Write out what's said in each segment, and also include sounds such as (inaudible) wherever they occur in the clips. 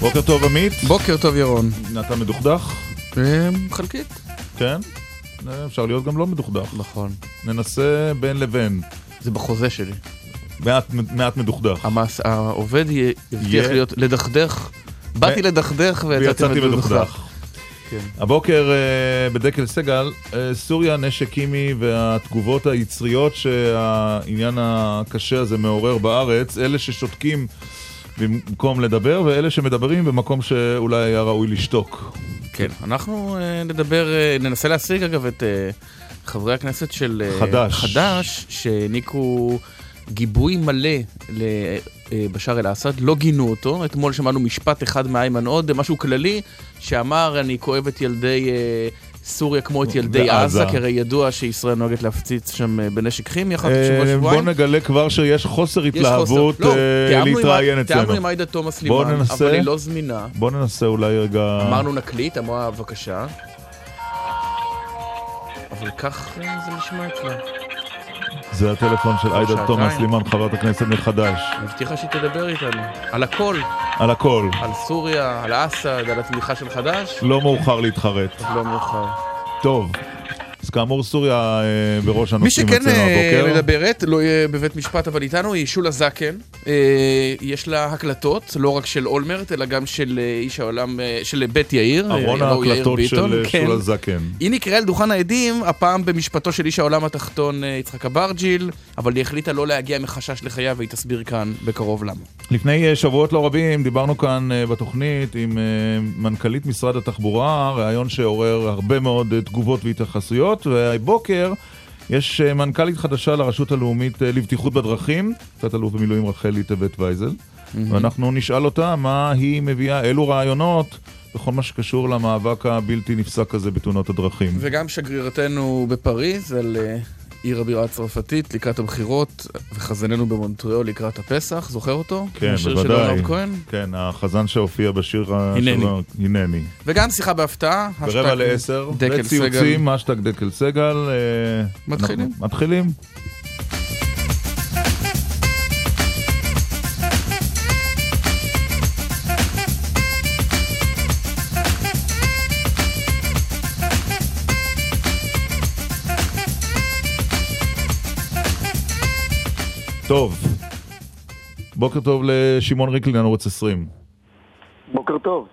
בוקר טוב עמית. בוקר טוב ירון. אתה מדוכדך? חלקית. כן? אפשר להיות גם לא מדוכדך. נכון. ננסה בין לבין. זה בחוזה שלי. מעט, מעט מדוכדך. המס, העובד יבטיח להיות לדכדך. באתי לדכדך ויצאתי מדוכדך. כן. הבוקר uh, בדקל סגל, uh, סוריה, נשק קימי והתגובות היצריות שהעניין הקשה הזה מעורר בארץ, אלה ששותקים במקום לדבר, ואלה שמדברים במקום שאולי היה ראוי לשתוק. כן, אנחנו uh, נדבר, uh, ננסה להשיג אגב את uh, חברי הכנסת של uh, חד"ש, חד"ש שהעניקו גיבוי מלא לבשאר אל-אסד, לא גינו אותו. אתמול שמענו משפט אחד מאיימן עודה, משהו כללי, שאמר, אני כואב את ילדי... Uh, סוריה כמו את ילדי עזה, כי הרי ידוע שישראל נוהגת להפציץ שם אה, בנשק כימי אחת שבוע שבועיים. בוא נגלה כבר שיש חוסר התלהבות לא, אה, להתראיין אצלנו. תיאמנו עם עאידה תומא סלימאן, אבל היא לא זמינה. בוא ננסה אולי רגע... אמרנו נקליט, אמרה בבקשה. אבל כך אה, זה נשמע אצלה. זה הטלפון של עאידה תומא סלימאן, חברת הכנסת מחדש. היא הבטיחה שהיא תדבר איתנו. על הכל. על הכל. על סוריה, על אסד, על התמיכה של חד"ש. לא מאוחר להתחרט. לא מאוחר. טוב. כאמור סוריה אה, בראש הנושאים אצלנו הבוקר. מי שכן אה, מדברת, לא יהיה בבית משפט, אבל איתנו היא שולה זקן. אה, יש לה הקלטות, לא רק של אולמרט, אלא גם של איש העולם, של בית יאיר. ארון ההקלטות של כן. שולה זקן. היא נקראה לדוכן העדים, הפעם במשפטו של איש העולם התחתון יצחק אברג'יל, אבל היא החליטה לא להגיע מחשש לחייו, והיא תסביר כאן בקרוב למה. לפני שבועות לא רבים דיברנו כאן בתוכנית עם מנכ"לית משרד התחבורה, ראיון שעורר הרבה מאוד תגובות והתייחסויות. הבחירות, והבוקר יש אה, מנכ"לית חדשה לרשות הלאומית אה, לבטיחות בדרכים, קצת אלוף במילואים רחלי טבת וייזל, mm-hmm. ואנחנו נשאל אותה מה היא מביאה, אילו רעיונות. בכל מה שקשור למאבק הבלתי נפסק הזה בתאונות הדרכים. וגם שגרירתנו בפריז על אה, עיר הבירה הצרפתית לקראת הבחירות, וחזננו במונטריאול לקראת הפסח, זוכר אותו? כן, בוודאי. כן, החזן שהופיע בשיר הנני. הנני. וגם שיחה בהפתעה. ברבע לעשר, וציוצים, אשטג דקל סגל. אה, מתחילים. מתחילים. טוב. בוקר טוב לשמעון ריקלין, ערוץ 20. בוקר טוב.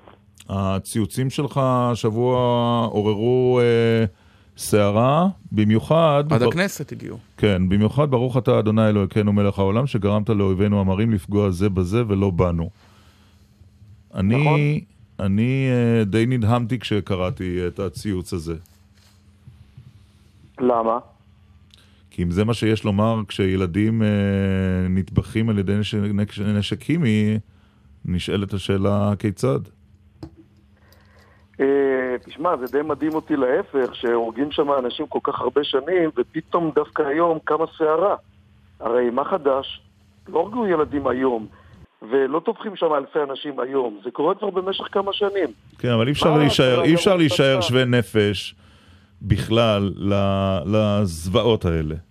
הציוצים שלך השבוע עוררו אה, סערה, במיוחד... עד בר... הכנסת הגיעו. כן, במיוחד ברוך אתה אדוני אלוהיכנו מלך העולם, שגרמת לאויבינו המרים לפגוע זה בזה ולא בנו. אני, נכון. אני אה, די נדהמתי כשקראתי את הציוץ הזה. למה? כי אם זה מה שיש לומר כשילדים אה, נטבחים על ידי נשק, נשק כימי, נשאלת השאלה כיצד. אה, תשמע, זה די מדהים אותי להפך, שהורגים שם אנשים כל כך הרבה שנים, ופתאום דווקא היום קמה סערה. הרי מה חדש? לא הרגו ילדים היום. ולא טובחים שם אלפי אנשים היום, זה קורה כבר במשך כמה שנים. כן, אבל אי אפשר להישאר, אי אפשר להישאר שווה נפש בכלל לזוועות האלה.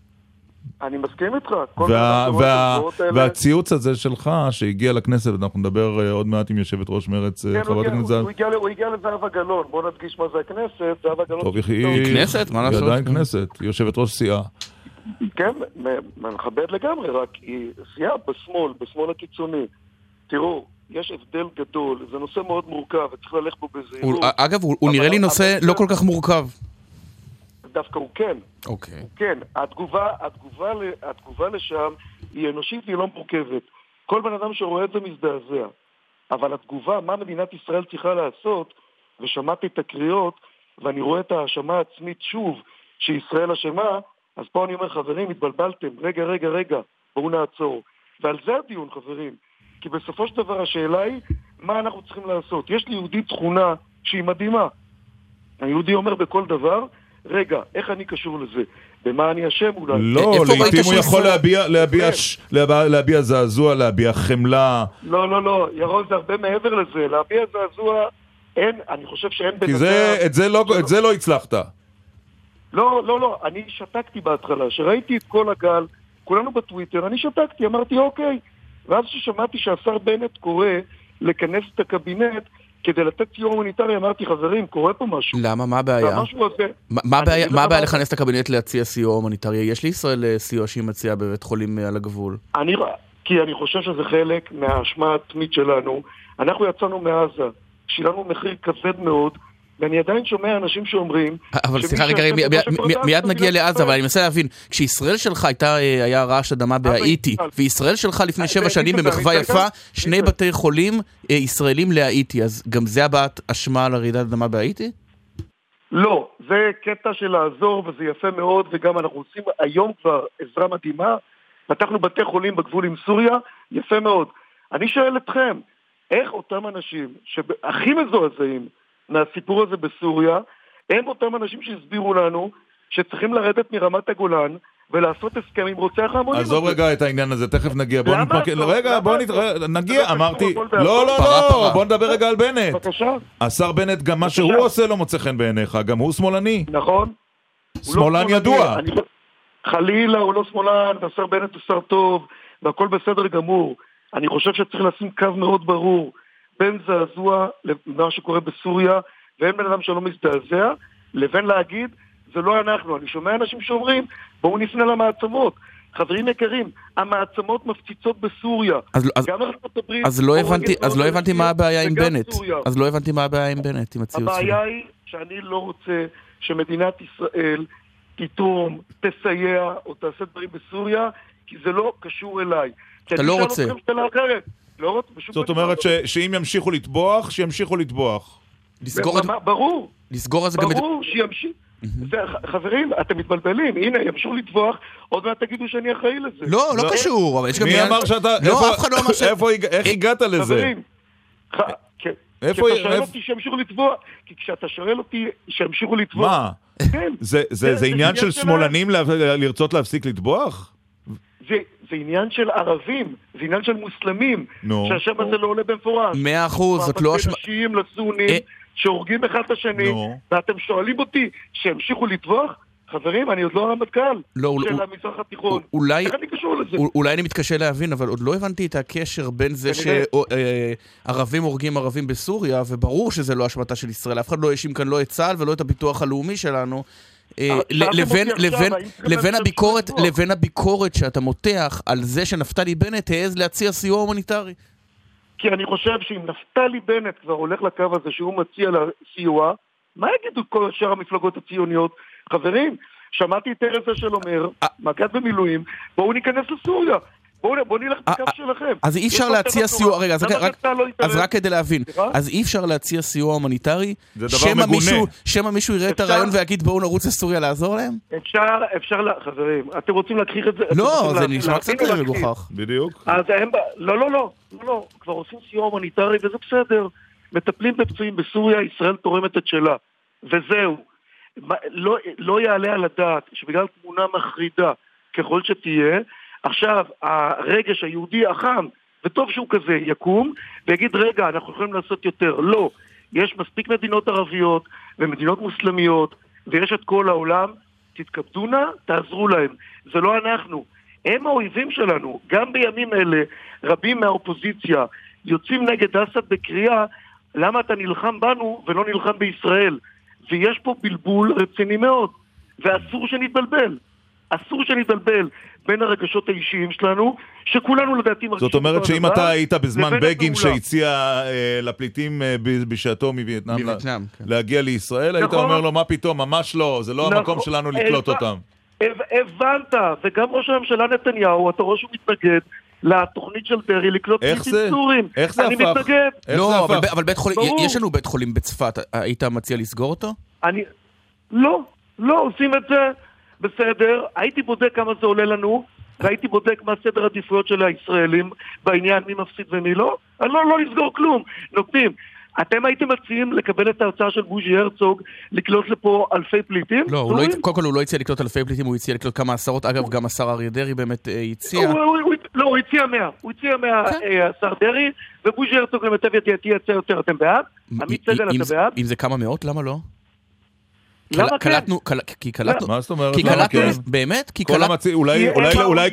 אני מסכים איתך. וה, וה, והציוץ הזה שלך, שהגיע לכנסת, אנחנו נדבר uh, עוד מעט עם יושבת ראש מרץ, אה, כן, חברת הכנסת זהב. הוא הגיע לזהבה גלאון, בוא נדגיש מה זה הכנסת, זהבה גלאון. טוב, היא כנסת, מה לעשות? היא עדיין כנסת, יושבת ראש סיעה. כן, מכבד לגמרי, רק היא סיעה בשמאל, בשמאל הקיצוני. תראו, יש הבדל גדול, זה נושא מאוד מורכב, וצריך ללכת בו בזהירות. אגב, הוא נראה לי נושא לא כל כך מורכב. דווקא הוא כן. אוקיי. Okay. הוא כן. התגובה, התגובה, התגובה לשם היא אנושית והיא לא מורכבת. כל בן אדם שרואה את זה מזדעזע. אבל התגובה, מה מדינת ישראל צריכה לעשות, ושמעתי את הקריאות, ואני רואה את ההאשמה העצמית שוב, שישראל אשמה, אז פה אני אומר, חברים, התבלבלתם, רגע, רגע, רגע, בואו נעצור. ועל זה הדיון, חברים. כי בסופו של דבר השאלה היא, מה אנחנו צריכים לעשות? יש ליהודי תכונה שהיא מדהימה. היהודי אומר בכל דבר, רגע, איך אני קשור לזה? במה אני אשם אולי? לא, לעיתים הוא יכול להביע- להביע כן. ש- להביע- להביע זעזוע, להביע חמלה, לא, לא, לא, ירון, זה הרבה מעבר לזה. להביע זעזוע, אין, אני חושב שאין בן כי זה- את זה לא- את זה לא הצלחת. לא, לא, לא, אני שתקתי בהתחלה. כשראיתי את כל הגל, כולנו בטוויטר, אני שתקתי, אמרתי אוקיי. ואז כששמעתי שהשר בנט קורא לכנס את הקבינט כדי לתת סיוע הומניטרי, אמרתי, חברים, קורה פה משהו. למה? מה הבעיה? מה- הבעיה- לכנס את הקבינט להציע סיוע הומניטרי? יש לישראל אה, סיוע שהיא מציעה בבית חולים אה, על הגבול. אני, כי אני חושב שזה חלק מהאשמה העצמית שלנו. אנחנו יצאנו מעזה, שילמנו מחיר כבד מאוד, ואני עדיין שומע אנשים שאומרים... אבל סליחה רגע, מיד נגיע לעזה. אבל אני מנסה להבין, כשישראל שלך הייתה, אה, היה רעש אדמה בהאיטי, ישראל. וישראל שלך לפני אה, שבע שנים במחווה יפה. שני בתי חולים אה, ישראלים להאיטי, אז גם זה הבעת אשמה על הרעידת אדמה בהאיטי? לא, זה קטע של לעזור וזה יפה מאוד, וגם אנחנו עושים היום כבר עזרה מדהימה. פתחנו בתי חולים בגבול עם סוריה, יפה מאוד. אני שואל אתכם, איך אותם אנשים שהכי מזועזעים מהסיפור הזה בסוריה, הם אותם אנשים שהסבירו לנו שצריכים לרדת מרמת הגולן ולעשות הסכם עם רוצח ההמונים עזוב. רגע את העניין הזה, תכף נגיע, בוא נתמקד, לא? רגע, בוא נגיע, לא אמרתי, לא, לא, לא. בוא נדבר רגע על בנט. בבקשה, השר בנט, גם מה שהוא. עושה לא מוצא חן בעיניך, גם הוא שמאלני. נכון? לא שמאלן ידוע. לא- חלילה, הוא לא שמאלן, והשר בנט הוא שר טוב, והכל בסדר גמור. אני חושב שצריך לשים קו מאוד ברור בין זעזוע למה שקורה בסוריה, ואין בן אדם שלא מזדעזע, לבין להגיד, זה לא אנחנו. אני שומע אנשים שאומרים, בואו נפנה למעצמות. חברים יקרים, המעצמות מפציצות בסוריה. אז- אז- גם ארצות הברית... אז לא הבנתי, אז לא מאוד הבנתי מה הבעיה עם בנט. סוריה. אז לא הבנתי מה הבעיה עם בנט, עם הציוץ שלו. הבעיה היא שאני לא רוצה שמדינת ישראל תתרום, תסייע או תעשה דברים בסוריה, כי זה לא קשור אליי. כי אתה אני לא אשאל רוצה. אתכם שאלה אחרת. לא רוצה, בשום זאת אומרת. ש- שאם ימשיכו לטבוח, שימשיכו לטבוח. לסגור את- ברמה- ברור, לסגור את זה גם... ברור שימשיך. זה- ח- חברים, אתם מתבלבלים, הנה, ימשיכו לטבוח, עוד מעט תגידו שאני אחראי לזה. לא, לא לא. קשור, אבל יש גם... מי אמר שאתה... לא, אף אחד לא אמר ש... איפה איך הגעת לזה? חברים, ח- כ- איפה- כשאתה שואל אותי שימשיכו לטבוח, כי כשאתה שואל אותי שימשיכו לטבוח, מה? כן, זה- זה זה- זה זה עניין של. שמאלנים לה- לרצות להפסיק לטבוח? זה, זה עניין של ערבים, זה עניין של מוסלמים, נו. שהשם הזה לא עולה במפורש. מאה אחוז, זאת לא אשמה... בין לסונים, אה. שהורגים אחד את השני, נו. ואתם שואלים אותי שימשיכו לטבוח? חברים, אני עוד לא הרמטכ"ל לא, של הוא- המזרח התיכון. אולי... איך אני קשור לזה? אול- אולי אני מתקשה להבין, אבל עוד לא הבנתי את הקשר בין זה. שערבים הורגים ערבים בסוריה, וברור שזה לא אשמתה של ישראל. אף אחד לא האשים כאן לא את צה"ל ולא את הביטוח הלאומי שלנו. אה, לבין- הביקורת? לבין הביקורת שאתה מותח על זה שנפתלי בנט העז להציע סיוע הומניטרי. כי אני חושב שאם נפתלי בנט כבר הולך לקו הזה שהוא מציע לסיוע, מה יגידו כל שאר המפלגות הציוניות? חברים, שמעתי את ארז אשל אומר, אה. מג"ד במילואים, בואו ניכנס לסוריה. בואו בואו נלך אה, בקו אה, שלכם. אז אי אפשר להציע סיוע. רגע, אז רק- שצה"ל לא כדי להבין? אז אי אפשר להציע סיוע הומניטרי, זה דבר מגונה. מישהו- שמא מישהו יראה את הרעיון ויגיד בואו נרוץ לסוריה לעזור להם? אפשר, אפשר, חברים, אתם רוצים להכחיך את זה? לא, זה נשמע קצת להכחיש? מגוחך. בדיוק. אז הם, לא, לא, לא, לא, לא, כבר עושים סיוע הומניטרי וזה בסדר. מטפלים בפצועים בסוריה, ישראל תורמת את שלה. וזהו. לא, לא יעלה על הדעת שבגלל תמונה מחרידה ככל שתהיה, עכשיו הרגש היהודי החם, וטוב שהוא כזה, יקום ויגיד רגע, אנחנו יכולים לעשות יותר. לא. יש מספיק מדינות ערביות ומדינות מוסלמיות ויש את כל העולם, תתכבדו נא, תעזרו להם. זה לא אנחנו. הם האויבים שלנו. גם בימים אלה, רבים מהאופוזיציה יוצאים נגד אסד בקריאה, למה אתה נלחם בנו ולא נלחם בישראל? ויש פה בלבול רציני מאוד, ואסור שנתבלבל. אסור שנתבלבל בין הרגשות האישיים שלנו, שכולנו לדעתי מרגישים זאת אומרת אותו שאם אתה היית בזמן בגין. שהציע אה, לפליטים אה, ב- בשעתו מווייטנאם מווייטנאם, כן. להגיע לישראל, היית נכון. אומר לו מה פתאום, ממש לא, זה לא נכון. המקום שלנו לקלוט הבנ- אותם. הב- הבנת, וגם ראש הממשלה נתניהו, אתה רואה שהוא מתנגד לתוכנית של דרעי לקלוט פליטים? סורים. איך זה אני הפך? מתנגד. איך לא, אבל, אבל בית חולים, ברור. יש לנו בית חולים בצפת, היית מציע לסגור אותו? אני... לא, לא עושים את זה, בסדר. הייתי בודק כמה זה עולה לנו, והייתי בודק מה סדר העדיפויות של הישראלים בעניין מי מפסיד ומי לא. אני לא, לא לסגור כלום. נותנים. אתם הייתם מציעים לקבל את ההצעה של בוז'י הרצוג לקלוט לפה אלפי פליטים? לא, לא, קודם כל הוא לא הציע לקלוט אלפי פליטים, הוא הציע לקלוט כמה עשרות. אגב, גם השר אריה דרעי באמת אה, הציע. לא, הוא הציע 100. הוא הציע 100, כן. אה, השר דרעי, ובוז'י הרצוג למיטב ידיעתי יציע יותר. אתם בעד? עמית סגל, אתה בעד? אם זה כמה מאות, למה לא? למה כן? קלטנו, קל- כי קלטנו, מה זאת אומרת? כי קלטנו, כן? באמת? כי קלטנו... אולי,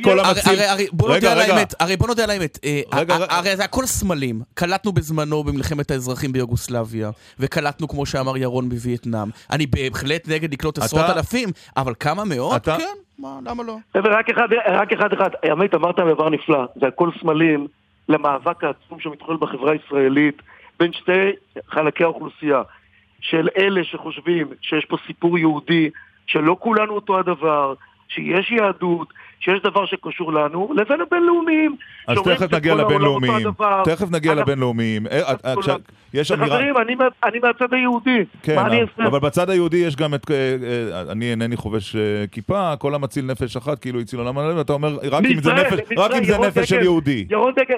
כל. המציל... הרי, בוא נודה רגע, על רגע. האמת, הרי בוא נודה על האמת, אה. הרי זה הכל סמלים. קלטנו בזמנו במלחמת האזרחים ביוגוסלביה, וקלטנו, כמו שאמר ירון, בווייטנאם. אני בהחלט נגד לקלוט עשרות אתה- אלפים, אבל כמה מאות? אתה- כן, מה, למה לא? רק אחד, רק אחד אחד. עמית, אמרת דבר נפלא. זה הכל סמלים למאבק העצום שמתחולל בחברה הישראלית בין שתי חלקי האוכלוסייה. של אלה שחושבים שיש פה סיפור יהודי, שלא כולנו אותו הדבר, שיש יהדות, שיש דבר שקשור לנו, לבין הבינלאומיים. אז תכף נגיע לבינלאומיים. תכף נגיע לבינלאומיים. יש אמירה... וחברים, אני מה- אני מהצד היהודי. כן? אבל בצד היהודי יש גם את... אה, אה, אני אינני חובש אה, כיפה, כל המציל נפש אחת כאילו הציל עולם מלא, ואתה אומר, רק אם זה נפש- של יהודי.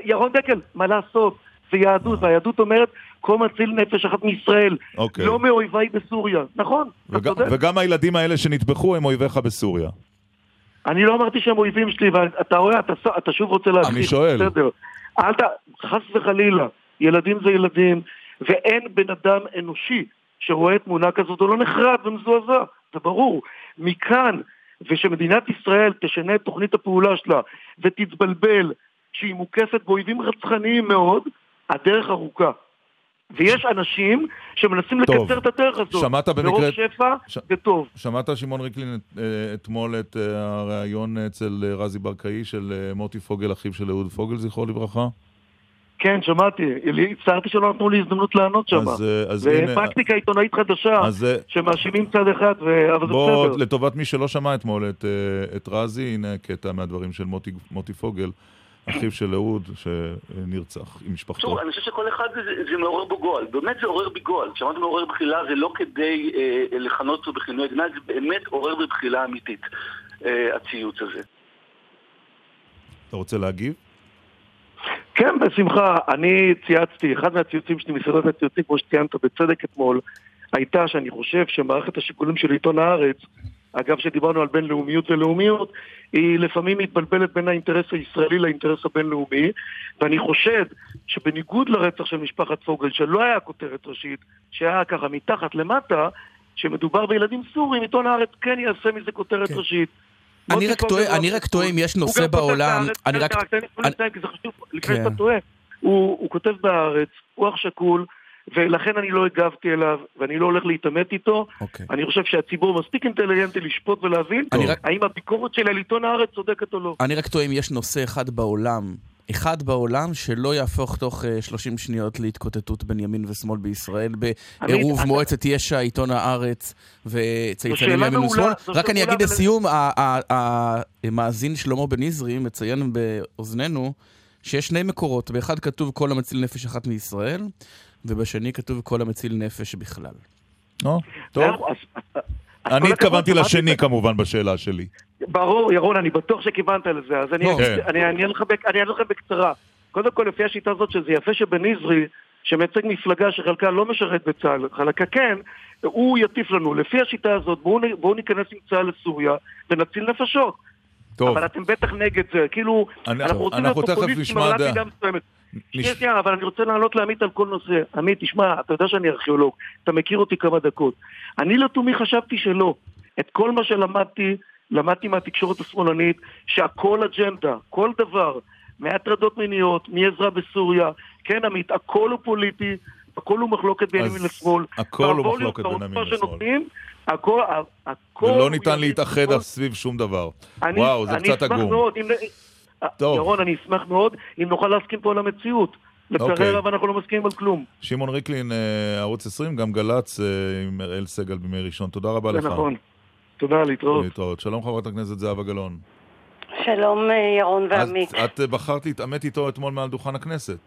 ירון דקל, מה לעשות? זה יהדות, והיהדות אומרת, כל מציל נפש אחת מישראל, אוקיי. לא מאויביי בסוריה. נכון, אתה צודק. וגם הילדים האלה שנטבחו הם אויביך בסוריה. אני לא אמרתי שהם אויבים שלי, ואתה רואה, אתה, שוב רוצה להכחיש. אני שואל. בסדר. אל ת... חס וחלילה, ילדים זה ילדים, ואין בן אדם אנושי שרואה תמונה כזאת או לא נחרד ומזועזע, זה ברור. מכאן, ושמדינת ישראל תשנה את תוכנית הפעולה שלה ותתבלבל שהיא מוקפת באויבים רצחניים מאוד, הדרך ארוכה. ויש אנשים שמנסים טוב. לקצר את הדרך הזאת. שמעת במקרה- מרוב שפע ש- זה טוב. שמעת, שמעון ריקלין, את- אה, אתמול את אה, הריאיון אצל אה, רזי ברקאי של מוטי פוגל, אחיו של אהוד פוגל, זכרו לברכה? כן, שמעתי. הצטערתי שלא נתנו לי הזדמנות לענות שם. אז, אז זה הנה, פרקטיקה עיתונאית חדשה, אז שמאשימים צד אחד, ו... אבל זה בוא, בסדר. לטובת מי שלא שמע אתמול את, את רזי, הנה קטע מהדברים של מוטי, מוטי פוגל, אחיו של אהוד, שנרצח עם משפחתו. תראו, אני חושב שכל אחד זה, זה מעורר בו גועל. באמת זה עורר בי גועל. כשאמרתי מעורר בחילה זה לא כדי אה, לכנות אותו בכינוי גנאי, זה באמת עורר בי בחילה אמיתית, אה, הציוץ הזה. אתה רוצה להגיב? כן, בשמחה. אני צייצתי, אחד מהציוצים שלי, מסעדת הציוצים, כמו שציינת בצדק אתמול, הייתה שאני חושב שמערכת השיקולים של עיתון הארץ, אגב, שדיברנו על בינלאומיות ולאומיות, היא לפעמים מתבלבלת בין האינטרס הישראלי לאינטרס הבינלאומי, ואני חושד שבניגוד לרצח של משפחת פוגל, שלא היה כותרת ראשית, שהיה ככה מתחת למטה, שמדובר בילדים סורים, עיתון הארץ כן יעשה מזה כותרת כן. ראשית. אני רק תוהה- הוא אני רק. תוהה אם יש הוא נושא גם כותב בעולם, אני רק- לי אני- לציין, כי זה חשוב, לפני כן. שאתה טועה. הוא הוא כותב בהארץ, הוא אח שכול, ולכן אני לא הגבתי אליו, ואני לא הולך להתעמת איתו. אוקיי. אני חושב שהציבור מספיק אינטליגנטי לשפוט ולהבין אני רק- האם הביקורת שלי על עיתון הארץ צודקת או לא. אני רק תוהה אם יש נושא אחד בעולם, אחד בעולם שלא יהפוך תוך אה, 30 שניות להתקוטטות בין ימין ושמאל בישראל, בעירוב אני- מועצת יש"ע, עיתון הארץ וצייצנים ימין ושמאל. רק אני אגיד. לסיום, המאזין שלמה בן נזרי מציין באוזנינו שיש שני מקורות, באחד כתוב כל המציל נפש אחת מישראל, ובשני כתוב כל המציל נפש בכלל. לא? טוב. אני התכוונתי לשני כמובן בשאלה שלי. ברור, ירון, אני בטוח שכיוונת לזה, אז אני. כן. אני אענה לך בקצרה. קודם כל, לפי השיטה הזאת, שזה יפה שבניזרי, שמייצג מפלגה שחלקה לא משרת בצה"ל, חלקה כן, הוא יטיף לנו. לפי השיטה הזאת, בואו ניכנס עם צה"ל לסוריה ונציל נפשות. טוב, אבל אתם בטח נגד זה, כאילו, אני- אנחנו רוצים להיות אנחנו תכף פופוליסטים על דעה. מידה מסוימת. נש- שנייה, שנייה, אבל אני רוצה לענות לעמית על כל נושא. עמית, תשמע, אתה יודע שאני ארכיאולוג, אתה מכיר אותי כמה דקות. אני לתומי חשבתי שלא. את כל מה שלמדתי, למדתי מהתקשורת השמאלנית, שהכל אג'נדה, כל דבר, מהטרדות מיניות, מעזרה בסוריה, כן עמית, הכל הוא פוליטי, הכל הוא מחלוקת בין ימין לשמאל. הכל הוא מחלוקת בין ימין לשמאל. שנותנים, הכל, הכל... ולא ניתן להתאחד. סביב שום דבר. אני, וואו, זה אני קצת עגום. אם... טוב. ירון, אני אשמח מאוד אם נוכל להסכים פה על המציאות. לצערי אוקיי. הרב אנחנו לא מסכימים על כלום. שמעון ריקלין, אה, ערוץ 20, גם גל"צ אה, עם אראל סגל בימי ראשון. תודה רבה זה לך. נכון. תודה, להתראות. להתראות. שלום חברת הכנסת זהבה גלאון. שלום אה, ירון ועמית. את אה, בחרת להתעמת איתו אתמול מעל דוכן הכנסת.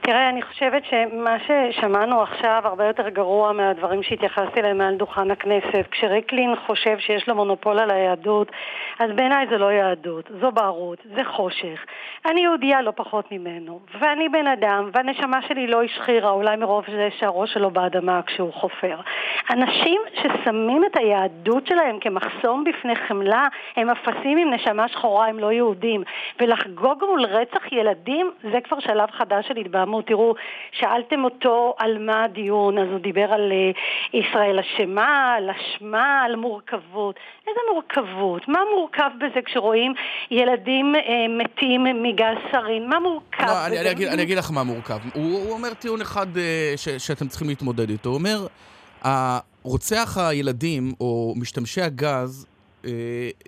תראה, אני חושבת שמה ששמענו עכשיו הרבה יותר גרוע מהדברים שהתייחסתי אליהם מעל דוכן הכנסת. כשריקלין חושב שיש לו מונופול על היהדות, אז בעיניי זה לא יהדות, זו בערות, זה חושך. אני יהודייה לא פחות ממנו, ואני בן אדם, והנשמה שלי לא השחירה, אולי מרוב זה שהראש שלו באדמה כשהוא חופר. אנשים ששמים את היהדות שלהם כמחסום בפני חמלה, הם אפסים עם נשמה שחורה, הם לא יהודים. ולחגוג מול רצח ילדים, זה כבר שלב חדש של התבהמות. תראו, שאלתם אותו על מה הדיון, אז הוא דיבר על uh, ישראל אשמה, על אשמה, על מורכבות. איזה מורכבות? מה מורכב בזה כשרואים ילדים uh, מתים מגז סארין? מה מורכב לא, בזה? אני, אני, אגיד, אני אגיד לך מה מורכב. הוא, הוא אומר טיעון אחד uh, ש, שאתם צריכים להתמודד איתו. הוא אומר, רוצח הילדים או משתמשי הגז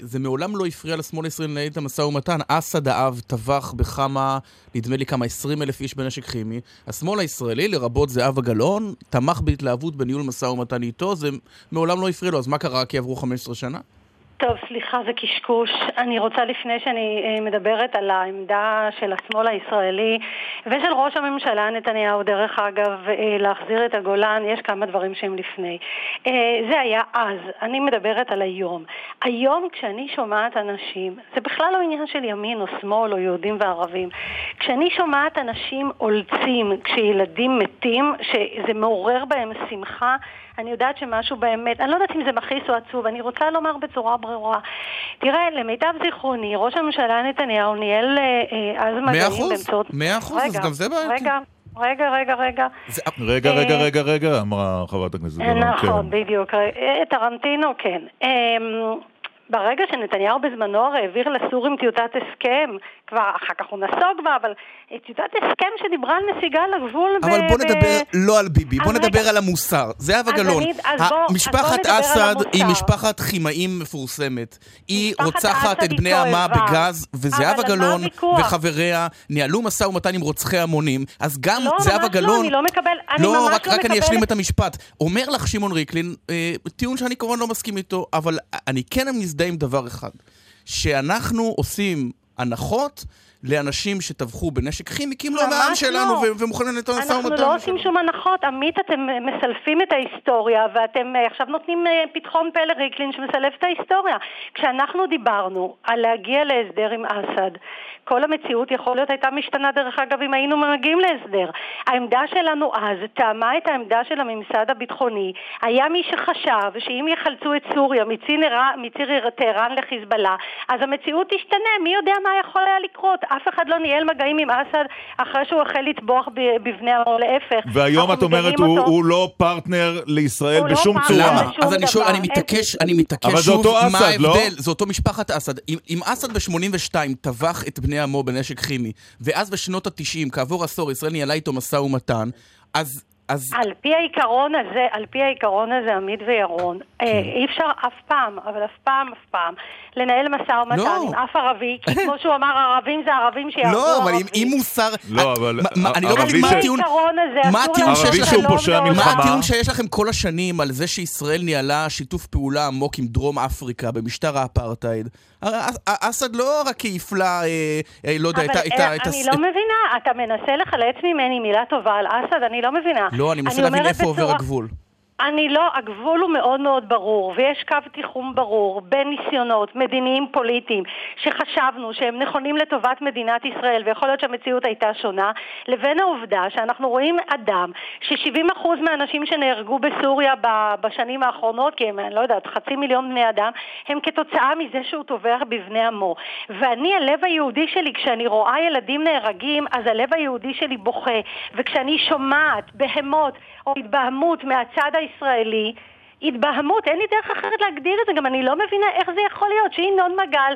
זה מעולם לא הפריע לשמאל הישראלי לנהל את המשא ומתן. אסד האב טבח בכמה, נדמה לי כמה עשרים אלף איש בנשק כימי. השמאל הישראלי, לרבות זהבה גלאון, תמך בהתלהבות בניהול משא ומתן איתו, זה מעולם לא הפריע לו. אז מה קרה? כי עברו 15 שנה? טוב, סליחה, זה קשקוש. אני רוצה לפני שאני אה, מדברת על העמדה של השמאל הישראלי ושל ראש הממשלה נתניהו, דרך אגב, אה, להחזיר את הגולן, יש כמה דברים שהם לפני. אה, זה היה אז, אני מדברת על היום. היום כשאני שומעת אנשים, זה בכלל לא עניין של ימין או שמאל או יהודים וערבים, כשאני שומעת אנשים אולצים כשילדים מתים, שזה מעורר בהם שמחה, אני יודעת שמשהו באמת, אני לא יודעת אם זה מכעיס או עצוב, אני רוצה לומר בצורה ברורה. תראה, למיטב זיכרוני, ראש הממשלה נתניהו ניהל אה, אה, אז מגעים באמצעות... מאה אחוז, אז גם זה בעייתי. רגע, רגע, רגע, רגע. זה... רגע, רגע, אה, רגע, רגע, אמרה חברת הכנסת גלאון. נכון, כן. בדיוק. טרנטינו, כן. ברגע שנתניהו בזמנו הרי העביר לסורים טיוטת הסכם, כבר אחר כך הוא נסוג בה, אבל טיוטת הסכם שדיברה על נסיגה לגבול אבל ב... בוא נדבר ב... לא על ביבי, בוא נדבר רגע. על המוסר. זהבה גלאון, משפחת אסד היא משפחת כימאים מפורסמת. היא רוצחת את בני עמה בגז, וזהבה גלאון וחבריה ניהלו משא ומתן עם רוצחי המונים, אז גם לא, זהבה גלאון... לא, אני לא מקבל, אני לא, ממש רק, לא רק מקבל... אני אשלים את המשפט. אומר לך שמעון ריקלין, אה, טיעון שאני כמובן לא מסכים איתו, אבל אני כן מזדהה עם דבר אחד. שאנחנו עושים הנחות לאנשים שטבחו בנשק כימי, כי הם לא מהעם שלנו לא. ומוכנים לנהל משא ומתן. אנחנו לא עושים שום הנחות. עמית, אתם מסלפים את ההיסטוריה, ואתם אה, עכשיו נותנים אה, פתחון פה לריקלין שמסלף את ההיסטוריה. כשאנחנו דיברנו על להגיע להסדר עם אסד, כל המציאות יכול להיות הייתה משתנה דרך אגב אם היינו מגיעים להסדר. העמדה שלנו אז טעמה את העמדה של הממסד הביטחוני. היה מי שחשב שאם יחלצו את סוריה מציר טהרן לחיזבאללה, אז המציאות תשתנה, מי יודע מה יכול היה לקרות. אף אחד לא ניהל מגעים עם אסד אחרי שהוא החל לטבוח בבני עמו, להפך. והיום את אומרת הוא, הוא לא פרטנר לישראל לא בשום לא צורה. למה? אז אני שואל, אני מתעקש, אני מתעקש אבל זה שוב, אותו מה אסד, לא? ההבדל? זה אותו משפחת אסד. אם, אם אסד ב-82 טבח את בני עמו בנשק כימי, ואז בשנות ה-90, כעבור עשור, ישראל ניהלה איתו משא ומתן, אז... אז... על פי העיקרון הזה, על פי העיקרון הזה, עמית וירון, כן. אה, אי אפשר אף פעם, אבל אף פעם, אף פעם, לנהל משא ומתן לא. עם אף ערבי, כי כמו שהוא אמר, ערבים זה ערבים שיעברו לא, אבל אם- מוסר... לא, אבל מה- מה- אני לא מבין מה הטיעון... מה הטיעון שיש. מלחמה? מה הטיעון שיש לכם כל השנים על זה שישראל ניהלה שיתוף פעולה עמוק עם דרום אפריקה במשטר האפרטהייד? אסד לא רק העיפלה, אה, אה, לא יודע, את ה... אה, אני לא מבינה, אתה מנסה לחלץ ממני מילה טובה על אסד, אני לא מבינה. לא, אני מנסה להבין איפה עובר הגבול. אני לא, הגבול הוא מאוד מאוד ברור, ויש קו תיחום ברור בין ניסיונות מדיניים פוליטיים שחשבנו שהם נכונים לטובת מדינת ישראל, ויכול להיות שהמציאות הייתה שונה, לבין העובדה שאנחנו רואים אדם ש-70% מהאנשים שנהרגו בסוריה בשנים האחרונות, כי הם, אני לא יודעת, חצי מיליון בני אדם, הם כתוצאה מזה שהוא טובח בבני עמו. ואני, הלב היהודי שלי, כשאני רואה ילדים נהרגים, אז הלב היהודי שלי בוכה. וכשאני שומעת בהמות או התבהמות מהצד הישראלי, התבהמות, אין לי דרך אחרת להגדיר את זה, גם אני לא מבינה איך זה יכול להיות שינון מגל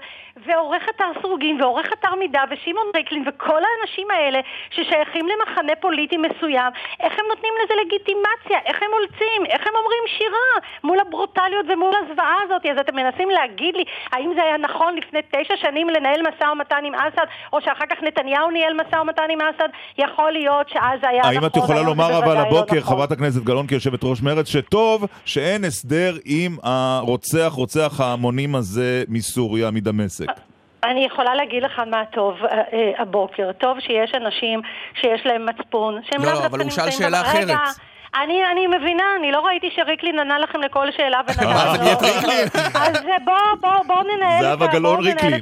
ועורך אתר סרוגין ועורך אתר מידע ושמעון ריקלין וכל האנשים האלה ששייכים למחנה פוליטי מסוים, איך הם נותנים לזה לגיטימציה, איך הם אולצים, איך הם אומרים שירה מול הברוטליות ומול הזוועה הזאת, אז אתם מנסים להגיד לי האם זה היה נכון לפני תשע שנים לנהל משא ומתן עם אסד, או שאחר כך נתניהו ניהל משא ומתן עם אסד, יכול להיות שאז היה נכון, האם את יכולה היום לומר אבל לא הבוקר, נכון. חברת הכנסת גלאון כיושבת ראש מרצ, שטוב שאין הסדר עם הרוצח, רוצח ההמונים הזה מסוריה, מדמשק? אני יכולה להגיד לך מה טוב אה, אה, הבוקר. טוב שיש אנשים שיש להם מצפון, שהם לא, לאו לא, דווקא אבל הוא שאל נמצאים שאלה רגע, אחרת. אני, אני מבינה, אני לא ראיתי שריקלין ענה לכם לכל שאלה ונתן אה, זה נהיית ריקלין. אז אה, בואו בוא, בוא ננהל את זהבה גלאון בואו ריקלין.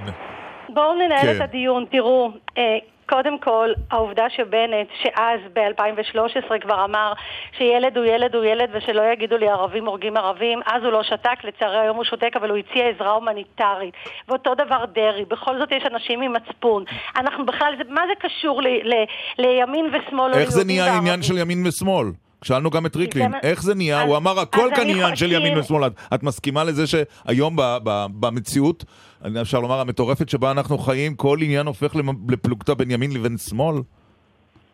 בואו ננהל כן. את הדיון. תראו, אה, קודם כל, העובדה שבנט, שאז ב-2013 כבר אמר שילד הוא ילד הוא ילד ושלא יגידו לי ערבים הורגים ערבים, אז הוא לא שתק, לצערי היום הוא שותק, אבל הוא הציע עזרה הומניטרית. ואותו דבר דרעי, בכל זאת יש אנשים עם מצפון. אנחנו בכלל, זה, מה זה קשור ל, ל, לימין ושמאל איך זה נהיה עניין? של ימין ושמאל? שאלנו גם את ריקלין, איך זה נהיה? אז- הוא אמר הכל כאן עניין של חושב- ימין ושמאל. את- מסכימה לזה שהיום במציאות, אפשר לומר המטורפת שבה אנחנו חיים, כל עניין הופך לפלוגתא בין ימין לבין שמאל?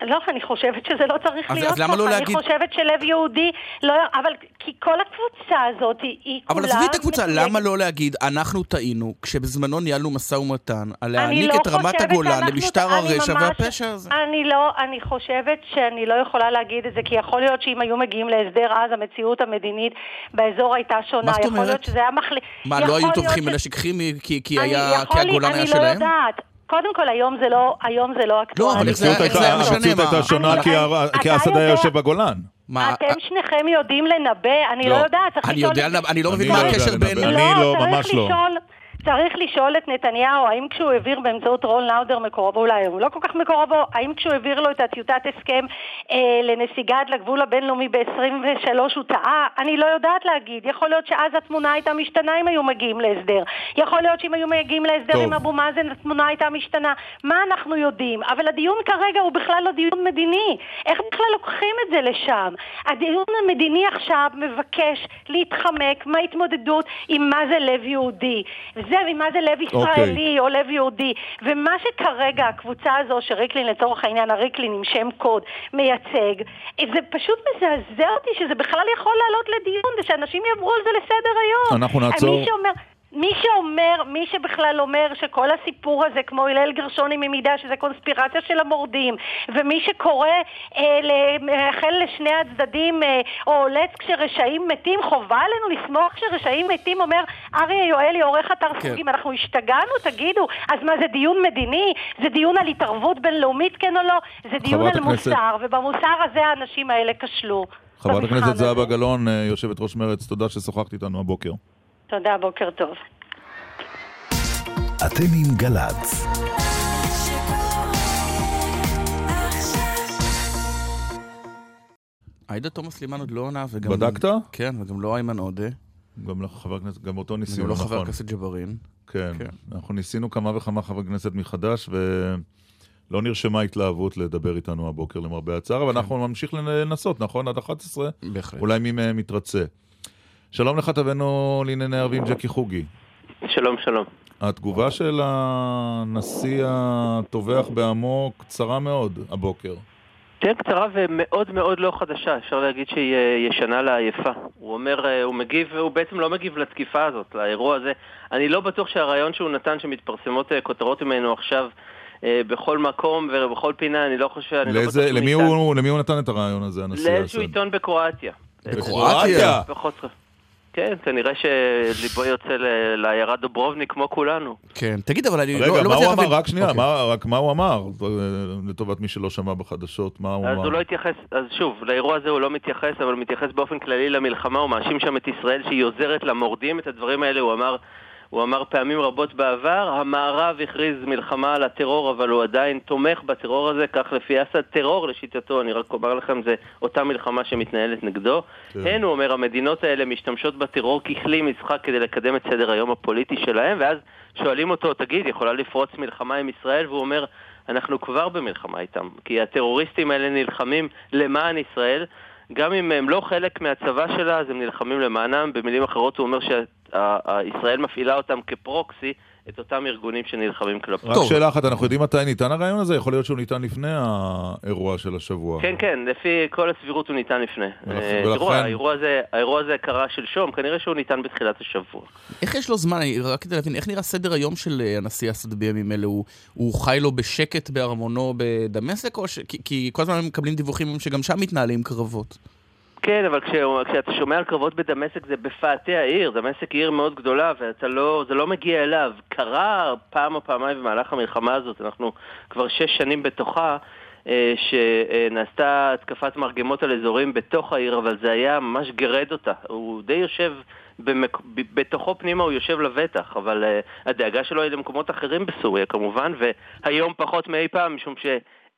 לא, אני חושבת שזה לא צריך אז- להיות אז למה ככה. לא אני להגיד- חושבת שלב יהודי לא... אבל כי כל הקבוצה הזאת היא, היא אבל כולה... עזבי את הקבוצה, מתויגת. למה לא להגיד, אנחנו טעינו, כשבזמנו ניהלנו משא ומתן, על אני להעניק לא את רמת הגולן למשטר אני הרשע ממש- והפשע הזה. אני לא, אני חושבת שאני לא יכולה להגיד את זה, כי יכול להיות שאם היו מגיעים להסדר אז, המציאות המדינית באזור הייתה שונה. מה זאת יכול אומרת? להיות שזה היה מחליט... מה, לא היו טובחים בנשק כימי כי- כי אני- היה- יכול כי הגולן היה אני שלהם? לא יודעת. קודם כל, היום זה לא, היום זה לא אקטואלי. אבל איך זה- המציאות איך זה היה הייתה- משנה, המציאות מה? הייתה שונה אני- כי אסד היה יודע- יושב בגולן. מה, אתם שניכם יודעים לנבא, אני לא לא. יודעת, צריך אני. יודע, אני לא מבין מה לא הקשר. בין... אני לא, ממש לא. צריך לשאול את נתניהו, האם כשהוא העביר באמצעות רון לאודר מקורבו, אולי הוא לא כל כך מקורבו, האם כשהוא העביר לו את הטיוטת הסכם אה, לנסיגה עד לגבול הבינלאומי ב-23 הוא טעה? אני לא יודעת להגיד. יכול להיות שאז התמונה הייתה משתנה אם היו מגיעים להסדר. יכול להיות שאם היו מגיעים להסדר טוב. עם אבו מאזן התמונה הייתה משתנה. מה אנחנו יודעים? אבל הדיון כרגע הוא בכלל לא דיון מדיני. איך בכלל לוקחים את זה לשם? הדיון המדיני עכשיו מבקש להתחמק מההתמודדות עם מה זה לב יהודי. זה ומה זה לב ישראלי או לב יהודי. ומה שכרגע הקבוצה הזו, שריקלין לצורך העניין, הריקלין עם שם קוד, מייצג, זה פשוט מזעזע אותי שזה בכלל יכול לעלות לדיון ושאנשים יעברו על זה לסדר היום. אנחנו נעצור. מי שאומר... מי שאומר, מי שבכלל אומר שכל הסיפור הזה כמו הלל גרשוני ממידה שזה קונספירציה של המורדים ומי שקורא אה, לאחל לשני הצדדים אה, או עולץ כשרשעים מתים חובה עלינו לסמוך כשרשעים מתים אומר אריה יואלי עורך אתר כן. סוגים אנחנו השתגענו תגידו אז מה זה דיון מדיני? זה דיון על התערבות בינלאומית כן או לא? זה דיון על הכנסת- מוסר ובמוסר הזה האנשים האלה כשלו חברת הכנסת. זהבה גלאון, אה, יושבת ראש מרצ, תודה ששוחחת איתנו הבוקר. תודה, בוקר טוב. אתם עם גל"צ. עאידה תומא סלימאן עוד לא עונה, וגם... בדקת? כן, וגם לא איימן עודה, גם לך, חבר הכנסת, גם אותו ניסינו, לא חבר נכון. הכנסת ג'בארין. כן, כן. אנחנו ניסינו כמה וכמה חברי כנסת מחדש, ולא נרשמה התלהבות לדבר איתנו הבוקר למרבה הצער, אבל אנחנו נמשיך לנסות, נכון? עד 11? בהחלט. אולי מי מהם יתרצה. שלום לכתבנו לענייני ערבים ג'קי חוגי. שלום, שלום. התגובה של הנשיא הטובח בעמו קצרה מאוד הבוקר. תהיה קצרה ומאוד מאוד לא חדשה, אפשר להגיד שהיא אה, ישנה לעייפה. הוא אומר, אה, הוא מגיב, הוא בעצם לא מגיב לתקיפה הזאת, לאירוע הזה. אני לא בטוח שהרעיון שהוא נתן, שמתפרסמות אה, כותרות ממנו עכשיו בכל מקום ובכל פינה, אני לא חושב, אני לא בטוח לאיזה, שהוא למי. הוא, למי הוא נתן את הרעיון הזה, הנשיא לאיזשהו אסד? עיתון בקרואטיה. בקרואטיה? פחות... כן, כנראה שליבו יוצא ל- לעיירה דוברובניק כמו כולנו. כן. תגיד, אבל אני רגע, לא לא מה הוא מצליח אמר? להבין... רק שנייה, אוקיי. מה, רק מה הוא אמר? אה, לטובת מי שלא שמע בחדשות, מה הוא אז אמר? הוא לא התייחס, אז שוב, לאירוע הזה הוא לא מתייחס, אבל הוא מתייחס באופן כללי למלחמה, הוא מאשים שם את ישראל שהיא עוזרת למורדים, את הדברים האלה הוא אמר, הוא אמר פעמים רבות בעבר, המערב הכריז מלחמה על הטרור, אבל הוא עדיין תומך בטרור הזה, כך לפי אסד, טרור לשיטתו, אני רק אומר לכם, זה אותה מלחמה שמתנהלת נגדו. כן. הן, הוא אומר, המדינות האלה משתמשות בטרור ככלי משחק כדי לקדם את סדר היום הפוליטי שלהם, ואז שואלים אותו, תגיד, יכולה לפרוץ מלחמה עם ישראל? והוא אומר, אנחנו כבר במלחמה איתם, כי הטרוריסטים האלה נלחמים למען ישראל, גם אם הם לא חלק מהצבא שלה, אז הם נלחמים למענם. במילים אחרות הוא אומר שישראל מפעילה אותם כפרוקסי, את אותם ארגונים שנלחמים כלפיהם. רק. שאלה אחת, אנחנו יודעים מתי ניתן הרעיון הזה? יכול להיות שהוא ניתן לפני האירוע של השבוע. כן, כן, לפי כל הסבירות הוא ניתן לפני. אה, ולכן- תראו, האירוע הזה- קרה שלשום, כנראה שהוא ניתן בתחילת השבוע. איך יש לו זמן, רק כדי להבין, איך נראה סדר היום של אה, הנשיא אסד בימים אלה? הוא, חי לו בשקט בארמונו בדמשק, כי כל הזמן מקבלים דיווחים שגם שם מתנהלים קרבות. כן, אבל כש, כשאתה שומע על קרבות בדמשק זה בפאתי העיר, דמשק היא עיר מאוד גדולה ואתה לא, זה לא מגיע אליו. קרה פעם או פעמיים במהלך המלחמה הזאת, אנחנו כבר שש שנים בתוכה, אה, שנעשתה התקפת מרגמות על אזורים בתוך העיר, אבל זה היה ממש גרד אותה. הוא די יושב, במק... בתוכו פנימה הוא יושב לבטח, אבל uh, הדאגה שלו היא למקומות אחרים בסוריה כמובן, והיום פחות מאי פעם, משום ש...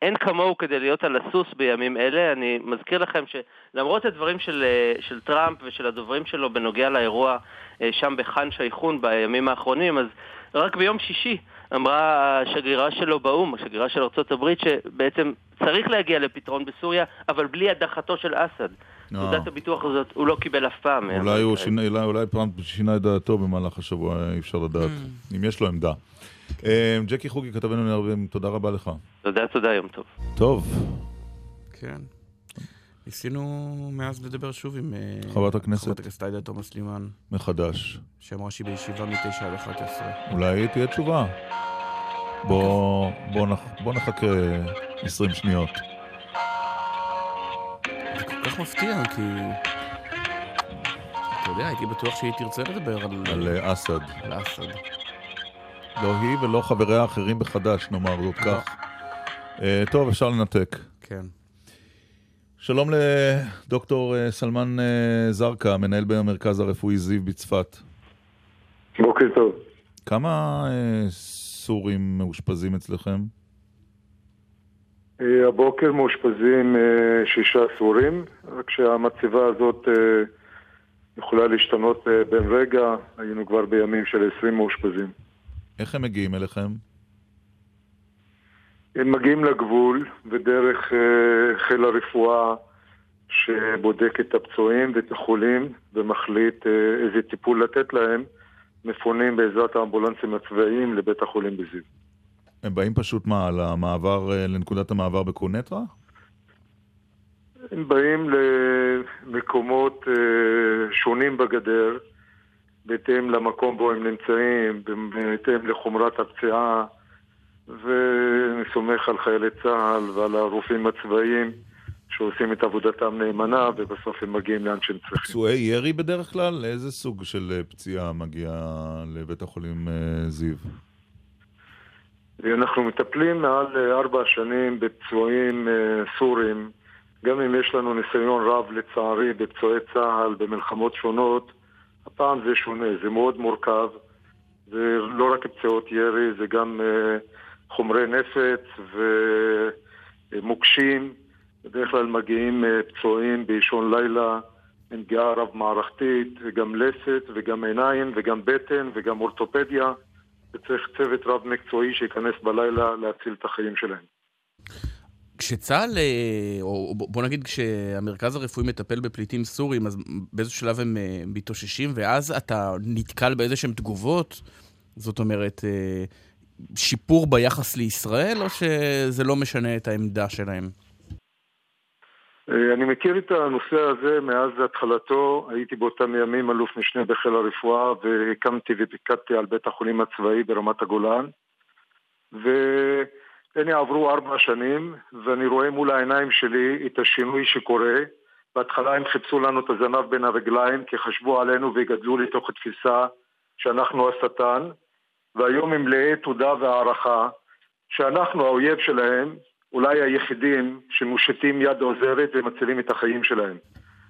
אין כמוהו כדי להיות על הסוס בימים אלה. אני מזכיר לכם שלמרות הדברים של, אה, של טראמפ ושל הדוברים שלו בנוגע לאירוע אה, שם בחאן שייחון בימים האחרונים, אז רק ביום שישי אמרה השגרירה שלו באו"ם, השגרירה של ארה"ב, שבעצם צריך להגיע לפתרון בסוריה, אבל בלי הדחתו של אסד. אה. תעודת הביטוח הזאת הוא לא קיבל אף פעם. אולי הוא שינה, אולי, אולי פעם שינה את דעתו במהלך השבוע, אי אפשר לדעת, mm. אם יש לו עמדה. אה, ג'קי חוגי, כתבנו נערבים, תודה רבה לך. תודה, תודה, יום טוב. טוב. כן. ניסינו מאז לדבר שוב עם אה, חברת הכנסת חברת הכנסת עאידה תומא סלימאן. מחדש. שאמרה שהיא בישיבה מ-9 עד 11. אולי תהיה תשובה. בוא, בוא, נח, בוא נחכה 20 שניות. זה כל כך מפתיע, כי... אתה יודע, הייתי בטוח שהיא תרצה לדבר על... על אה, אסד. על אסד. לא היא ולא חבריה האחרים בחד"ש, נאמר זאת כך. אה, טוב, אפשר לנתק. כן. שלום לדוקטור אה, סלמן זרקא, מנהל במרכז הרפואי זיו בצפת. בוקר טוב. כמה סורים מאושפזים אצלכם? הבוקר מאושפזים שישה סורים, רק שהמצבה הזאת יכולה להשתנות בן רגע, היינו כבר בימים של עשרים מאושפזים. איך הם מגיעים אליכם? הם מגיעים לגבול, ודרך uh, חיל הרפואה שבודק את הפצועים ואת החולים ומחליט uh, איזה טיפול לתת להם, מפונים בעזרת האמבולנסים הצבאיים לבית החולים בזיו. הם באים פשוט מה, למעבר, uh, לנקודת המעבר בקונטרה? הם באים למקומות uh, שונים בגדר. בהתאם למקום בו הם נמצאים, בהתאם לחומרת הפציעה, ואני סומך על חיילי צה"ל ועל הרופאים הצבאיים שעושים את עבודתם נאמנה, ובסוף הם מגיעים לאן שהם צריכים. פצועי ירי בדרך כלל? איזה סוג של אה, פציעה מגיע לבית החולים אה, זיו? אנחנו מטפלים מעל אה, ארבע שנים בפצועים סורים, גם אם יש לנו ניסיון רב לצערי בפצועי צה"ל במלחמות שונות, הפעם זה שונה, זה מאוד מורכב. זה לא רק פציעות ירי, זה גם uh, חומרי נפץ ומוקשים. בדרך כלל מגיעים uh, פצועים באישון לילה עם פגיעה רב-מערכתית, וגם לסת, וגם עיניים, וגם בטן, וגם אורתופדיה. וצריך צוות רב-מקצועי שייכנס בלילה להציל את החיים שלהם. כשצה"ל, אה, או בוא נגיד כשהמרכז הרפואי מטפל בפליטים סורים, אז באיזה שלב הם אה, מתאוששים, ואז אתה נתקל באיזה שהן תגובות? זאת אומרת, אה, שיפור ביחס לישראל, או שזה לא משנה את העמדה שלהם? אני מכיר את הנושא הזה מאז התחלתו, הייתי באותם ימים אלוף משנה בחיל הרפואה והקמתי ופיקדתי על בית החולים הצבאי ברמת הגולן ו... הנה עברו ארבע שנים, ואני רואה מול העיניים שלי את השינוי שקורה. בהתחלה הם חיפשו לנו את הזנב בין הרגליים, כי חשבו עלינו וגדלו לתוך התפיסה שאנחנו השטן, והיום הם מלאי תודה והערכה, שאנחנו האויב שלהם, אולי היחידים שמושיטים יד עוזרת ומצילים את החיים שלהם.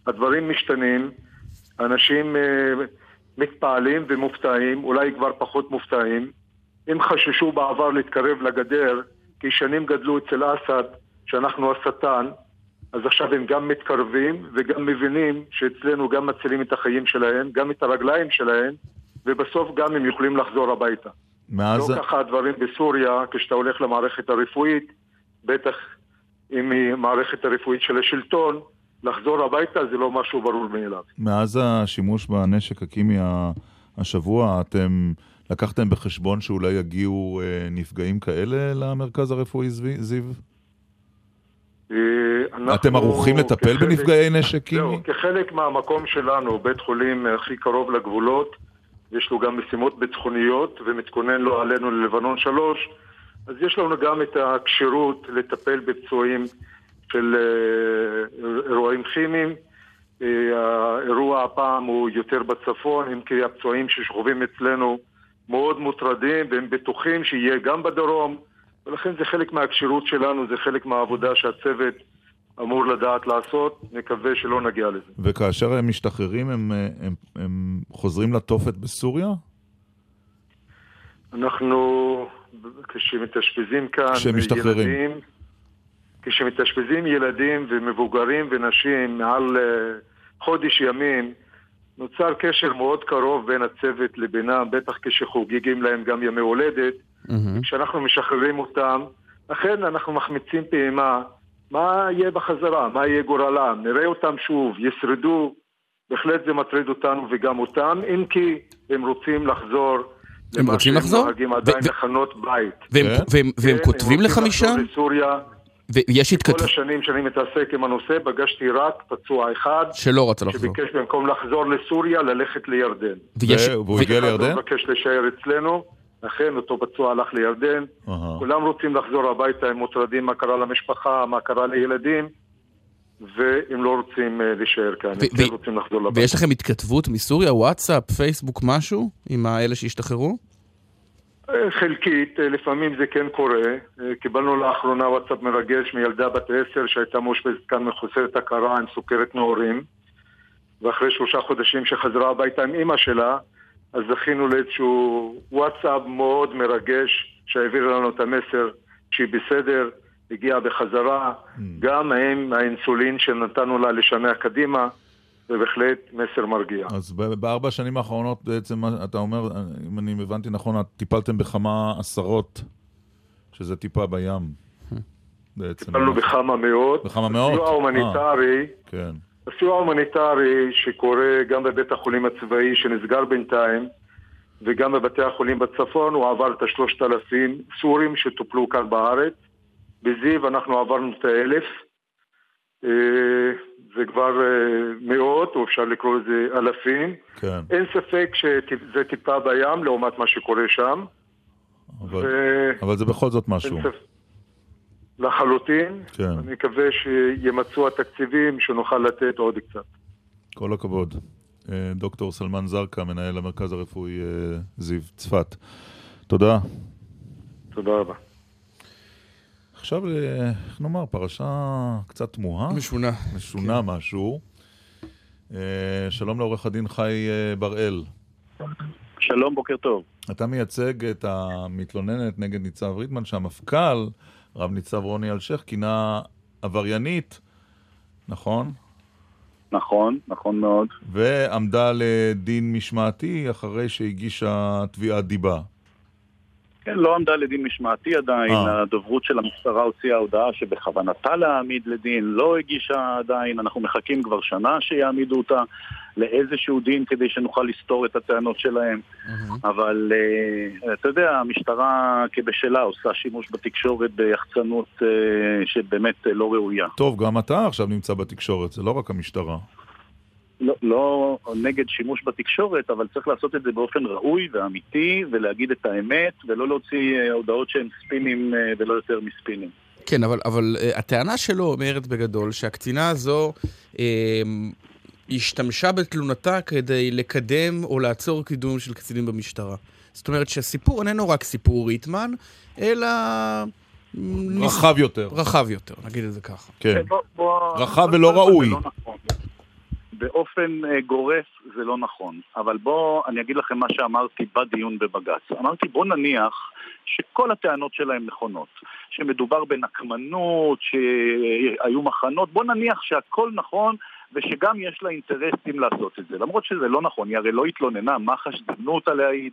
הדברים משתנים, אנשים uh, מתפעלים ומופתעים, אולי כבר פחות מופתעים. אם חששו בעבר להתקרב לגדר, כי שנים גדלו אצל אסד שאנחנו השטן, אז עכשיו הם גם מתקרבים וגם מבינים שאצלנו גם מצילים את החיים שלהם, גם את הרגליים שלהם, ובסוף גם הם יכולים לחזור הביתה. מאז... לא ככה הדברים בסוריה, כשאתה הולך למערכת הרפואית, בטח אם היא מערכת הרפואית של השלטון, לחזור הביתה זה לא משהו ברור מאליו. מאז השימוש בנשק הקימי השבוע, אתם לקחתם בחשבון שאולי יגיעו אה, נפגעים כאלה למרכז הרפואי זיו? אה, אתם ערוכים לטפל כחלק, בנפגעי נשק? זהו, כחלק מהמקום שלנו, בית חולים הכי קרוב לגבולות, יש לו גם משימות ביטחוניות ומתכונן לו עלינו ללבנון שלוש, אז יש לנו גם את הכשירות לטפל בפצועים של אה, אירועים כימיים, האירוע הפעם הוא יותר בצפון, אם כי הפצועים ששוכבים אצלנו מאוד מוטרדים והם בטוחים שיהיה גם בדרום, ולכן זה חלק מהכשירות שלנו, זה חלק מהעבודה שהצוות אמור לדעת לעשות, נקווה שלא נגיע לזה. וכאשר הם משתחררים, הם, הם, הם חוזרים לתופת בסוריה? אנחנו, כשמתאשפזים כאן כשמשתחררים. ילדים, כשמתאשפזים ילדים ומבוגרים ונשים מעל uh, חודש ימים, נוצר קשר מאוד קרוב בין הצוות לבינם, בטח כשחוגגים להם גם ימי הולדת. Mm-hmm. כשאנחנו משחררים אותם, אכן אנחנו מחמיצים פעימה. מה יהיה בחזרה? מה יהיה גורלם? נראה אותם שוב, ישרדו. בהחלט זה מטריד אותנו וגם אותם, אם כי הם רוצים לחזור. הם רוצים לחזור? שהם נוהגים עדיין לכנות בית. והם, כן. והם, והם כן, כותבים הם לך רוצים משם? לחזור לסוריה. ויש כל התכתבות השנים שאני מתעסק עם הנושא, פגשתי רק פצוע אחד, שלא רצה לחזור. שביקש במקום לחזור לסוריה, ללכת לירדן. ויש... והוא הגיע לירדן? הוא מבקש להישאר אצלנו, אכן אותו פצוע הלך לירדן. אהה. כולם רוצים לחזור הביתה, הם מוטרדים מה קרה למשפחה, מה קרה לילדים, והם לא רוצים אה, להישאר כאן, הם ו- כן ו- רוצים לחזור לבית. ויש לכם התכתבות מסוריה, וואטסאפ, פייסבוק, משהו? עם האלה שהשתחררו? אה, חלקית, אה, לפעמים זה כן קורה. אה, קיבלנו לאחרונה וואטסאפ מרגש מילדה בת עשר שהייתה מאושפזת כאן מחוסרת הכרה עם סוכרת נעורים, ואחרי שלושה חודשים שחזרה הביתה עם אימא שלה, אז זכינו לאיזשהו וואטסאפ מאוד מרגש שהעביר לנו את המסר שהיא בסדר, הגיעה בחזרה, גם עם האינסולין שנתנו לה לשנע קדימה, זה בהחלט מסר מרגיע. אז בארבע השנים האחרונות בעצם, אתה אומר, אם אני הבנתי נכון, טיפלתם בכמה עשרות, שזה טיפה בים. בעצם. טיפלנו בכמה מאות. בכמה מאות? הסיוע ההומניטרי, כן. הסיוע ההומניטרי שקורה גם בבית החולים הצבאי שנסגר בינתיים וגם בבתי החולים בצפון, הוא עבר את השלושת אלפים סורים שטופלו כאן בארץ. בזיו אנחנו עברנו את האלף. אה, זה כבר אה, מאות, או אפשר לקרוא לזה אלפים. כן. אין ספק שזה טיפה בים לעומת מה שקורה שם. אבל, ו- אבל זה בכל זאת משהו. לחלוטין. כן. אני מקווה שימצאו התקציבים, שנוכל לתת עוד קצת. כל הכבוד. אה, דוקטור סלמן זרקא, מנהל המרכז הרפואי זיו צפת. תודה. תודה רבה. עכשיו, אה, איך נאמר, פרשה קצת תמוהה, משונה. משונה משהו. אה, שלום לעורך הדין חי אה, בראל. שלום, בוקר טוב. אתה מייצג את המתלוננת נגד ניצב ריטמן, שהמפכ"ל, רב ניצב רוני אלשיך, כינה עבריינית, נכון? נכון, נכון מאוד. ועמדה לדין משמעתי אחרי שהגישה תביעת דיבה. כן, לא עמדה לדין משמעתי עדיין, אה. הדוברות של המשטרה הוציאה הודעה שבכוונתה להעמיד לדין, לא הגישה עדיין, אנחנו מחכים כבר שנה שיעמידו אותה לאיזשהו דין כדי שנוכל לסתור את הטענות שלהם. אבל אה, אתה יודע, המשטרה כבשלה עושה שימוש בתקשורת ביחצנות אה, שבאמת אה, לא ראויה. טוב, גם אתה עכשיו נמצא בתקשורת, זה לא רק המשטרה. לא, לא נגד שימוש בתקשורת, אבל צריך לעשות את זה באופן ראוי ואמיתי, ולהגיד את האמת, ולא להוציא אה, הודעות שהן ספינים אה, ולא יותר מספינים. כן, אבל, אבל uh, הטענה שלו אומרת בגדול שהקצינה הזו uh, השתמשה בתלונתה כדי לקדם או לעצור קידום של קצינים במשטרה. זאת אומרת שהסיפור איננו רק סיפור ריטמן, אלא... רחב יותר. רחב יותר, נגיד את זה ככה. כן. בוא- בוא- רחב בוא- ולא בוא- ראוי. זה לא נכון. באופן אה, גורף זה לא נכון, אבל בואו אני אגיד לכם מה שאמרתי בדיון בבג"ץ. אמרתי בואו נניח שכל הטענות שלהם נכונות, שמדובר בנקמנות, שהיו מחנות, בואו נניח שהכל נכון ושגם יש לה אינטרסים לעשות את זה, למרות שזה לא נכון, היא הרי לא התלוננה, מח"ש זימנו אותה להעיד,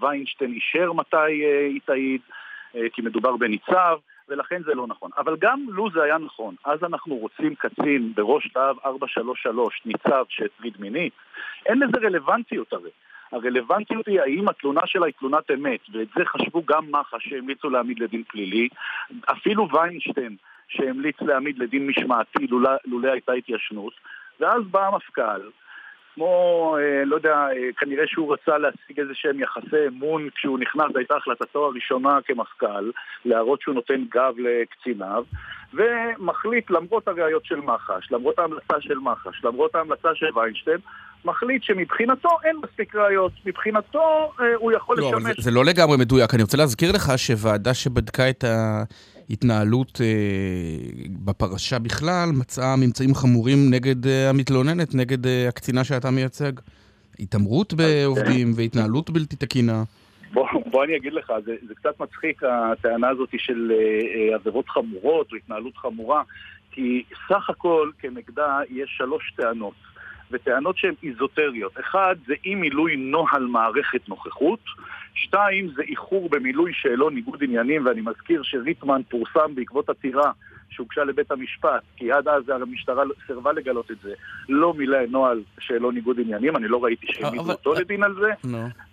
ויינשטיין אישר מתי אה, היא תעיד, אה, כי מדובר בניצב, ולכן זה לא נכון. אבל גם לו זה היה נכון, אז אנחנו רוצים קצין בראש להב 433, ניצב שהטריד מינית, אין לזה רלוונטיות הרי. הרלוונטיות היא האם התלונה שלה היא תלונת אמת, ואת זה חשבו גם מח"ש שהמליצו להעמיד לדין פלילי, אפילו ויינשטיין שהמליץ להעמיד לדין משמעתי לולא, הייתה התיישנות, ואז בא המפכ"ל כמו, אה, לא יודע, אה, כנראה שהוא רצה להשיג איזה שהם יחסי אמון כשהוא נכנס, זו הייתה החלטתו הראשונה כמפכ"ל, להראות שהוא נותן גב לקציניו, ומחליט, למרות הראיות של מח"ש, למרות ההמלצה של מח"ש, למרות ההמלצה של ויינשטיין, מחליט שמבחינתו אין מספיק ראיות, מבחינתו אה, הוא יכול לא, אבל לשמש... זה, זה לא לגמרי מדויק. אני רוצה להזכיר לך שוועדה שבדקה את ההתנהלות אה, בפרשה בכלל, מצאה ממצאים חמורים נגד אה, המתלוננת, נגד אה, הקצינה שאתה מייצג. התעמרות בעובדים והתנהלות בלתי תקינה. בוא, בוא אני אגיד לך, זה, זה קצת מצחיק הטענה הזאת של אה, אה, עבירות חמורות או התנהלות חמורה, כי סך הכל כנגדה יש שלוש טענות, וטענות שהן איזוטריות. אחד, זה אי מילוי נוהל מערכת נוכחות. שתיים, זה איחור במילוי שאלון ניגוד עניינים, ואני מזכיר שריטמן פורסם בעקבות עתירה שהוגשה לבית המשפט, כי עד אז המשטרה סירבה לגלות את זה, לא מילא נוהל שאלון ניגוד עניינים, אני לא ראיתי שהעמידו אבל- אותו לדין על זה.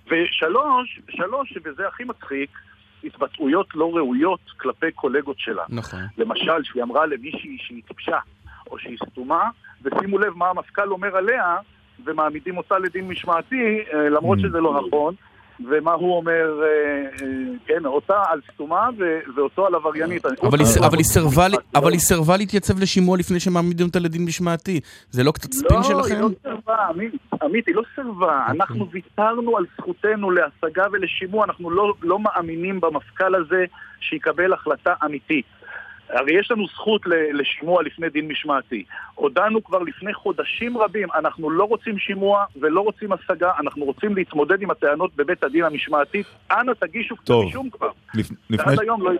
ושלוש, שלוש, וזה הכי מצחיק, התבטאויות לא ראויות כלפי קולגות שלה. נכון. למשל, שהיא אמרה למישהי שהיא טיפשה, או שהיא סתומה, ושימו לב מה המפכ"ל אומר עליה, ומעמידים אותה לדין משמעתי, אה, למרות Mm. שזה לא נכון, ומה הוא אומר, אה, אה, כן, אותה על סתומה ואותו על עבריינית. אבל היא, סירבה, לא. אבל היא סירבה להתייצב לשימוע לפני שמעמידים אותה לדין משמעתי. זה לא קצת ספין לא, שלכם? היא לא סירבה, עמית, היא לא סירבה. אנחנו ויתרנו על זכותנו להשגה ולשימוע, אנחנו לא, לא מאמינים במפכ"ל הזה שיקבל החלטה אמיתית. הרי יש לנו זכות לשימוע לפני דין משמעתי. הודענו כבר לפני חודשים רבים, אנחנו לא רוצים שימוע ולא רוצים השגה, אנחנו רוצים להתמודד עם הטענות בבית הדין המשמעתי. אנא תגישו כתב. אישום כבר. לפ- לפני, לא.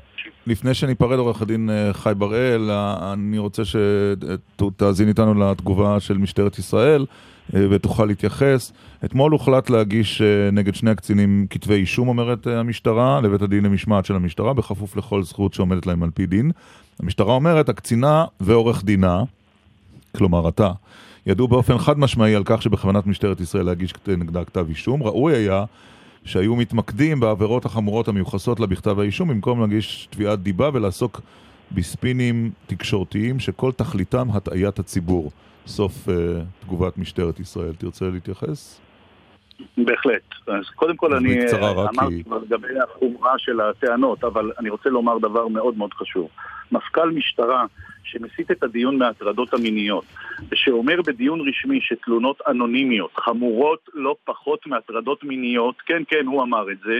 לפני שניפרד עורך הדין אה, חי בראל, אה, אני רוצה שתאזין איתנו לתגובה של משטרת ישראל ותוכל להתייחס. אתמול הוחלט להגיש אה, נגד שני הקצינים כתבי אישום, אומרת אה, המשטרה, לבית הדין למשמעת של המשטרה, בכפוף לכל זכות שעומדת להם על פי דין. המשטרה אומרת, הקצינה ועורך דינה, כלומר אתה, ידעו באופן חד משמעי על כך שבכוונת משטרת ישראל להגיש נגדה כתב אישום. ראוי היה שהיו מתמקדים בעבירות החמורות המיוחסות לה בכתב האישום, במקום להגיש תביעת דיבה ולעסוק בספינים תקשורתיים שכל תכליתם הטעיית הציבור. סוף uh, תגובת משטרת ישראל. תרצה להתייחס? בהחלט. אז קודם כל אני אה, אמרתי כבר לגבי החומרה של הטענות, אבל אני רוצה לומר דבר מאוד מאוד חשוב. מפכ"ל משטרה שמסיט את הדיון מההטרדות המיניות, ושאומר בדיון רשמי שתלונות אנונימיות חמורות לא פחות מהטרדות מיניות, כן כן הוא אמר את זה,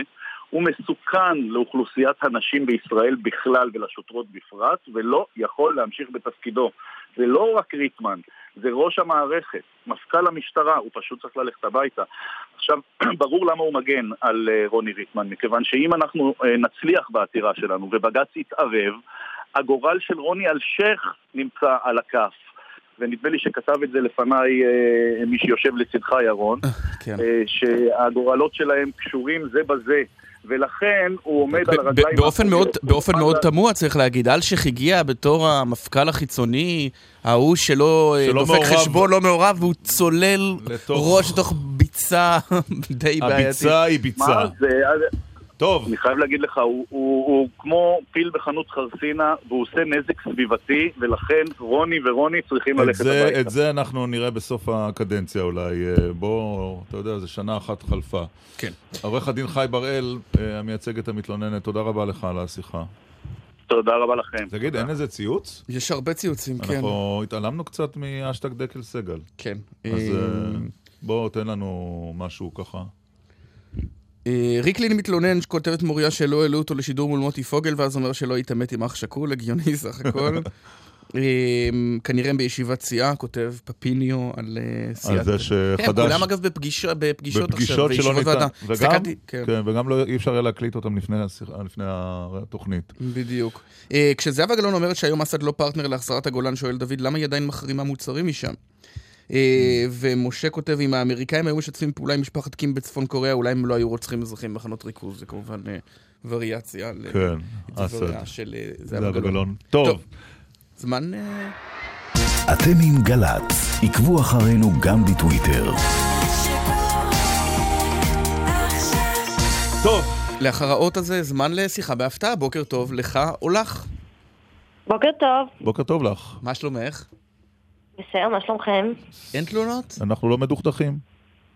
הוא מסוכן לאוכלוסיית הנשים בישראל בכלל ולשוטרות בפרט, ולא יכול להמשיך בתפקידו. זה לא רק ריטמן, זה ראש המערכת, מפכ"ל המשטרה, הוא פשוט צריך ללכת הביתה. עכשיו, (clears throat) ברור למה הוא מגן על אה, רוני ריטמן, מכיוון שאם אנחנו אה, נצליח בעתירה שלנו ובג"ץ יתערב, הגורל של רוני אלשיך נמצא על הכף. ונדמה לי שכתב את זה לפניי אה, מי שיושב לצדך, ירון, (laughs) כן. שהגורלות שלהם קשורים זה בזה. ולכן הוא עומד על ב- הרגליים... באופן מאוד. באופן מאוד תמוה צריך להגיד, אלשיך הגיע בתור המפכ"ל החיצוני, ההוא שלא אה, דופק. חשבון, לא מעורב, והוא צולל לתוך- ראש לתוך ביצה (laughs) די בעייתית. הביצה היא ביצה. מה זה? טוב, אני חייב להגיד לך, הוא, הוא, הוא כמו פיל בחנות חרסינה, והוא עושה נזק סביבתי, ולכן רוני ורוני צריכים ללכת זה, הביתה. את זה אנחנו נראה בסוף הקדנציה אולי. אה, בוא, אתה יודע, זה שנה אחת חלפה. כן. עורך הדין חי בראל, אה, המייצג את המתלוננת, תודה רבה לך על השיחה. תודה רבה לכם. תגיד, אין איזה ציוץ? יש הרבה ציוצים, כן. אנחנו התעלמנו קצת מאשטג דקל סגל. כן. אז אה, אה, בוא, תן לנו משהו ככה. אה, ריקלין מתלונן, כותבת מוריה שלא העלו אותו לשידור מול מוטי פוגל, ואז אומר שלא התעמת עם אח שכול, הגיוני (laughs) סך הכל. אה, כנראה בישיבת סיעה, כותב פפיניו על אה, סיעת... על זה כן, שחדש... כולם אגב בפגישות עכשיו, בפגישות שלא ניתן. וגם, כן. כן, וגם לא, אי אפשר היה להקליט אותם לפני, התוכנית. בדיוק. כשזהבה גלאון אומרת שהיום אסד לא פרטנר להחזרת הגולן, שואל דוד, למה היא עדיין מחרימה מוצרים משם? אה, ומשה כותב, אם האמריקאים היו משתפים פעולה עם משפחת קים בצפון קוריאה, אולי הם לא היו רוצחים אזרחים במחנות ריכוז. זה כמובן אה, וריאציה כן, אסד. של אה, זהבה גלאון. טוב. זמן... אתם עם גל"צ, עקבו אחרינו גם בטוויטר. טוב. לאחר האות הזה, זמן לשיחה בהפתעה. בוקר טוב לך או לך. בוקר טוב. בוקר טוב לך. מה שלומך? בסדר, מה שלומכם? אין תלונות? אנחנו לא מדוכדכים.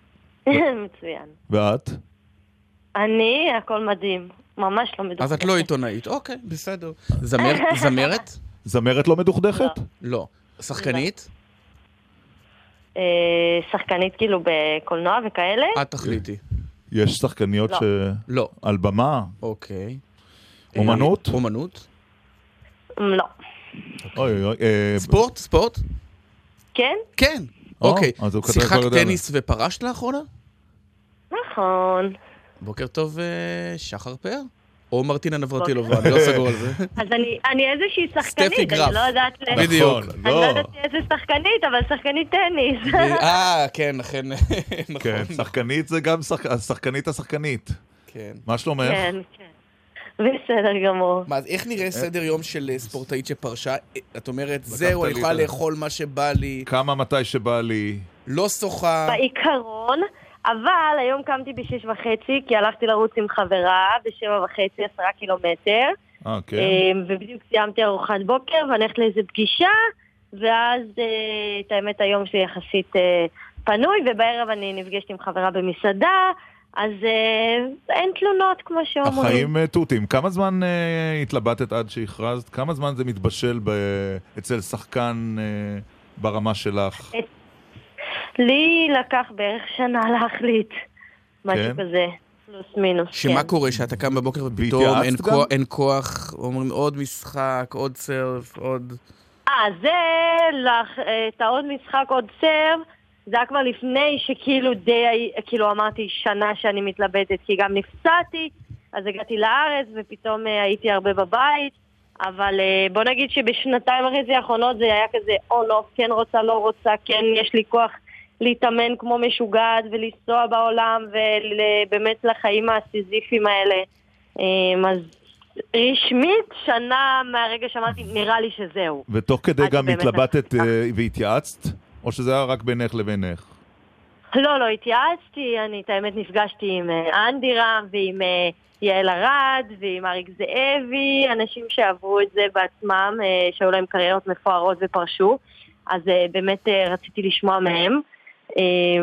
(laughs) מצוין. ואת? אני, הכל מדהים. ממש לא מדוכדכת. אז את לא עיתונאית. אוקיי, בסדר. זמר- (laughs) זמרת? זמרת לא מדוכדכת? לא. שחקנית? אה, שחקנית כאילו בקולנוע וכאלה? את תחליטי. יש שחקניות לא. ש... לא. על במה? אוקיי. אומנות? אומנות? לא. אוי אוי. אה, ספורט? ספורט? כן? כן. או, אוקיי. אז הוא כתב שיחקת. טניס ופרשת לאחרונה? נכון. בוקר טוב, אה, שחר פאר? או מרטינה נברטילובה, אני לא (laughs) סגור על זה. אז אני, אני איזושהי שחקנית, גרף. אני לא יודעת... ל- נכון, בדיוק. אני לא לא. יודעת איזה שחקנית, אבל שחקנית טניס. אה, כן, אכן, (laughs) נכון. כן, שחקנית זה גם שח- השחקנית השחקנית. כן. מה שלומך? כן, כן. בסדר גמור. מה, אז איך נראה סדר יום של אה, ספורטאית שפרשה? אה, את אומרת, זהו, אני יכולה לאכול מה שבא לי, כמה מתי שבא לי. לא שוחה. בעיקרון, אבל היום קמתי בשש וחצי, כי הלכתי לרוץ עם חברה בשבע וחצי, עשרה קילומטר. אה, כן? אה, ובדיוק סיימתי ארוחת בוקר, ואני הולכת לאיזה פגישה, ואז, אה, את האמת, היום שלי יחסית אה, פנוי, ובערב אני נפגשת עם חברה במסעדה, אז אה, אין תלונות, כמו שאומרים. החיים אה, תותים. כמה זמן אה, התלבטת עד שהכרזת? כמה זמן זה מתבשל ב- אצל שחקן אה, ברמה שלך? לי לקח בערך שנה (laughs) להחליט, משהו כן? כזה, פלוס מינוס. שמה כן. קורה שאתה קם בבוקר ופתאום אין? כוח- אין כוח, אומרים עוד משחק, עוד סרף, עוד... אה, זה, לך, אה, את העוד משחק, עוד סרב, זה היה כבר לפני שכאילו די, כאילו אמרתי שנה שאני מתלבטת, כי גם נפצעתי, אז הגעתי לארץ ופתאום אה, הייתי הרבה בבית, אבל אה, בוא נגיד שבשנתיים וחצי האחרונות זה היה כזה און אוף, כן רוצה, לא רוצה, כן יש לי כוח להתאמן כמו משוגעת ולנסוע בעולם ובאמת לחיים הסיזיפיים האלה. אה, אז רשמית, שנה מהרגע שאמרתי, נראה לי שזהו. ותוך כדי גם התלבטת אה, והתייעצת? או שזה היה רק בינך לבינך? לא, לא התייעצתי, אני את האמת נפגשתי עם אה, אנדי רם ועם אה, יעל ארד ועם אריק זאבי, אנשים שעברו את זה בעצמם, אה, שהיו להם קריירות מפוארות ופרשו, אז באמת רציתי לשמוע מהם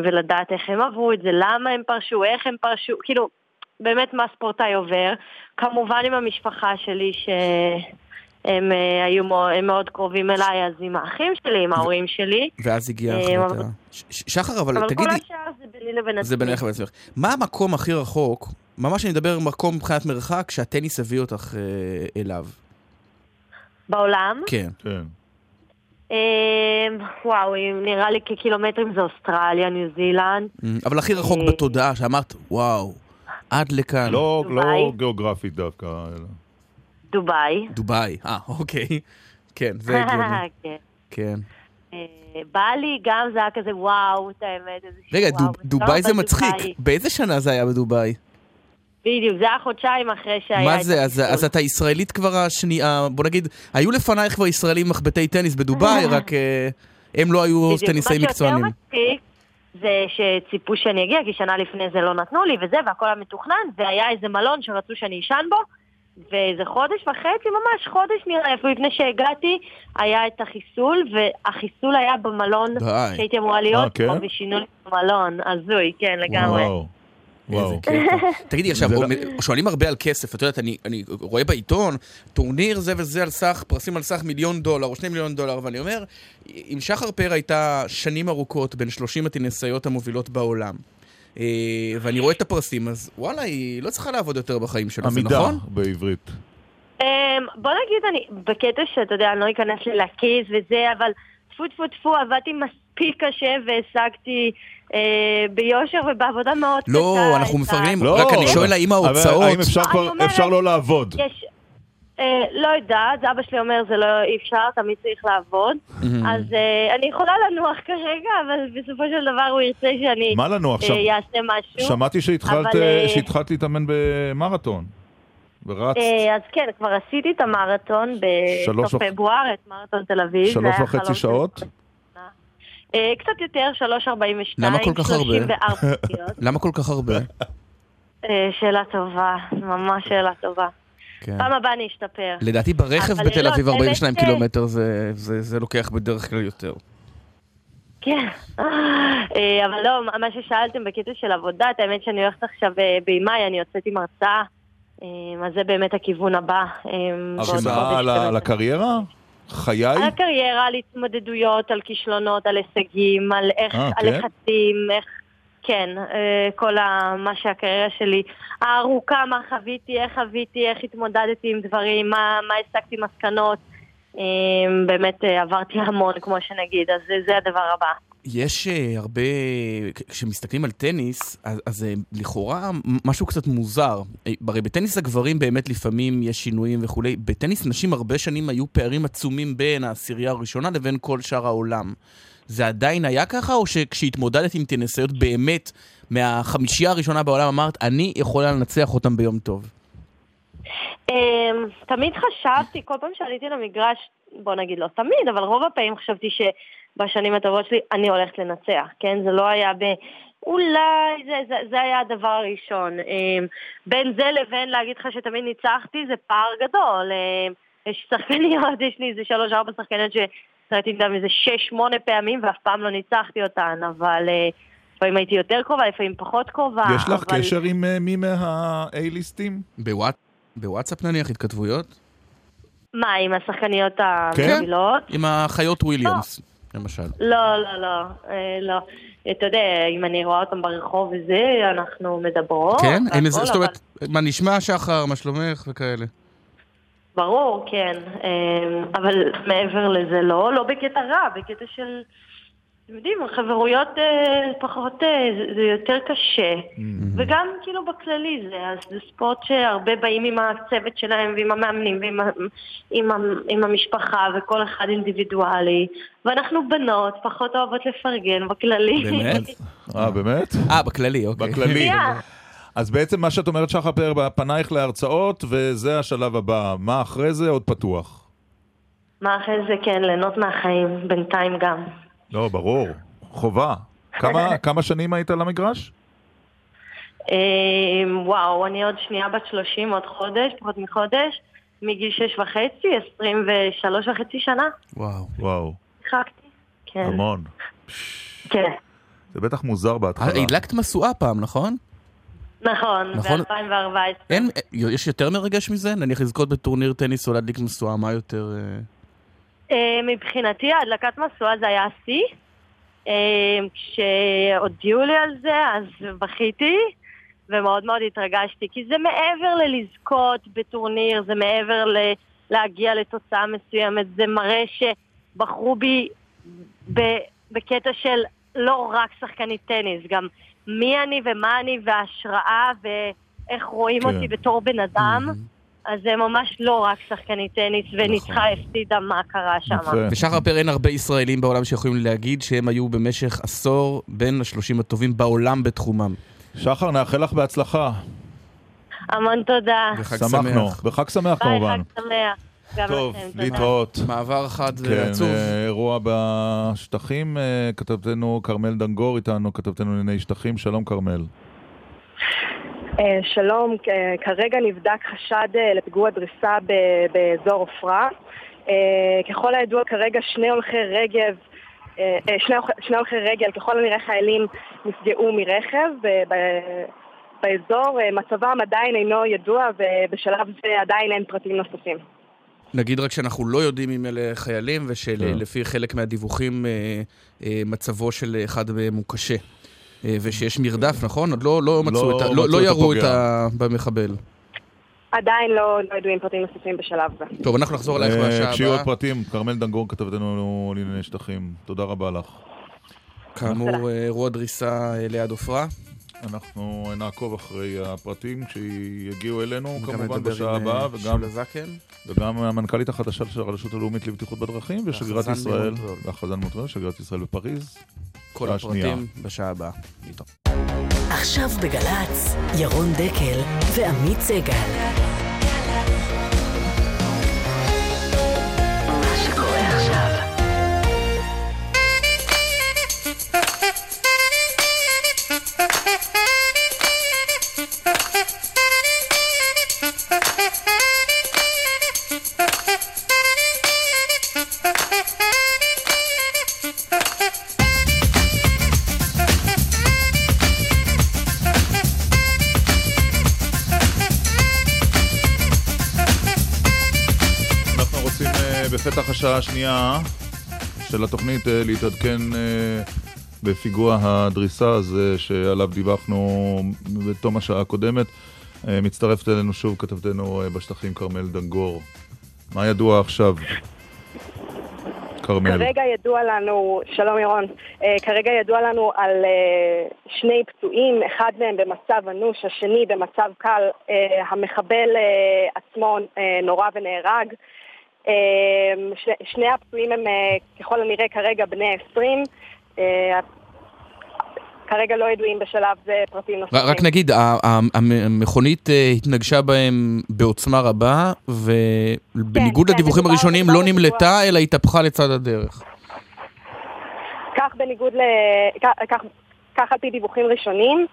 ולדעת איך הם עברו את זה, למה הם פרשו, איך הם פרשו, כאילו, באמת מה ספורטאי עובר. כמובן עם המשפחה שלי שהם אה, היו מאוד, הם מאוד קרובים אליי, אז עם האחים שלי, עם ההורים שלי. ואז הגיעה אה. אבל- ש- שחר, אבל אבל כל תגידי, השאר זה ביני לבין עצמי. זה בינך ובעצמך. מה המקום הכי רחוק, ממש אני מדבר מקום מבחינת מרחק, שהטניס הביא אותך אה, אליו? בעולם? כן. כן. וואו, נראה לי כקילומטרים זה אוסטרליה, ניו זילנד. Mm, אבל הכי רחוק בתודעה, שאמרת, וואו, עד לכאן. לא לא. גיאוגרפית דווקא. אלא- דובאי. דובאי, אה, אוקיי. כן, זה הגיוני. (laughs) כן. כן. אה, בלי גם זה היה כזה וואו, את האמת, איזה רגע, וואו, דוב- דובאי זה מצחיק. באיזה שנה זה היה בדובאי? בדיוק, זה היה חודשיים אחרי שהיה... מה זה? אז. אז אתה ישראלית כבר השנייה, בוא נגיד, היו לפנייך כבר ישראלים מחבטי טניס בדובאי, (laughs) רק אה, הם לא היו. טניסאים מה מקצוענים. שיותר מצחיק זה שציפו שאני אגיע, כי שנה לפני זה לא נתנו לי וזה, והכל היה מתוכנן, והיה איזה מלון שרצו שאני אשן בו, ואיזה חודש וחצי, ממש חודש נראה, לי, אפילו לפני שהגעתי, היה את החיסול, והחיסול היה במלון די. שהייתי אמורה להיות אה, כן? בו, ושינו לי את המלון, הזוי, כן, לגמרי. וואו. וואו. (laughs) תגידי, עכשיו, לא- שואלים הרבה על כסף, את יודעת, אני, אני רואה בעיתון, טורניר זה וזה על סך, פרסים על סך מיליון דולר או שני מיליון דולר, ואני אומר, אם שחר פאר הייתה שנים ארוכות בין 30 הטניסאיות המובילות בעולם, אה, ואני רואה את הפרסים, אז וואלה, היא לא צריכה לעבוד יותר בחיים שלה, זה עמידה נכון? בעברית. אמ, בוא נגיד, אני בקטע שאתה יודע, אני לא אכנס לי לכיס וזה, אבל טפו טפו טפו, עבדתי מספיק קשה והשגתי אה, ביושר ובעבודה מאוד קשה. לא, אנחנו את ה- מפרגנים, לא, רק אני שואל האם ההוצאות... האם אומרת- אפשר לא לעבוד? יש... אה, לא יודעת, אבא שלי אומר זה לא אי אפשר, תמיד צריך לעבוד. מהמם. אז אה, אני יכולה לנוח כרגע, אבל בסופו של דבר הוא ירצה שאני מה לנוח אה? אעשה משהו. שמעתי שהתחלת להתאמן במרתון. ורצת אז כן, כבר עשיתי את המרתון בסוף פברואר, את מרתון תל אביב. שלוש וחצי. שעות? קצת יותר, 3.42. למה כל כך הרבה? 34 פניות. (laughs) למה כל כך הרבה? שאלה טובה, ממש שאלה טובה. כן. פעם הבאה אני אשתפר. לדעתי ברכב בתל לא, אביב האמת 42 ש- קילומטר זה- זה זה לוקח בדרך כלל יותר. כן. אה, אבל לא, מה ששאלתם בקטע של עבודה, את האמת שאני הולכת עכשיו אה, במאי, אני יוצאת עם הרצאה, אה, אז זה באמת הכיוון הבא. אה, הרצאה על הקריירה? חיי? על הקריירה, על התמודדויות, על כישלונות, על הישגים, על איך, אה, על כן? לחצים, איך... כן, אה, כל ה, מה שהקריירה שלי הארוכה, מה חוויתי, איך חוויתי, איך התמודדתי עם דברים, מה, מה הסקתי מסקנות. אה, באמת אה, עברתי המון, כמו שנגיד, אז זה, זה הדבר הבא. יש הרבה, כשמסתכלים על טניס, אז, אז לכאורה משהו קצת מוזר. הרי בטניס הגברים באמת לפעמים יש שינויים וכולי. בטניס נשים הרבה שנים היו פערים עצומים בין העשירייה הראשונה לבין כל שאר העולם. זה עדיין היה ככה, או שכשהתמודדת עם טניסאיות באמת מהחמישייה הראשונה בעולם אמרת, אני יכולה לנצח אותם ביום טוב? אמ, תמיד חשבתי, כל פעם שעליתי למגרש, בוא נגיד לא תמיד, אבל רוב הפעמים חשבתי שבשנים הטובות שלי אני הולכת לנצח, כן? זה לא היה ב... אולי זה, זה, זה היה הדבר הראשון. אמ, בין זה לבין להגיד לך שתמיד ניצחתי זה פער גדול. אמ, יש שחקניות, (laughs) יש לי איזה שלוש-ארבע שחקניות ששחקתי איתן איזה שש-שמונה פעמים ואף פעם לא ניצחתי אותן, אבל אה, לפעמים הייתי יותר קרובה, לפעמים פחות קרובה. יש לך אבל... קשר עם אה, מי מה-A-ליסטים? בוואט... בוואטסאפ נניח, התכתבויות? מה, עם השחקניות כן. המובילות? עם החיות וויליאמס, למשל. לא, לא, לא, אה, לא. אתה יודע, אם אני רואה אותם ברחוב וזה, אנחנו מדברות. כן? זאת אומרת, מה נשמע שחר, מה שלומך וכאלה. ברור, כן. אה, אבל מעבר לזה לא, לא בקטע רע, בקטע של... אתם יודעים, חברויות אה, פחות, אה, זה, זה יותר קשה. וגם כאילו בכללי זה, ספורט שהרבה באים עם הצוות שלהם ועם המאמנים ועם עם, עם המשפחה וכל אחד אינדיבידואלי. ואנחנו בנות, פחות אוהבות לפרגן בכללי. באמת? אה, באמת? אה, בכללי, אוקיי. בכללי. אז בעצם מה שאת אומרת, שחר פאר, פנייך להרצאות, וזה השלב הבא. מה אחרי זה עוד פתוח? מה אחרי זה, כן, ליהנות מהחיים, בינתיים גם. לא, ברור. חובה. כמה, (laughs) כמה שנים היית על המגרש? אה, וואו, אני עוד שנייה בת 30, עוד חודש, פחות מחודש, מגיל 6 וחצי, 23 וחצי שנה. וואו. וואו, שיחקתי. כן. המון. כן. זה בטח מוזר בהתחלה. אה, הדלקת משואה פעם, נכון? נכון, נכון. ב-2014. אין, אה, יש יותר מרגש מזה? נניח לזכות בטורניר טניס או להדליק משואה, מה יותר... אה, אה, מבחינתי הדלקת משואה זה היה השיא. אה, כשהודיעו לי על זה, אז בכיתי, ומאוד מאוד התרגשתי, כי זה מעבר ללזכות בטורניר, זה מעבר ל- להגיע לתוצאה מסוימת, זה מראה שבחרו בי ב- בקטע של לא רק שחקנית טניס, גם מי אני ומה אני וההשראה ואיך רואים כן. אותי בתור בן אדם. אז זה ממש לא רק שחקנית טניס, וניצחה, הפסידה, מה קרה שם. נכון. ושחר פר אין הרבה ישראלים בעולם שיכולים להגיד שהם היו במשך עשור בין השלושים הטובים בעולם בתחומם. שחר, נאחל לך בהצלחה. המון תודה. וחג שמחנו. שמח. וחג שמח ביי, כמובן. חג שמח. גם טוב, לכם. להתראות. מעבר חד כן, עצוב. אה, אירוע בשטחים, אה, כתבתנו כרמל דנגור איתנו, כתבתנו לענייני שטחים, שלום כרמל. אה, שלום, כרגע נבדק חשד לפיגוע דריסה ב- באזור עופרה. ככל הידוע כרגע שני הולכי רגב, שני, שני הולכי רגל, ככל הנראה חיילים נפגעו מרכב ב- באזור. מצבם עדיין אינו ידוע ובשלב זה עדיין אין פרטים נוספים. נגיד רק שאנחנו לא יודעים אם אלה חיילים, כן. ושלפי חלק מהדיווחים אה, אה, מצבו של אחד מהם הוא קשה. אה, ושיש מרדף, נכון? עוד לא, לא מצאו את ה... לא, לא ירו את. ה... במחבל. עדיין לא, לא ידועים פרטים נוספים בשלב זה. טוב, אנחנו נחזור אלייך בשעה כשיהיו עוד הבאה. פרטים, כרמל דנגור כתבתנו לענייני שטחים. תודה רבה לך. כאמור, אירוע דריסה ליד עופרה. אנחנו נעקוב אחרי הפרטים כשיגיעו אלינו, כמובן בשעה אה, הבאה, וגם. וגם המנכ"לית החדשה של הרשות הלאומית לבטיחות בדרכים, ושגרירת ישראל. והחזן מונטריאול, שגרירת ישראל בפריז. כל. הפרטים בשעה הבאה. עכשיו בגל"צ, ירון דקל ועמית סגל. בפתח השעה השנייה של התוכנית אה, להתעדכן אה, בפיגוע הדריסה הזה שעליו דיווחנו בתום השעה הקודמת. אה, מצטרפת אלינו שוב כתבתנו בשטחים כרמל דנגור. מה ידוע עכשיו? כרמל. כרגע ידוע לנו, שלום ירון, אה, כרגע ידוע לנו על אה, שני פצועים, אחד מהם במצב אנוש, השני במצב קל. אה, המחבל אה, עצמו אה, נורה ונהרג. ש- שני הפצועים הם אה, ככל הנראה כרגע בני 20. אה, כרגע לא ידועים בשלב זה פרטים נוספים. רק נגיד, המכונית אה, התנגשה בהם בעוצמה רבה, ובניגוד כן, לדיווחים מדובר- הראשונים לא נמלטה, אלא התהפכה לצד הדרך. כך בניגוד ל... כך, כך, כך על פי דיווחים ראשונים.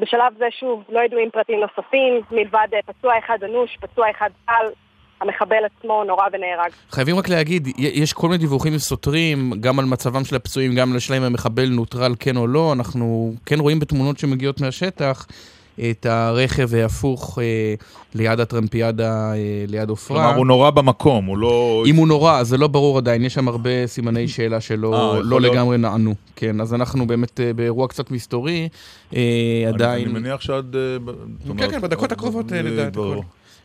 בשלב זה שוב לא ידועים פרטים נוספים, מלבד אה, פצוע אחד אנוש, פצוע אחד קל, המחבל עצמו נורה ונהרג. חייבים רק להגיד, יש כל מיני דיווחים סותרים, גם על מצבם של הפצועים, גם על השאלה אם המחבל נוטרל כן או לא. אנחנו כן רואים בתמונות שמגיעות מהשטח את הרכב ההפוך אה, ליד הטרמפיאדה, אה, ליד עופרה. כלומר, הוא נורא במקום, הוא לא... אם הוא נורא, זה לא ברור עדיין, יש שם הרבה סימני שאלה שלא אה, לא. לגמרי נענו. כן, אז אנחנו באמת אה, באירוע קצת מסתורי, אה, אני- עדיין... אני מניח שעד... אה, ב- כן, אומרת, כן, בדקות הקרובות אה, אה, נדע את.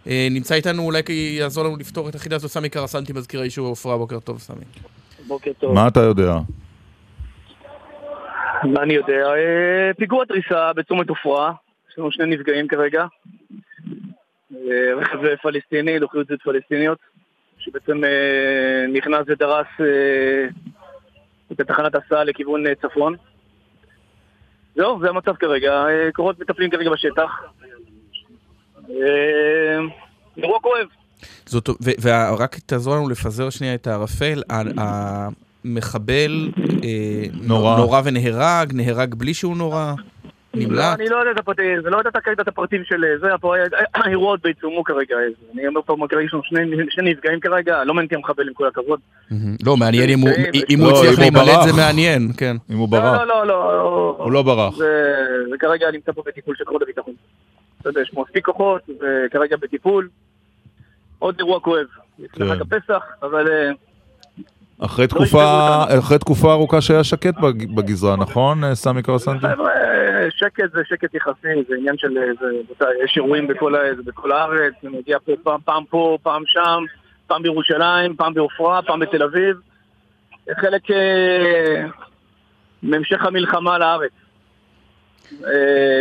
אה, נמצא איתנו, אולי יעזור לנו לפתור את החידה הזו, סמי קרסנטי, מזכיר היישוב עופרה, בוקר טוב, סמי. בוקר טוב. מה אתה יודע? מה אני יודע? אה, פיגוע דריסה בצומת עופרה, יש לנו שני נפגעים כרגע. רכב פלסטיני, לוחיות זית פלסטיניות, שבעצם אה, נכנס ודרס אה, את תחנת הסעה לכיוון אה, צפון. זהו, זה המצב כרגע. כוחות מטפלים כרגע בשטח. אירוע כואב. זאת, ו- ורק תעזור לנו לפזר שנייה את הערפל. המחבל נורה. נורה ונהרג, נהרג בלי שהוא נורה, לא, נמלט. אני לא יודע את הפרטים, זה לא יודע כרגע את הפרטים של אה, זה, הפר- האירוע עוד בעיצומו כרגע. אה, אני אומר פה, כרגע יש לנו שני שני נפגעים כרגע, לא מעניין אותי המחבל עם כל הכבוד. לא, מעניין אם הוא- נפגעים, אם הוא לא, הצליח הוא להימלט. זה מעניין, כן. אם הוא ברח. לא, לא, לא, לא. הוא לא ברח. זה כרגע נמצא פה בטיפול של כוחות הביטחון. אתה יודע, יש מספיק כוחות, וכרגע בטיפול. עוד אירוע כואב. לפני כן. חג הפסח, אבל אה, אחרי לא תקופה, אחרי תקופה ארוכה שהיה שקט בג- בגזרה, נכון, אה, סמי קרסנטי? חבר'ה, אה, שקט זה שקט יחסי, זה עניין של... אה, יש אירועים בכל הארץ, זה מגיע פעם, פה, פעם שם, פעם בירושלים, פעם בעופרה, פעם בתל אביב. זה חלק מהמשך המלחמה לארץ.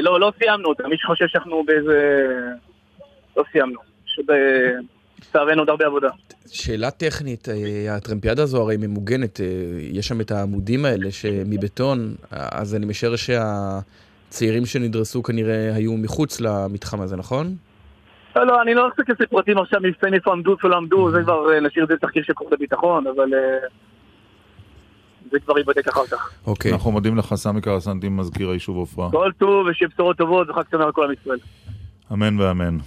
לא, לא סיימנו אותה, מי שחושב שאנחנו באיזה... לא סיימנו. לצערנו עוד הרבה עבודה. שאלה טכנית, אה, הטרמפיאדה הזו הרי ממוגנת, אה, יש שם את העמודים האלה שמבטון, אז אני משער שהצעירים שנדרסו כנראה היו מחוץ למתחם הזה, נכון? לא, לא, אני לא עושה כזה פרטים עכשיו מבצעים איפה עמדו, איפה לא עמדו, זה כבר אה, נשאיר את זה לתחקיר של כוחות הביטחון, אבל זה כבר ייבדק אחר כך. אוקיי. אנחנו מודים לך, סמי קרסנטי, מזכיר היישוב עופרה. כל טוב ושיהיה בשורות טובות וחג שמח לכל עם ישראל. אמן ואמן.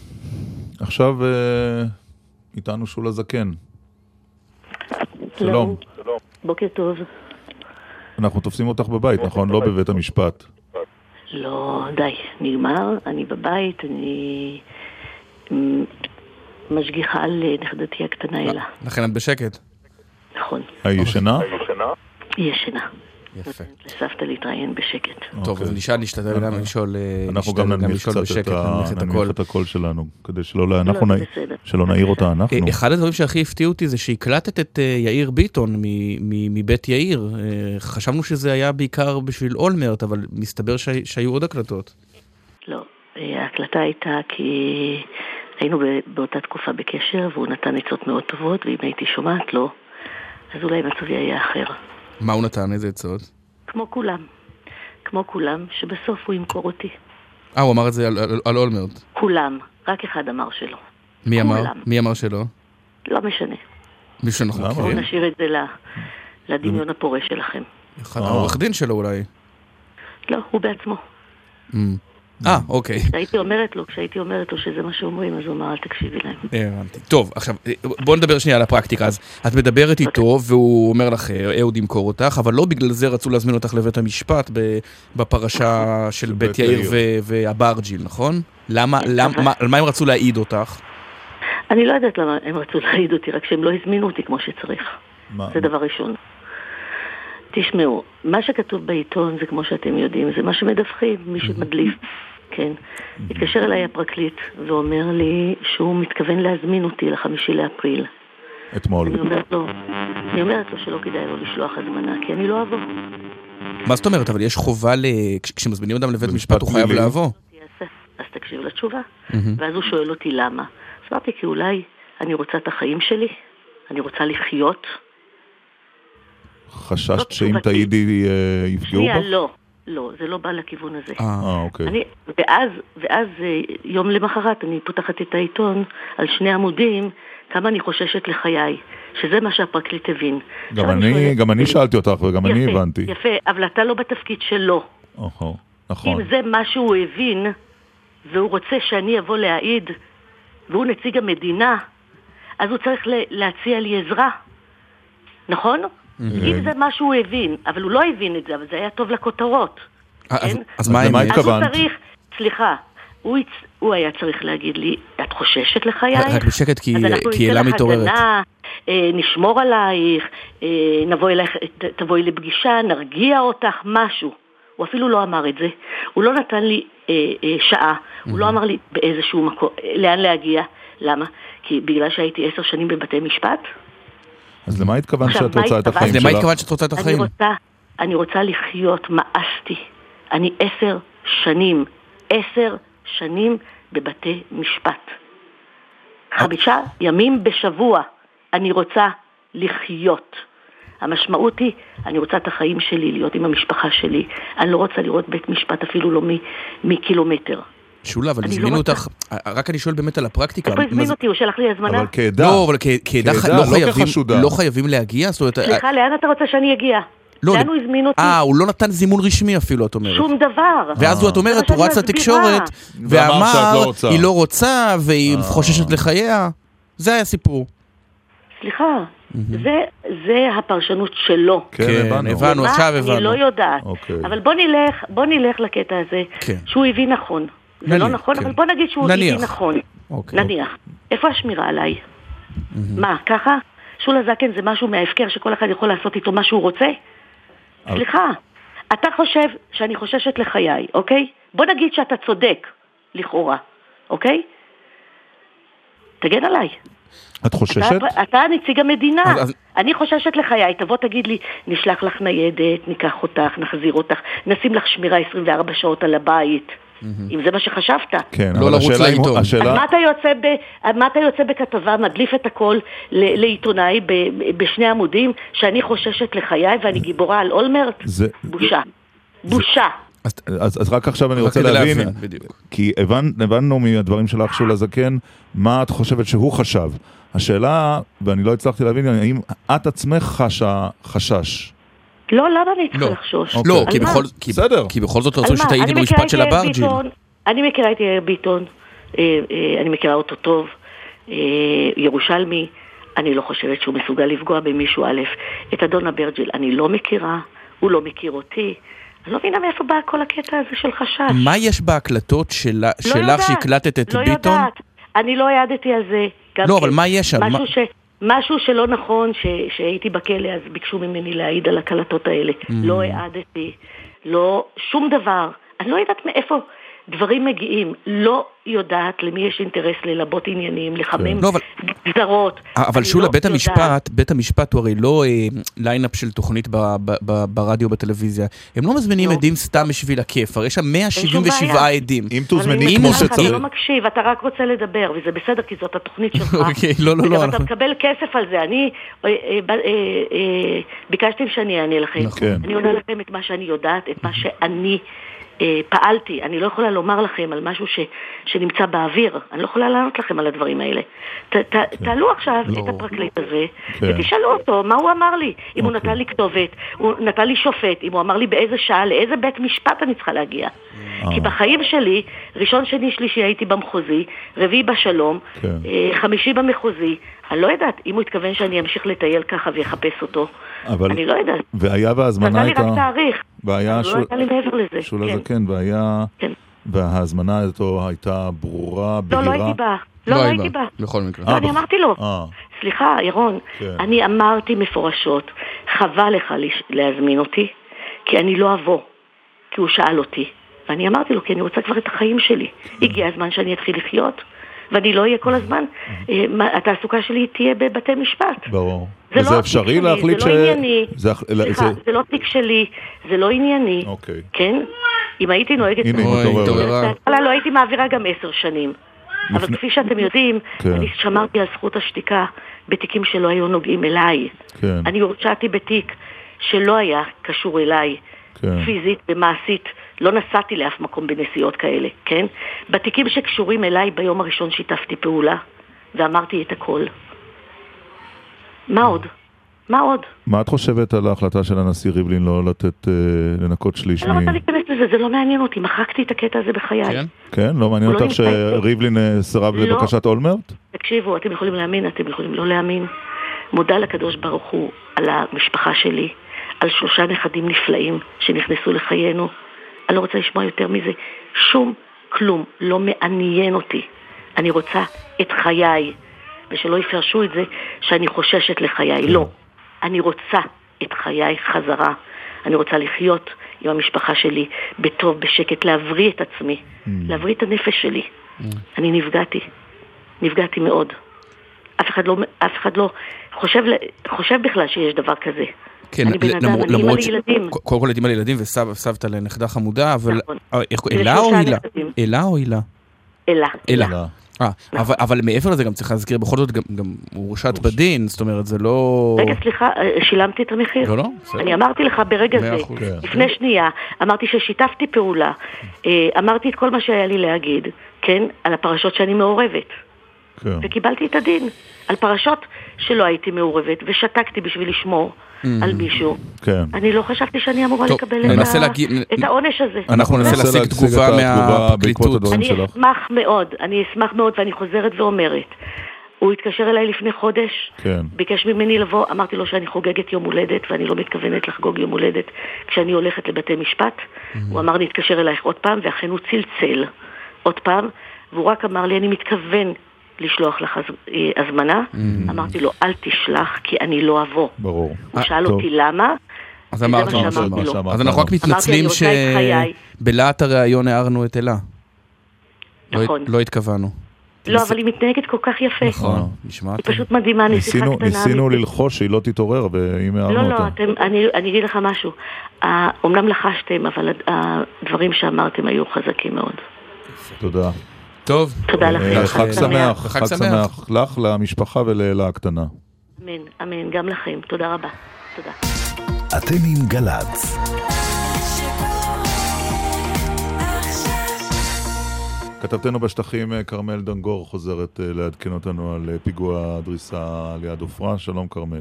עכשיו איתנו שולה זקן. שלום. בוקר טוב. אנחנו תופסים אותך בבית, נכון? לא בבית המשפט. לא, די, נגמר, אני בבית, אני מ, משגיחה על נכדתי הקטנה אלה. לכן את בשקט. נכון, היא ישנה? היא ישנה. יפה. לסבתא להתראיין בשקט. טוב, אז נשאל, נשתדל גם לשאול אה, אוקיי. אנחנו גם ננמיך קצת את הקול שלנו, כדי שלא אנחנו זה נעיר- בסדר. שלא נעיר אותה אנחנו. אה, אחד הדברים שהכי הפתיעו אותי זה שהקלטת את אה, יאיר ביטון מ- מ- מבית יאיר. אה, חשבנו שזה היה בעיקר בשביל אולמרט, אבל מסתבר שהי- שהיו עוד הקלטות. לא, אה, ההקלטה הייתה כי היינו ב- באותה תקופה בקשר, והוא נתן עצות מאוד טובות, ואם הייתי שומעת לו, אז אולי מצבי היה אחר. מה הוא נתן? איזה עצות? כמו כולם. כמו כולם, שבסוף הוא ימכור אותי. אה, הוא אמר את זה על- על- על אולמרט. כולם. רק אחד אמר שלא. מי אמר? כולם. מי אמר שלא? לא משנה. מישהו שאנחנו בואו מכירים? נשאיר את זה ל- לדמיון הפורה שלכם. אחד העורך דין שלו אולי. לא, הוא בעצמו. אה, אוקיי. כשהייתי אומרת לו, כשהייתי אומרת לו שזה מה שאומרים, אז הוא אמר, אל תקשיבי להם. הבנתי. טוב, עכשיו, בוא נדבר שנייה על הפרקטיקה. אז את מדברת איתו, והוא אומר לך, אה, אהוד ימכור אותך, אבל לא בגלל זה רצו להזמין אותך לבית המשפט ב- בפרשה (laughs) של בית יאיר ו- והברג'יל, נכון? למה, למה, מה- על מה הם רצו להעיד אותך? אני לא יודעת למה הם רצו להעיד אותי, רק שהם לא הזמינו אותי כמו שצריך. זה דבר ראשון. תשמעו, מה שכתוב בעיתון זה כמו שאתם יודעים, זה מה שמדווחים, מי (laughs) שמדליף, כן. התקשר אליי הפרקליט ואומר לי שהוא מתכוון להזמין אותי לחמישי לאפריל. אתמול. אני אומרת לו, אני אומרת לו שלא כדאי לו לשלוח הזמנה, כי אני לא אבוא. מה זאת אומרת? אבל יש חובה ל... כש- כשמזמינים אדם לבית משפט הוא חייב. לבוא. אז תקשיב לתשובה. ואז הוא שואל אותי למה. אז אמרתי, כי אולי אני רוצה את החיים שלי, אני רוצה לחיות. חששת שאם תעידי אה, יפגעו שנייה, בך? לא, לא, זה לא בא לכיוון הזה. אה, אוקיי. אני, ואז, ואז אה, יום למחרת אני פותחת את העיתון על שני עמודים, כמה אני חוששת לחיי, שזה מה שהפרקליט הבין. גם אני, שואלת- גם אני שאלתי אותך וגם אני יפה, הבנתי. יפה, אבל אתה לא בתפקיד שלו. נכון, נכון. אם זה מה שהוא הבין, והוא רוצה שאני אבוא להעיד, והוא נציג המדינה, אז הוא צריך להציע לי עזרה, נכון? אם זה מה שהוא הבין, אבל הוא לא הבין את זה, אבל זה היה טוב לכותרות. אה, אז- כן? אז מה האמת? אז הוא התכוונת? צריך, סליחה, הוא, הצ... הוא היה צריך להגיד לי, את חוששת לחייך? רק בשקט, כי- אז אנחנו כי ניתן אלה לך מתעוררת. הגנה, אה, נשמור עלייך, אה, נבוא אלייך, תבואי לפגישה, נרגיע אותך, משהו. הוא אפילו לא אמר את זה. הוא לא נתן לי אה, אה, שעה, הוא לא אמר לי באיזשהו מקום, אה, לאן להגיע. למה? כי בגלל שהייתי עשר שנים בבתי משפט, אז למה התכוונת שאת רוצה את? החיים אז למה שלך? התכוונת שאת רוצה את אני החיים? רוצה, אני רוצה לחיות, מאסתי. אני עשר שנים, עשר שנים בבתי משפט. חמישה ימים בשבוע אני רוצה לחיות. המשמעות היא, אני רוצה את החיים שלי, להיות עם המשפחה שלי. אני לא רוצה לראות בית משפט אפילו לא מ- מקילומטר. שולה, אבל אני הזמינו לא רוצה. אותך, רק אני שואל באמת על הפרקטיקה. איפה הזמין אותי? הוא שלח לי הזמנה? אבל כעדה. לא, אבל כעדה לא לא חייבים- כחשודה. לא חייבים להגיע? זאת אומרת... סליחה, לאן אתה רוצה שאני אגיע? לא, לאן ל- הוא הזמין אותי? אה, הוא לא נתן זימון רשמי אפילו, את אומרת. שום דבר. ואז הוא, את אומרת, הוא רץ לתקשורת, ואמר לא. היא לא רוצה, והיא אה. חוששת לחייה. זה היה הסיפור. סליחה, זה, זה הפרשנות שלו. כן, כן, הבנו. עכשיו אני הבנו. לא יודעת. אוקיי. אבל בוא נלך, בוא נלך לקטע הזה, כן. שהוא הבין נכון. זה לא נכון, כן. אבל בוא נגיד שהוא נניח. נכון. אוקיי. נניח. איפה השמירה עליי? מה, ככה? שולה זקן זה משהו מההפקר שכל אחד יכול לעשות איתו מה שהוא רוצה? אבל- סליחה, אתה חושב שאני חוששת לחיי, אוקיי? בוא נגיד שאתה צודק, לכאורה, אוקיי? תגן עליי. את חוששת? אתה, אתה נציג המדינה. אז- אז- אני חוששת לחיי. תבוא תגיד לי, נשלח לך ניידת, ניקח אותך, נחזיר אותך, נשים לך שמירה 24 שעות על הבית. אם זה מה שחשבת. כן, לא אבל לרוץ לעיתון. השאלה... אז מה אתה יוצא בכתבה, מדליף את הכל ל, לעיתונאי ב, בשני עמודים, שאני חוששת לחיי ואני גיבורה על אולמרט? זה- בושה. בושה. אז, אז, אז רק עכשיו אני רק רוצה להבין, להבין, בדיוק. כי הבנ, הבנו מהדברים שלך, שולה זקן, מה את חושבת שהוא חשב. השאלה, ואני לא הצלחתי להבין, האם את עצמך חשה חשש? לא, למה אני צריכה לא. לחשוש? לא, על כי? בכל- כי- בסדר. כי בכל זאת רצו? שתעידי במשפט של. ביטון, אני מכירה את יאיר ביטון, אה, אה, אני מכירה אותו טוב, אה, ירושלמי, אני לא חושבת שהוא מסוגל לפגוע במישהו א', את אדון אברג'יל אני לא מכירה, הוא לא מכיר אותי, אני לא מבינה מאיפה בא כל הקטע הזה של חשש. מה יש בהקלטות שלה- לא שלך שהקלטת את לא ביטון? יודעת, אני לא העדתי על זה. לא, כן. אבל מה יש שם? משהו, מה- ש, משהו שלא נכון, ש, שהייתי בכלא, אז ביקשו ממני להעיד על הקלטות האלה. Mm. לא העדתי, לא, שום דבר. אני לא יודעת מאיפה דברים מגיעים. לא יודעת למי יש אינטרס ללבות עניינים, לחמם לא, אבל- גזרות. אבל אני שולה, לא בית יודעת. המשפט, בית המשפט הוא הרי לא אה, ליינאפ של תוכנית ב- ב- ב- ברדיו, בטלוויזיה. הם לא מזמינים לא. עדים סתם בשביל הכיף, הרי יש שם שום 177 בעיה. עדים. אם אבל תוזמני אני כמו אתה שצריך. לא מקשיב, אתה רק רוצה לדבר, וזה בסדר, כי זאת התוכנית שלך. (laughs) אוקיי, לא, לא, וגם לא, אתה אנחנו- מקבל כסף על זה. אני אה, אה, ב- אה, אה, ביקשתם שאני אענה לכם. נכון. כן. אני עונה לכם את מה שאני יודעת, את מה שאני אה, פעלתי. אני לא יכולה לומר לכם על משהו ש, שנמצא באוויר. אני לא יכולה לענות לכם על הדברים האלה. ת, ת, תעלו עכשיו לא. את הפרקליט הזה, כן. ותשאלו אותו מה הוא אמר לי. אם הוא אוקיי. נתן לי כתובת, הוא נתן לי שופט, אם הוא אמר לי באיזה שעה, לאיזה בית משפט אני צריכה להגיע. אה. כי בחיים שלי, ראשון, שני, שלישי הייתי במחוזי, רביעי בשלום, כן. אה, חמישי במחוזי. אני לא יודעת אם הוא התכוון שאני אמשיך לטייל ככה ויחפש אותו. אבל, אני לא יודעת. והיה וההזמנה נתן לי הייתה... רק תאריך. והיה לא שול- הייתה לי מעבר לזה. שולה כן. זקן, והיה... כן. וההזמנה הזו הייתה ברורה, לא, בהירה? לא הייתי באה. לא, לא הייתי באה. בכל מקרה. לא, אני אה, אמרתי לו. אה, סליחה, ירון, כן. אני אמרתי מפורשות, חבל לך להזמין אותי, כי אני לא אבוא. כי הוא שאל אותי. ואני אמרתי לו, כי אני רוצה כבר את החיים שלי. הגיע הזמן שאני אתחיל לחיות, ואני לא אהיה כל הזמן, אה, מה- התעסוקה שלי תהיה בבתי משפט. ברור. זה וזה לא אפשרי להחליט ש... זה לא ענייני. זה- סליחה, זה- לא תיק שלי, זה לא ענייני, אוקיי. כן? אם הייתי נוהגת... הנה, היא. בהתחלה לא הייתי מעבירה גם עשר שנים. אבל כפי שאתם יודעים, כן. אני שמרתי על זכות השתיקה בתיקים שלא היו נוגעים אליי. כן, אני הורשעתי בתיק שלא היה קשור אליי, כן. פיזית ומעשית. לא נסעתי לאף מקום בנסיעות כאלה, כן? בתיקים שקשורים אליי ביום הראשון שיתפתי פעולה, ואמרתי את הכל. מה עוד? מה עוד? מה את חושבת על ההחלטה של הנשיא ריבלין לא לתת, אה, לנקות שליש אני לא מ... רוצה להיכנס לזה, זה לא מעניין אותי, מחקתי את הקטע הזה בחיי. כן? לא מעניין לא אותך. שריבלין אה, סירב לא. לבקשת אולמרט? תקשיבו, אתם יכולים להאמין, אתם יכולים לא להאמין. מודה לקדוש ברוך הוא על המשפחה שלי, על שלושה נכדים נפלאים שנכנסו לחיינו. אני לא רוצה לשמוע יותר מזה. שום כלום לא מעניין אותי. אני רוצה את חיי, ושלא יפרשו את זה שאני חוששת לחיי. לא. אני רוצה את חיי חזרה. אני רוצה לחיות עם המשפחה שלי בטוב, בשקט, להבריא את עצמי, להבריא את הנפש שלי. אני נפגעתי. נפגעתי מאוד. אף אחד לא, אף אחד לא חושב, חושב בכלל שיש דבר כזה. כן, אני בן אדם, למרות- אני אימא לילדים. קודם כל את אימא לילדים וסבתא לנכדה חמודה, אבל... אה, איך קוראים? אלה או הילה? אלה או הילה? אלה. אלה. אה, אבל, אבל מעבר לזה גם צריך להזכיר, בכל זאת גם, גם הורשעת בדין, זאת אומרת זה לא... רגע, סליחה, אה, שילמתי את המחיר. לא, לא, בסדר. אני אמרתי לך ברגע זה, אחוז. לפני שנייה, אמרתי ששיתפתי פעולה, אה, אמרתי את כל מה שהיה לי להגיד, כן, על הפרשות שאני מעורבת. כן. וקיבלתי את הדין על פרשות שלא הייתי מעורבת, ושתקתי בשביל לשמור. על מישהו. כן. אני לא חשבתי שאני אמורה טוב, לקבל את ה- להגיד- את העונש הזה. אנחנו ננסה להשיג תגובה מהפרקליטות. אני אשמח מאוד, אני אשמח מאוד, ואני חוזרת ואומרת. הוא התקשר אליי לפני חודש, כן. ביקש ממני לבוא, אמרתי לו שאני חוגגת יום הולדת, ואני לא מתכוונת לחגוג יום הולדת כשאני הולכת לבתי משפט. הוא אמר, נתקשר אלייך עוד פעם, ואכן הוא צלצל עוד פעם, והוא רק אמר לי, אני מתכוון לשלוח לך אה, הזמנה. אמרתי לו, אל תשלח, כי אני לא אבוא. ברור. הוא שאל אותי למה, אז וזה אמרת מה לו, שאמרתי לו. אז אנחנו רק מתנצלים אני. שבלהט הראיון הערנו את אלה. לא- נכון. לא התכוונו. לא, אבל היא מתנהגת כל כך יפה. נכון, נשמע היא טוב. פשוט מדהימה, נסיכה ניסינו, קטנה. ניסינו. ללחוש שהיא לא תתעורר, ואם הערנו לא, אותה. לא, אתם, אני, אני אגיד לך משהו. אה, אומנם לחשתם, אבל הד- הדברים שאמרתם היו חזקים מאוד. תודה. טוב. תודה לכם. אה, חג שמח. חג שמח לך, למשפחה ולאלה הקטנה. אמן, אמן, גם לכם. תודה רבה. תודה. אתם עם גל"צ. כתבתנו בשטחים, אה, כרמל דנגור, חוזרת אה, לעדכן אותנו על פיגוע דריסה ליד עופרה. שלום כרמל.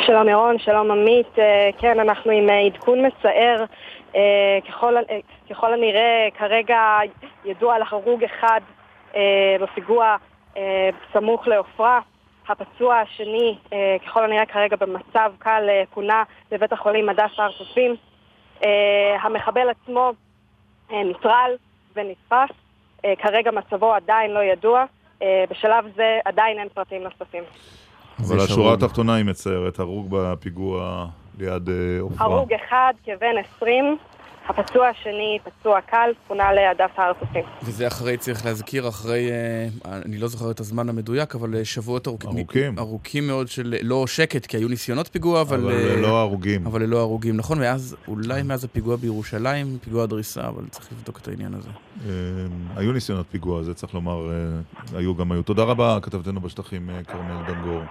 שלום ירון, שלום עמית. אה, כן, אנחנו עם אה, עדכון מצער. אה, ככל, ככל הנראה, כרגע ידוע על הרוג אחד בפיגוע סמוך לעופרה. הפצוע השני, ככל הנראה כרגע במצב קל, פונה לבית החולים הדס הר צופים. המחבל עצמו נוטרל ונתפס. כרגע מצבו עדיין לא ידוע. בשלב זה עדיין אין פרטים נוספים. אבל השורה התחתונה היא מצערת, הרוג בפיגוע ליד אה, עופרה. הרוג אחד כבן 20, הפצוע השני פצוע קל, פונה להדס הר הצופים. וזה אחרי, צריך להזכיר, אחרי, אה, אני לא זוכר את הזמן המדויק, אבל אה, שבועות ארוכים. ארוכים. ארוכים מאוד של, לא שקט, כי היו ניסיונות פיגוע, אבל... אבל ללא הרוגים. אבל ללא הרוגים, נכון, ואז, אולי מאז הפיגוע בירושלים, פיגוע הדריסה, אבל צריך לבדוק את העניין הזה. היו ניסיונות פיגוע, זה צריך לומר, היו גם היו. תודה רבה, כתבתנו בשטחים, כרמל דנגור.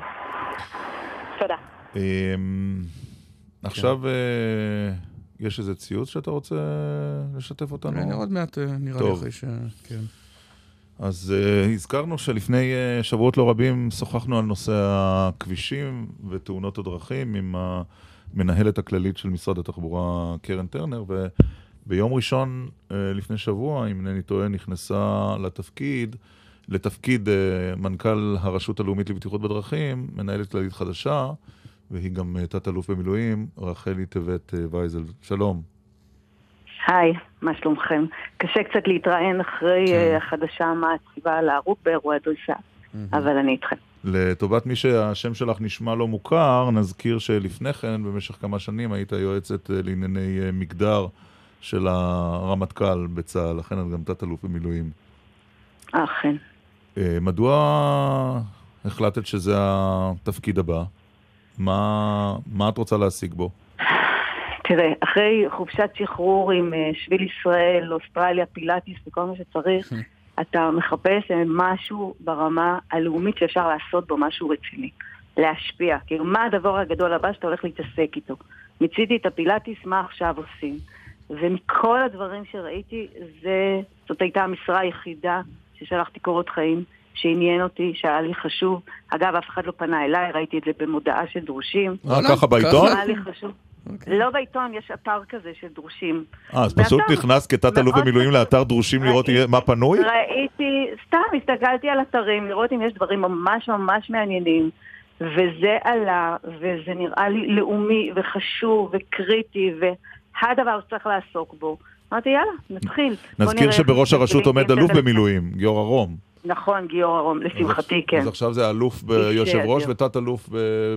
תודה. אה, עכשיו אה, יש איזה ציוץ שאתה רוצה לשתף אותנו? אה, עוד מעט, אה, נראה לי. אחרי ש... כן. אז uh, הזכרנו שלפני uh, שבועות לא רבים שוחחנו על נושא הכבישים ותאונות הדרכים עם המנהלת הכללית של משרד התחבורה, קרן טרנר, וביום ראשון uh, לפני שבוע, אם אינני טועה, נכנסה לתפקיד, לתפקיד uh, מנכ"ל הרשות הלאומית לבטיחות בדרכים, מנהלת כללית חדשה, והיא גם uh, תת-אלוף במילואים, רחלי טבת uh, וייזל. שלום. היי, מה שלומכם? קשה קצת להתראיין אחרי כן. החדשה המעציבה על ההרוג באירוע דריסה, אבל אני איתכם. לטובת מי שהשם שלך נשמע לא מוכר, נזכיר שלפני כן, במשך כמה שנים, היית יועצת לענייני מגדר של הרמטכ"ל בצה"ל, לכן את גם תת-אלוף במילואים. אכן. מדוע החלטת שזה התפקיד הבא? מה, מה את רוצה להשיג בו? תראה, אחרי חופשת שחרור עם שביל ישראל, אוסטרליה, פילאטיס וכל מה שצריך, (laughs) אתה מחפש משהו ברמה הלאומית שאפשר לעשות בו משהו רציני. להשפיע. כאילו, מה הדבר הגדול הבא שאתה הולך להתעסק איתו? מיציתי את הפילאטיס, מה עכשיו עושים? ומכל הדברים שראיתי, זה, זאת הייתה המשרה היחידה ששלחתי קורות חיים, שעניין אותי, שהיה לי חשוב. אגב, אף אחד לא פנה אליי, ראיתי את זה במודעה של דרושים. אה, ככה בעיתון? היה לי חשוב. Okay. לא בעיתון, יש אתר כזה של דרושים. אה, אז פשוט נכנס כתת אלוף במילואים לאתר דרושים לראות מה פנוי? ראיתי, סתם הסתכלתי על אתרים, לראות אם יש דברים ממש ממש מעניינים. וזה עלה, וזה נראה לי לאומי וחשוב וקריטי, והדבר שצריך לעסוק בו. אמרתי, יאללה, נתחיל. נזכיר שבראש הרשות עומד אלוף במילואים, גיורא רום. נכון, גיורא רום, לשמחתי, כן. אז עכשיו זה אלוף ביושב ראש ותת אלוף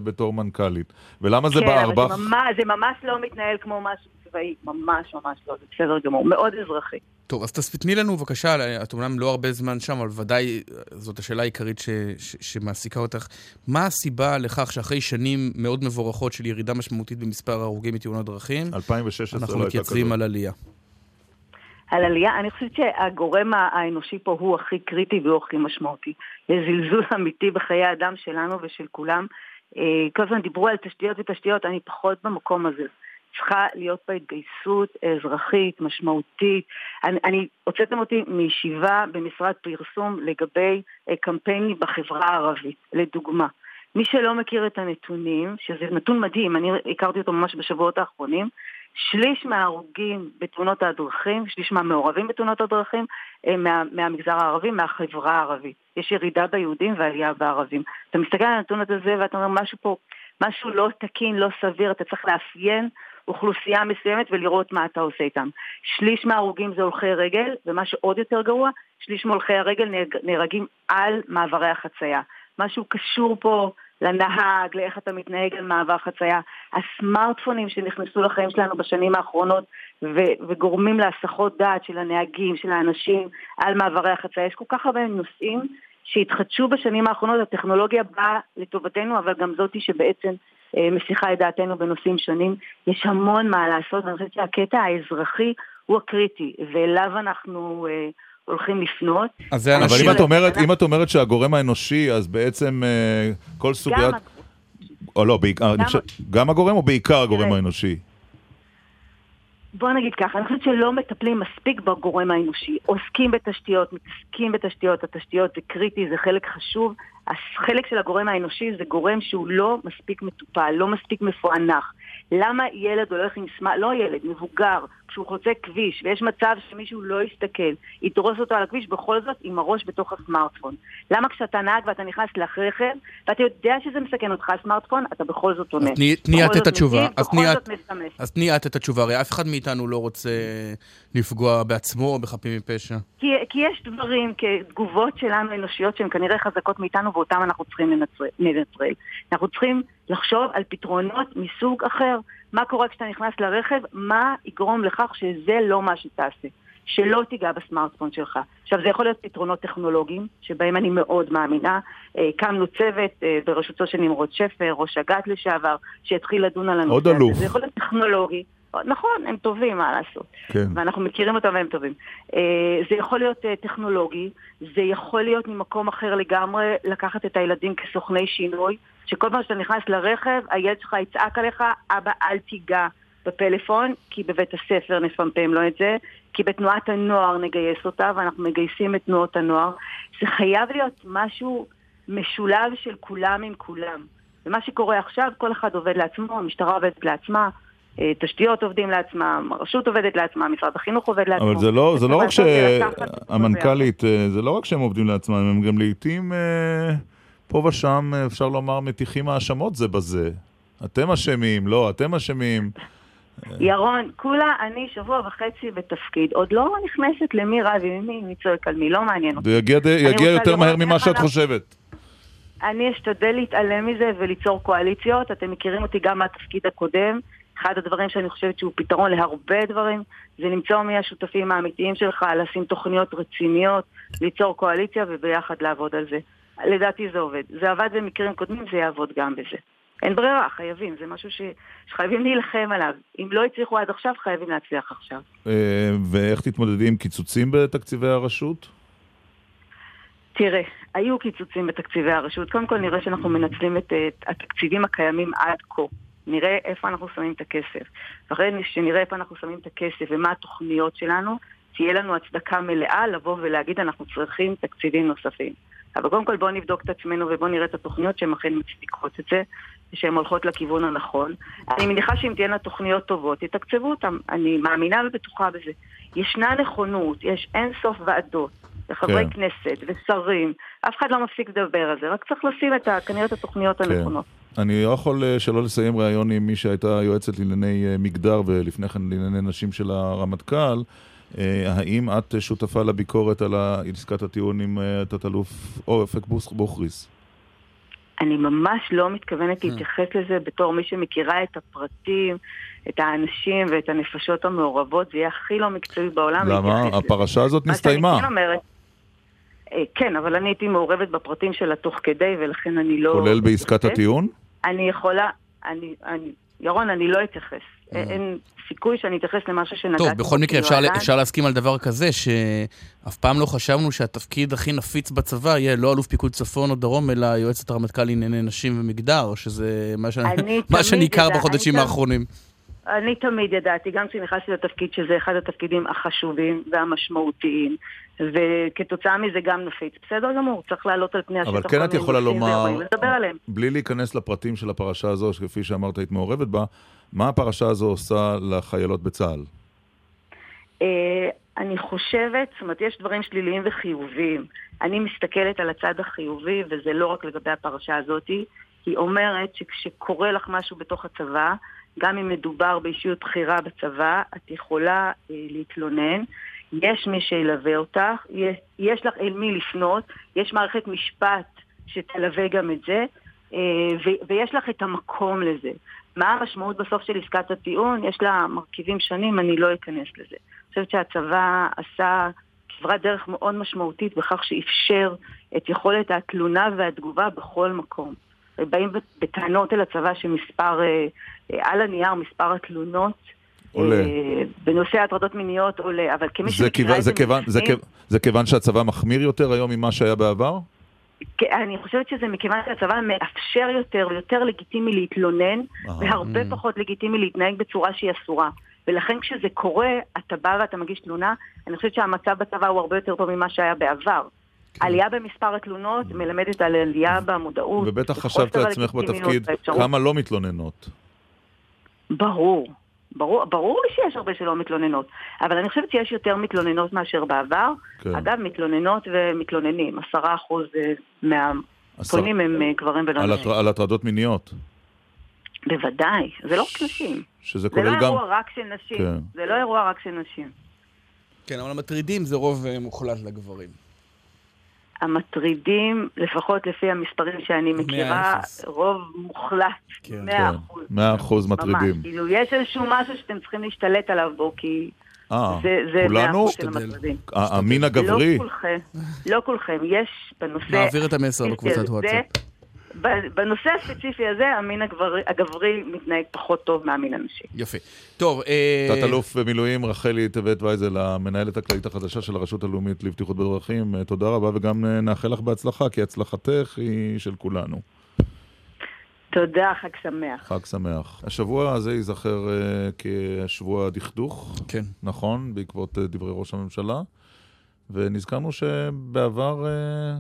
בתור מנכ"לית. ולמה זה בארבע? כן, אבל זה ממש לא מתנהל כמו משהו צבאי, ממש ממש לא, זה בסדר גמור, מאוד אזרחי. טוב, אז תספתני לנו בבקשה, את אומנם לא הרבה זמן שם, אבל ודאי זאת השאלה העיקרית ש, ש, שמעסיקה אותך. מה הסיבה לכך שאחרי שנים מאוד מבורכות של ירידה משמעותית במספר ההרוגים מתאונות דרכים, 2016 אנחנו מתייצבים על עלייה? על עלייה, אני חושבת שהגורם האנושי פה הוא הכי קריטי והוא הכי משמעותי. יש זלזול (laughs) אמיתי בחיי האדם שלנו ושל כולם. כל הזמן דיברו על תשתיות ותשתיות, אני פחות במקום הזה. צריכה להיות פה התגייסות אזרחית, משמעותית. אני, אני הוצאתם אותי מישיבה במשרד פרסום לגבי קמפיינים בחברה הערבית, לדוגמה. מי שלא מכיר את הנתונים, שזה נתון מדהים, אני הכרתי אותו ממש בשבועות האחרונים, שליש מההרוגים בתאונות הדרכים, שליש מהמעורבים בתאונות הדרכים, הם מה, מהמגזר הערבי, מהחברה הערבית. יש ירידה ביהודים ועלייה בערבים. אתה מסתכל על הנתון הזה ואתה אומר, משהו פה, משהו לא תקין, לא סביר, אתה צריך לאפיין אוכלוסייה מסוימת ולראות מה אתה עושה איתם. שליש מההרוגים זה הולכי רגל, ומה שעוד יותר גרוע, שליש מהולכי הרגל נהרגים על מעברי החצייה. משהו קשור פה לנהג, לאיך אתה מתנהג על מעבר חצייה. הסמארטפונים שנכנסו לחיים שלנו בשנים האחרונות ו- וגורמים להסחות דעת של הנהגים, של האנשים על מעברי החצייה. יש כל כך הרבה נושאים שהתחדשו בשנים האחרונות, הטכנולוגיה באה לטובתנו, אבל גם זאתי שבעצם אה, מסיחה את דעתנו בנושאים שונים. יש המון מה לעשות, ואני חושבת שהקטע האזרחי הוא הקריטי, ואליו אנחנו... אה, הולכים לפנות. אז זה אבל אם את, אומרת, אם את אומרת שהגורם האנושי, אז בעצם uh, כל סוגיית... גם או לא, בעיקר, גם... חושב, גם הגורם או בעיקר הגורם האנושי? בוא נגיד ככה, אני חושבת שלא מטפלים מספיק בגורם האנושי. עוסקים בתשתיות, מתעסקים בתשתיות, התשתיות זה קריטי, זה חלק חשוב. החלק של הגורם האנושי זה גורם שהוא לא מספיק מטופל, לא מספיק מפוענח. למה ילד הולך עם סמארט, לא ילד, מבוגר, כשהוא חוצה כביש, ויש מצב שמישהו לא יסתכל, ידרוס אותו על הכביש, בכל זאת עם הראש בתוך הסמארטפון. למה כשאתה נהג ואתה נכנס לרכב, ואתה יודע שזה מסכן אותך הסמארטפון, אתה בכל זאת עונה. תני את את התשובה. אז תני את את התשובה, הרי אף אחד מאיתנו לא רוצה לפגוע בעצמו או בחפים מפשע. כי, כי יש דברים, כתגובות שלנו אנושיות שהן כנראה חזקות מאיתנו, ואותם אנחנו צריכים לנטרל. אנחנו צריכים לחשוב על פתרונות מסוג אחר. מה קורה כשאתה נכנס לרכב? מה יגרום לכך שזה לא מה שתעשה? שלא תיגע בסמארטפון שלך. עכשיו, זה יכול להיות פתרונות טכנולוגיים, שבהם אני מאוד מאמינה. הקמנו צוות בראשותו של נמרוד שפר, ראש אג"ת לשעבר, שהתחיל לדון על הנושא הזה. עוד אלוף. זה יכול להיות טכנולוגי. נכון, הם טובים, מה לעשות. כן. ואנחנו מכירים אותם והם טובים. זה יכול להיות טכנולוגי, זה יכול להיות ממקום אחר לגמרי, לקחת את הילדים כסוכני שינוי, שכל פעם שאתה נכנס לרכב, הילד שלך יצעק עליך, אבא אל תיגע בפלאפון, כי בבית הספר נפמפם לו את זה, כי בתנועת הנוער נגייס אותה, ואנחנו מגייסים את תנועות הנוער. זה חייב להיות משהו משולב של כולם עם כולם. ומה שקורה עכשיו, כל אחד עובד לעצמו, המשטרה עובדת לעצמה, תשתיות עובדים לעצמם, הרשות עובדת לעצמה, משרד החינוך עובד לעצמו. אבל זה לא, זה לא רק שהמנכ"לית, זה לא רק שהם עובדים לעצמם, הם גם לעיתים פה ושם, אפשר לומר, מטיחים האשמות זה בזה. אתם אשמים, לא, אתם אשמים. ירון, כולה אני שבוע וחצי בתפקיד, עוד לא נכנסת למי רב עם מי, מי צועק על מי, לא מעניין אותי. זה יגיע, יגיע יותר מהר ממה שאת חושבת. אני אשתדל להתעלם מזה וליצור קואליציות. אתם מכירים אותי גם מהתפקיד הקודם. אחד הדברים שאני חושבת שהוא פתרון להרבה דברים, זה למצוא מי השותפים האמיתיים שלך, לשים תוכניות רציניות, ליצור קואליציה וביחד לעבוד על זה. לדעתי זה עובד. זה עבד במקרים קודמים, זה יעבוד גם בזה. אין ברירה, חייבים, זה משהו ש... שחייבים להילחם עליו. אם לא הצליחו עד עכשיו, חייבים להצליח עכשיו. אה, ואיך תתמודדי עם קיצוצים בתקציבי הרשות? תראה, היו קיצוצים בתקציבי הרשות. קודם כל נראה שאנחנו מנצלים את, את התקציבים הקיימים עד כה. נראה איפה אנחנו שמים את הכסף. ואחרי שנראה איפה אנחנו שמים את הכסף ומה התוכניות שלנו, תהיה לנו הצדקה מלאה לבוא ולהגיד אנחנו צריכים תקציבים נוספים. אבל קודם כל בואו נבדוק את עצמנו ובואו נראה את התוכניות שהן אכן מצדיקות את זה, ושהן הולכות לכיוון הנכון. אני מניחה שאם תהיינה תוכניות טובות, יתקצבו אותן. אני מאמינה ובטוחה בזה. ישנה נכונות, יש אין סוף ועדות, וחברי כן. כנסת ושרים, אף אחד לא מפסיק לדבר על זה, רק צריך לשים את ה, כנראה את התוכניות כן. הנכונות. אני לא יכול אה, שלא לסיים ראיון עם מי שהייתה יועצת לענייני אה, מגדר ולפני כן לענייני נשים של הרמטכ"ל. אה, האם את שותפה לביקורת על עסקת הטיעון עם אה, תת-אלוף אופק בוכריס? אני ממש לא מתכוונת אה. להתייחס לזה בתור מי שמכירה את הפרטים, את האנשים ואת הנפשות המעורבות, זה יהיה הכי לא מקצועי בעולם למה? הפרשה הזאת מה נסתיימה. שאני כן אומרת, כן, אבל אני הייתי מעורבת בפרטים שלה תוך כדי, ולכן אני לא... כולל בעסקת tiun? אני יכולה, אני, אני, ירון, אני לא אתייחס. אה. אין סיכוי שאני אתייחס למשהו שנגעתי טוב, בכל מקרה אפשר, כיוהל"ן. אפשר להסכים על דבר כזה, שאף פעם לא חשבנו שהתפקיד הכי נפיץ בצבא יהיה לא אלוף פיקוד צפון או דרום, אלא יועצת הרמטכ"ל לענייני נשים ומגדר, או שזה מה, (laughs) שניכר בחודשים אני האחרונים. אני תמיד ידעתי, גם כשנכנסתי לתפקיד, שזה אחד התפקידים החשובים והמשמעותיים, וכתוצאה מזה גם נפיץ. בסדר גמור, צריך לעלות על פני השטח. אבל כן את יכולה לומר. בלי להיכנס לפרטים של הפרשה הזו, שכפי שאמרת היית מעורבת בה, מה הפרשה הזו עושה לחיילות בצה"ל? אה, אני חושבת, זאת אומרת, יש דברים שליליים וחיוביים. אני מסתכלת על הצד החיובי, וזה לא רק לגבי הפרשה הזאתי, היא אומרת שכשקורה לך משהו בתוך הצבא, גם אם מדובר באישיות בכירה בצבא, את יכולה אה, להתלונן. יש מי שילווה אותך, יש, יש לך אל מי לפנות, יש מערכת משפט שתלווה גם את זה, אה, ו- ויש לך את המקום לזה. מה המשמעות בסוף של עסקת הטיעון? יש לה מרכיבים שונים, אני לא אכנס לזה. אני חושבת שהצבא עשה כברת דרך מאוד משמעותית בכך שאפשר את יכולת התלונה והתגובה בכל מקום. באים בטענות אל הצבא שמספר, אה, אה, על הנייר מספר התלונות עולה. אה, בנושא הטרדות מיניות עולה, אבל כמי שמכירה את זה זה כיוון שהצבא מחמיר יותר היום ממה שהיה בעבר? אני חושבת שזה מכיוון שהצבא מאפשר יותר ויותר לגיטימי להתלונן, אה. והרבה Mm. פחות לגיטימי להתנהג בצורה שהיא אסורה. ולכן כשזה קורה, אתה בא ואתה מגיש תלונה, אני חושבת שהמצב בצבא הוא הרבה יותר טוב ממה שהיה בעבר. כן. עלייה במספר התלונות מלמדת על עלייה במודעות. ובטח חשבת לעצמך בתפקיד. כמה לא מתלוננות. ברור. ברור, ברור לי שיש הרבה שלא מתלוננות, אבל אני חושבת שיש יותר מתלוננות מאשר בעבר. כן. אגב, מתלוננות ומתלוננים, עשרה אחוז אה, מהפונים הם אה, גברים ולא על נשים. הטר- על הטרדות מיניות, בוודאי, זה לא רק נשים. שזה זה כולל לא גם... אירוע רק של נשים. כן. זה לא אירוע רק של נשים. כן, אבל המטרידים זה רוב אה, מוחלט לגברים. המטרידים, לפחות לפי המספרים שאני מכירה, אפס. רוב מוחלט, כן. מאה אחוז. מאה אחוז ממש. מטרידים. כאילו, יש איזשהו משהו שאתם צריכים להשתלט עליו בו, כי אה, זה זה מאה כולנו? אחוז של המטרידים. ה- המין הגברי? לא כולכם, לא כולכם. יש בנושא... נעביר את המסר בקבוצת וואטסאפ. בנושא הספציפי הזה, המין הגברי, הגברי מתנהג פחות טוב מהמין הנשי. יפה. טוב, אה... תת-אלוף במילואים רחלי טבת וייזל, המנהלת הכללית החדשה של הרשות הלאומית לבטיחות בדרכים, אה, תודה רבה וגם אה, נאחל לך בהצלחה, כי הצלחתך היא של כולנו. תודה, חג שמח. חג שמח. השבוע הזה ייזכר אה, כשבוע הדכדוך, כן. נכון, בעקבות אה, דברי ראש הממשלה, ונזכרנו שבעבר אה,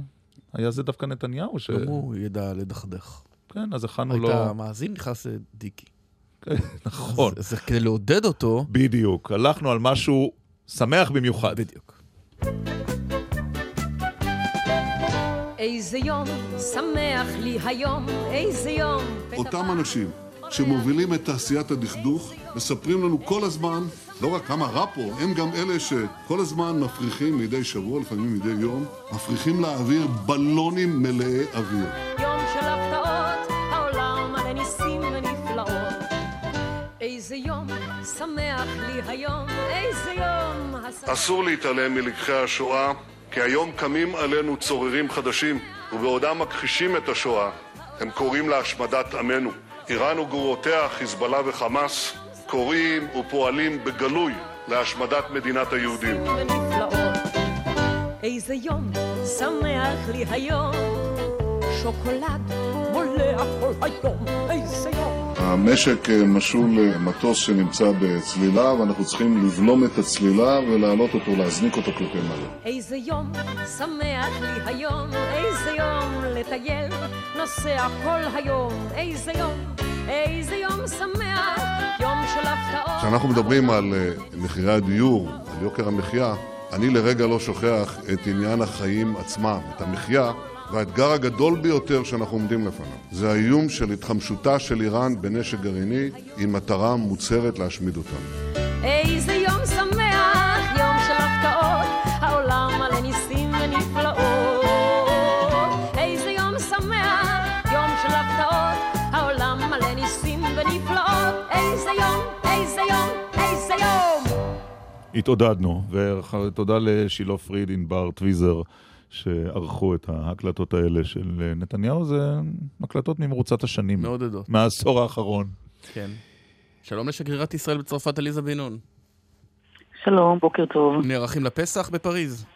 היה זה דווקא נתניהו ש... גם הוא ידע לדכדך. כן, אז הכנו לו... היית מאזין, נכנס דיקי. נכון. אז- אז כדי לעודד אותו... בדיוק, הלכנו על משהו שמח במיוחד. בדיוק. איזה יום שמח לי היום, איזה יום. אותם אנשים שמובילים את תעשיית הדכדוך, מספרים לנו כל הזמן לא רק כמה רע פה, הם גם אלה שכל הזמן מפריחים מדי שבוע, לפעמים מדי יום, מפריחים לאוויר בלונים מלאי אוויר. יום של הפתעות, העולם מלא ניסים ונפלאות. איזה יום שמח לי היום, איזה יום... אסור להתעלם מלקחי השואה, כי היום קמים עלינו צוררים חדשים, ובעודם מכחישים את השואה, הם קוראים להשמדת עמנו. איראן וגרורותיה, חיזבאללה וחמאס, קוראים ופועלים בגלוי להשמדת מדינת היהודים. איזה יום שמח לי היום, שוקולד מולע כל היום, איזה יום. המשק משול למטוס שנמצא בצלילה, ואנחנו צריכים לבלום את הצלילה ולהעלות אותו, להזניק אותו כלפי מעלה. איזה יום שמח לי היום, איזה יום לטייל, נוסע כל היום, איזה יום, איזה יום שמח, יום של הפתעות. כשאנחנו מדברים על מחירי הדיור, על יוקר המחיה, אני לרגע לא שוכח את עניין החיים עצמם, את המחיה. והאתגר הגדול ביותר שאנחנו עומדים לפניו זה האיום של התחמשותה של איראן בנשק גרעיני עם מטרה מוצהרת להשמיד אותנו. איזה יום שמח, יום של הפתעות, העולם מלא ניסים ונפלאות. איזה יום שמח, יום של הפתעות, העולם מלא ניסים ונפלאות. איזה יום, איזה יום, איזה יום. התעודדנו, ותודה לשילה פריד, ענבר טוויזר. שערכו את ההקלטות האלה של נתניהו, זה הקלטות ממרוצת השנים. מעודדות. מהעשור האחרון. כן. שלום לשגרירת ישראל בצרפת, עליזה בן נון. שלום, בוקר טוב. נערכים לפסח בפריז?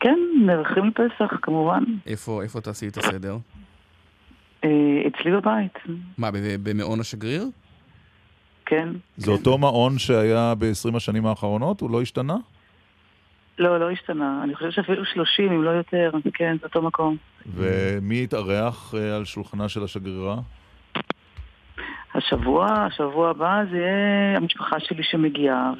כן, נערכים לפסח, כמובן. איפה, איפה תעשי את הסדר? אצלי בבית. מה, במעון השגריר? כן. זה כן. אותו מעון שהיה ב-20 השנים האחרונות? הוא לא השתנה? לא, לא השתנה. אני חושבת שאפילו 30, אם לא יותר. כן, זה אותו מקום. ומי התארח על שולחנה של השגרירה? השבוע, השבוע הבא זה יהיה המשפחה שלי שמגיעה,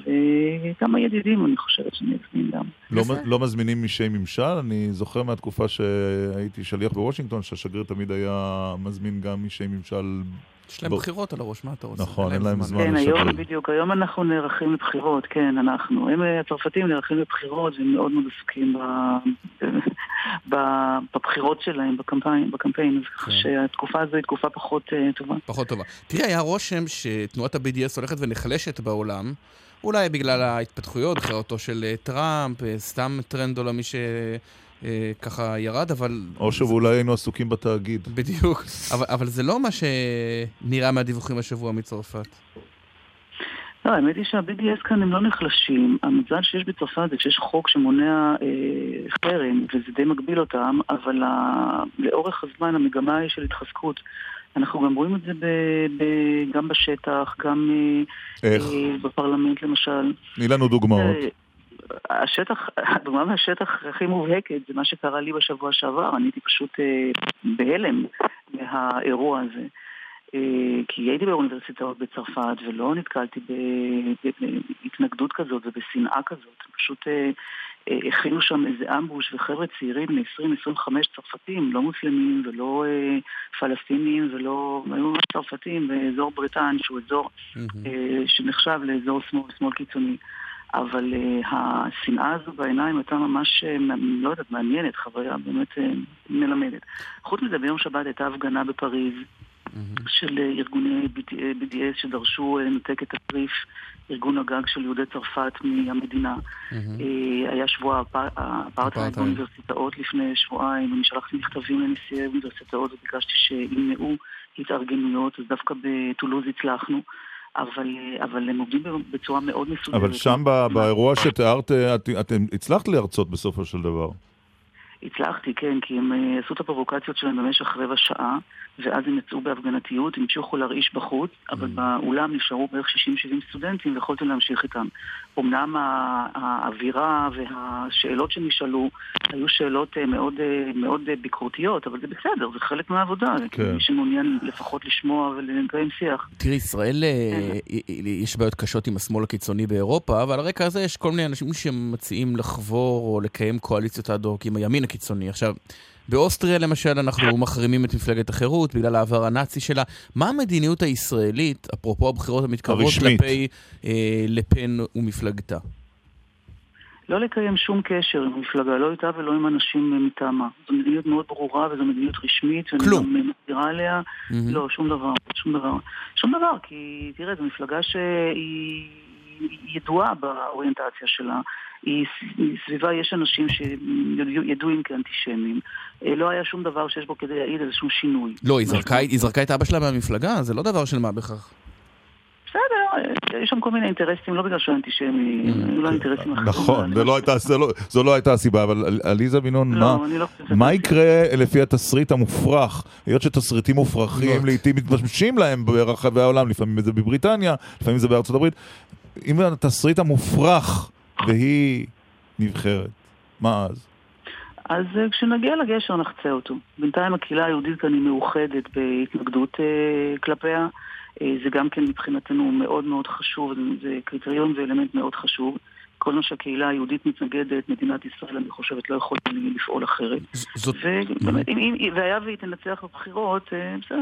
וכמה ידידים, אני חושבת שאני אזמין גם. לא, לא מזמינים משי ממשל? אני זוכר מהתקופה שהייתי שליח בוושינגטון, שהשגריר תמיד היה מזמין גם משי ממשל יש להם בחירות על הראש, מה אתה רוצה? נכון, אין להם זמן כן, היום בדיוק, היום אנחנו נערכים לבחירות, כן, אנחנו. הם הצרפתים נערכים לבחירות, והם מאוד מאוד עסוקים בבחירות שלהם, בקמפיין, כך שהתקופה הזו היא תקופה פחות טובה. פחות טובה. תראה, היה רושם שתנועת ה-BDS הולכת ונחלשת בעולם, אולי בגלל ההתפתחויות, בחירתו של טראמפ, סתם טרנד עולמי ש... ככה ירד, אבל... או שאולי היינו עסוקים בתאגיד. בדיוק. אבל, אבל זה לא מה שנראה מהדיווחים השבוע מצרפת. לא, האמת היא שה-BDS כאן הם לא נחלשים. המזל שיש בצרפת זה שיש חוק שמונע אה, חרם, וזה די מגביל אותם, אבל ה... לאורך הזמן המגמה היא של התחזקות. אנחנו גם רואים את זה ב, ב, גם בשטח, גם אה, בפרלמנט למשל. תני לנו דוגמאות. אה, השטח, (laughs) הדוגמה מהשטח הכי מובהקת זה מה שקרה לי בשבוע שעבר, אני הייתי פשוט אה, בהלם מהאירוע הזה. אה, כי הייתי באוניברסיטאות בצרפת ולא נתקלתי בהתנגדות כזאת ובשנאה כזאת. פשוט אה, אה, הכינו שם איזה אמבוש וחבר'ה צעירים בני 20-25 צרפתים, לא מוסלמים ולא אה, פלסטינים ולא... היו ממש צרפתים באזור בריטן שהוא אזור mm-hmm. אה, שנחשב לאזור שמאל, שמאל קיצוני. אבל uh, השנאה הזו בעיניים הייתה ממש, uh, לא יודעת, מעניינת, חוויה באמת uh, מלמדת. חוץ מזה, ביום שבת הייתה הפגנה בפריז mm-hmm. של ארגוני BDS שדרשו לנתק את הפריף, ארגון הגג של יהודי צרפת מהמדינה. Mm-hmm. היה שבוע האפרטהייד באוניברסיטאות לפני שבועיים, אני שלחתי מכתבים לנשיאי האוניברסיטאות וביקשתי שימנעו התארגנויות, אז דווקא בטולוז הצלחנו. אבל, אבל הם עובדים בצורה מאוד מסודרת. אבל שם באירוע שתיארת, את, אתם הצלחת להרצות בסופו של דבר. הצלחתי, כן, כי הם עשו את הפרובוקציות שלהם במשך רבע שעה, ואז הם יצאו בהפגנתיות, המשיכו להרעיש בחוץ, אבל mm. באולם נשארו בערך 60-70 סטודנטים ויכולתי להמשיך איתם. אמנם האווירה והשאלות שנשאלו היו שאלות מאוד, מאוד ביקורתיות, אבל זה בסדר, זה חלק מהעבודה, כן. מי שמעוניין לפחות לשמוע ולקיים שיח. תראי, ישראל, יש בעיות קשות עם השמאל הקיצוני באירופה, אבל על הרקע הזה יש כל מיני אנשים שמציעים לחבור או לקיים קואליציות אד-הוק עם הימין קיצוני. עכשיו, באוסטריה למשל אנחנו (laughs) מחרימים את מפלגת החירות בגלל העבר הנאצי שלה. מה המדיניות הישראלית, אפרופו הבחירות המתקרבות, הרשמית. כלפי אה, לפן ומפלגתה? לא לקיים שום קשר עם המפלגה, לא איתה ולא עם אנשים מטעמה. זו מדיניות מאוד ברורה וזו מדיניות רשמית, ואני כלום. גם מסבירה עליה. מהמם. לא, שום דבר, שום דבר. שום דבר, כי תראה, זו מפלגה שהיא היא ידועה באוריינטציה שלה. היא סביבה, יש אנשים שידועים כאנטישמים. אה, לא היה שום דבר שיש בו כדי להעיד איזשהו שינוי. לא, היא זרקה, היא זרקה את אבא שלה מהמפלגה? זה לא דבר של מה בכך. בסדר, יש שם כל מיני אינטרסים, לא בגלל שהוא אנטישמי, היו לו אינטרסים אחרים. נכון, זה לא לא- זו לא הייתה הסיבה, אבל על- עליזה בן נון, לא, מה- לא יקרה לפי התסריט המופרך? היות שתסריטים מופרכים לא. לעיתים מתמשמשים להם ברחבי העולם, לפעמים זה בבריטניה, לפעמים זה בארצות הברית. אם התסריט המופרך והיא נבחרת, מה אז? אז אה, כשנגיע לגשר נחצה אותו. בינתיים הקהילה היהודית כאן היא מאוחדת בהתנגדות אה, כלפיה. אה, זה גם כן מבחינתנו מאוד מאוד חשוב, זה, זה קריטריון ואלמנט מאוד חשוב. כל מה שהקהילה היהודית מתנגדת, מדינת ישראל, אני חושבת, לא יכולה לפעול אחרת. זאת... ובאמת, אם, אם, והיה והיא תנצח בבחירות, אה, בסדר,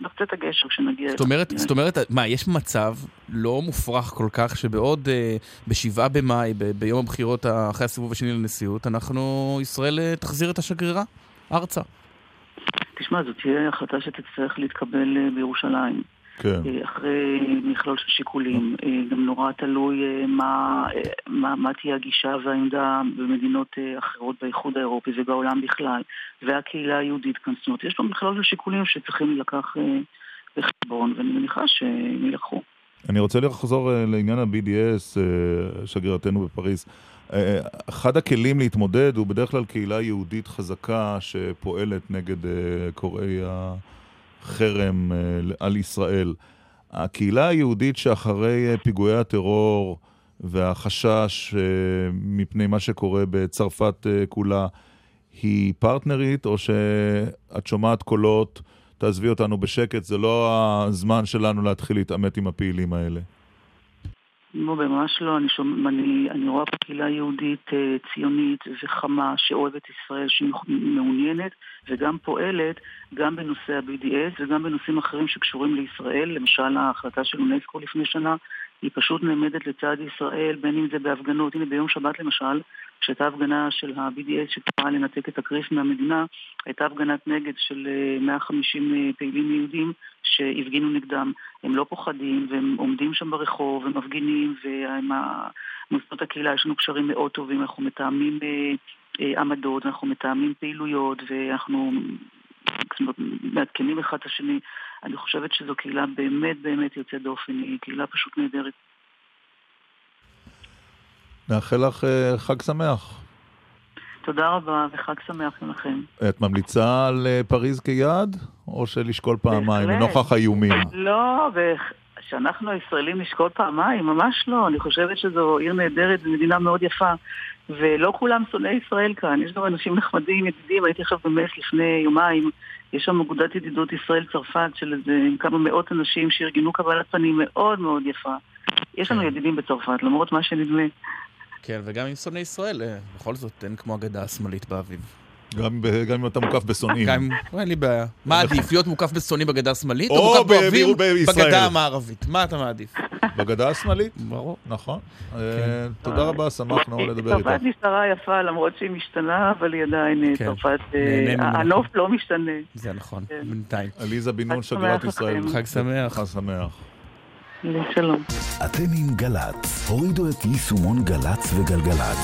נחצה את הגשר כשנגיע... זאת אומרת, זאת אומרת, מה, יש מצב לא מופרך כל כך שבעוד, אה, בשבעה במאי, ב- ביום הבחירות אחרי הסיבוב השני לנשיאות, אנחנו, ישראל אה, תחזיר את השגרירה ארצה. תשמע, זאת תהיה החלטה שתצטרך להתקבל אה, בירושלים. כן. אה, אחרי מכלול של שיקולים. אה, גם נורא תלוי אה, מה, מה, מה תהיה הגישה והעמדה במדינות אחרות באיחוד האירופי ובעולם בכלל, והקהילה היהודית כאן. זאת אומרת, יש פה מכלול של שיקולים שצריכים להילקח אה, בחשבון, ואני מניחה שהם יילקחו. אני רוצה לחזור לעניין ה-BDS, שגרירתנו בפריז. אחד הכלים להתמודד הוא בדרך כלל קהילה יהודית חזקה שפועלת נגד קוראי החרם אה, על ישראל. הקהילה היהודית שאחרי אה, פיגועי הטרור והחשש אה, מפני מה שקורה בצרפת כולה, היא פרטנרית או שאת שומעת קולות, תעזבי אותנו בשקט, זה לא הזמן שלנו להתחיל להתעמת עם הפעילים האלה. לא, ממש לא. אני, שומע, אני, אני רואה פה קהילה יהודית אה, ציונית וחמה שאוהבת ישראל, שמעוניינת וגם פועלת גם בנושא ה-BDS וגם בנושאים אחרים שקשורים לישראל. למשל, ההחלטה של אונסקו לפני שנה היא פשוט נעמדת לצד ישראל, בין אם זה בהפגנות. הנה, ביום שבת למשל, כשהייתה הפגנה של ה-BDS שקראה לנתק את הקריף מהמדינה, הייתה הפגנת נגד של אה, 150 אה, פעילים יהודים שהפגינו נגדם. הם לא פוחדים, והם עומדים שם ברחוב, ומפגינים, ועם מוסדות הקהילה יש לנו קשרים מאוד טובים, אנחנו מתאמים אה, אה, עמדות, אנחנו מתאמים פעילויות, ואנחנו מעדכנים אחד את השני. אני חושבת שזו קהילה באמת באמת יוצאת דופן, היא קהילה פשוט נהדרת. נאחל לך אה, חג שמח. תודה רבה וחג שמח לכם. את ממליצה על אה, פריז כיעד, או שלשקול פעמיים. לנוכח האיומים? (laughs) לא, ושאנחנו הישראלים נשקול פעמיים, ממש לא. אני חושבת שזו עיר נהדרת ומדינה מאוד יפה. ולא כולם שונאי ישראל כאן, יש גם אנשים נחמדים, ידידים, הייתי עכשיו במס לפני יומיים, יש שם אגודת ידידות ישראל-צרפת של איזה כמה מאות אנשים שארגנו קבלת פנים מאוד מאוד יפה. יש לנו ידידים בצרפת, למרות מה שנדמה. כן, וגם עם שונאי ישראל, אה, בכל זאת אין כמו הגדה השמאלית באביב. גם, ב- גם אם אתה מוקף בשונאים. גם אם, אין לי בעיה. מה עדיף, להיות מוקף בשונאים בגדה השמאלית, או או מוקף באביב. בגדה המערבית? מה אתה מעדיף? בגדה השמאלית? ברור. נכון. אה, תודה רבה, שמחנו לדבר איתך. צרפת נשארה יפה למרות שהיא משתנה, אבל היא עדיין אה, כן. צרפת, אה, ממנה. הנוף לא משתנה. זה נכון, כן. בינתיים. עליזה בן נון, שגרירת ישראל. חג שמח. חג שמח. שלום. אתם עם גל"צ. הורידו את יישומון גל"צ וגלגלצ.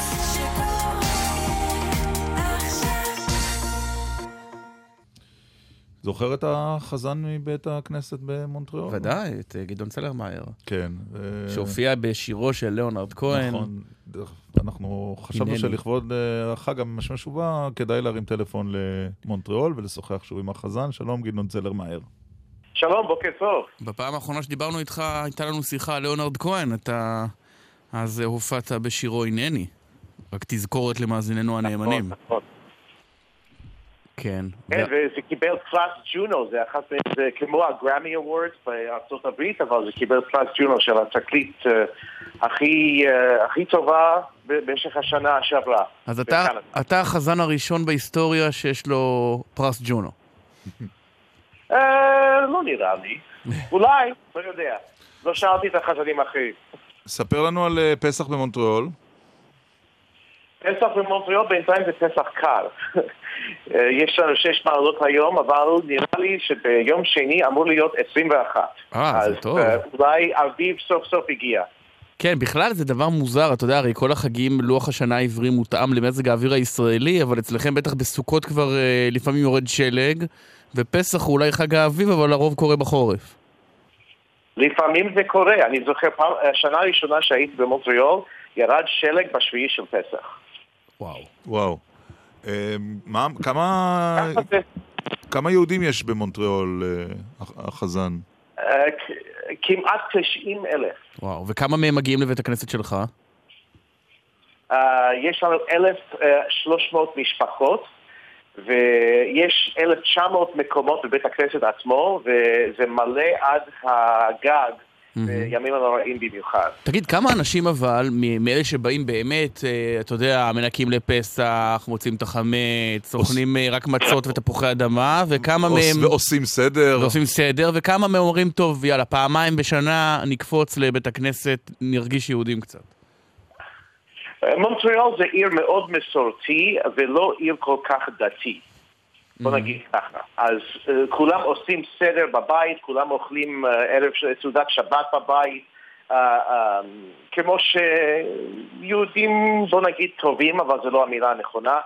זוכר את החזן מבית הכנסת במונטריאול? ודאי, את אה, גדעון צלרמייר. כן. ו- שהופיע בשירו של ליאונרד כהן. נכון. אנחנו חשבנו הנני. שלכבוד אה, החג המשמש ובא, כדאי להרים טלפון למונטריאול ולשוחח שוב עם החזן. שלום, גדעון צלרמייר. שלום, בוקר טוב. בפעם האחרונה שדיברנו איתך, הייתה לנו שיחה על ליאונרד כהן, אתה אז הופעת בשירו הנני. רק תזכורת למאזיננו הנאמנים. נכון. כן. כן, וזה קיבל פרס ג'ונו, זה אחת, זה כמו ה Grammy Awards בארצות הברית, אבל זה קיבל פרס ג'ונו של התקליט אה, הכי, אה, הכי טובה במשך השנה שעברה. אז. אתה החזן הראשון בהיסטוריה שיש לו פרס ג'ונו. (laughs) אה, לא נראה לי. (laughs) אולי, לא יודע. לא שאלתי את החזנים האחרים. ספר לנו על אה, פסח במונטריאול. פסח במונטריאול בינתיים זה פסח קר. (laughs) אה, יש לנו שש מעלות היום, אבל נראה לי שביום שני אמור להיות 21. אה, זה אז טוב. אה, אולי אביב סוף סוף הגיע. כן, בכלל זה דבר מוזר, אתה יודע, הרי כל החגים, לוח השנה העברי מותאם למזג האוויר הישראלי, אבל אצלכם בטח בסוכות כבר אה, לפעמים יורד שלג, ופסח הוא אולי חג האביב, אבל לרוב קורה בחורף. לפעמים זה קורה, אני זוכר פעם, השנה הראשונה שהייתי במונטריאול, ירד שלג בשביעי של פסח. וואו. אה, מה, כמה, כמה יהודים יש במונטריאול, אה, הח- החזן? אה, כ- כמעט 90 אלף. וואו, וכמה מהם מגיעים לבית הכנסת שלך? אה, יש לנו 1,300 משפחות, ויש 1,900 מקומות בבית הכנסת עצמו, וזה מלא עד הגג בימים הנוראים במיוחד. תגיד, כמה אנשים אבל, מ- מאלה שבאים באמת, אה, אתה יודע, מנקים לפסח, מוצאים את החמץ, אוכלים אה, רק מצות ותפוחי אדמה, וכמה מהם... ועושים סדר. ועושים סדר, וכמה מהם אומרים, טוב, יאללה, פעמיים בשנה נקפוץ לבית הכנסת, נרגיש יהודים קצת. מונטריאול זה עיר מאוד מסורתי ולא עיר כל כך דתי. בוא נגיד ככה. אז uh, כולם עושים סדר בבית, כולם אוכלים uh, ערב סעודת שבת בבית, uh, uh, כמו שיהודים, בוא נגיד, טובים, אבל זו לא המילה הנכונה,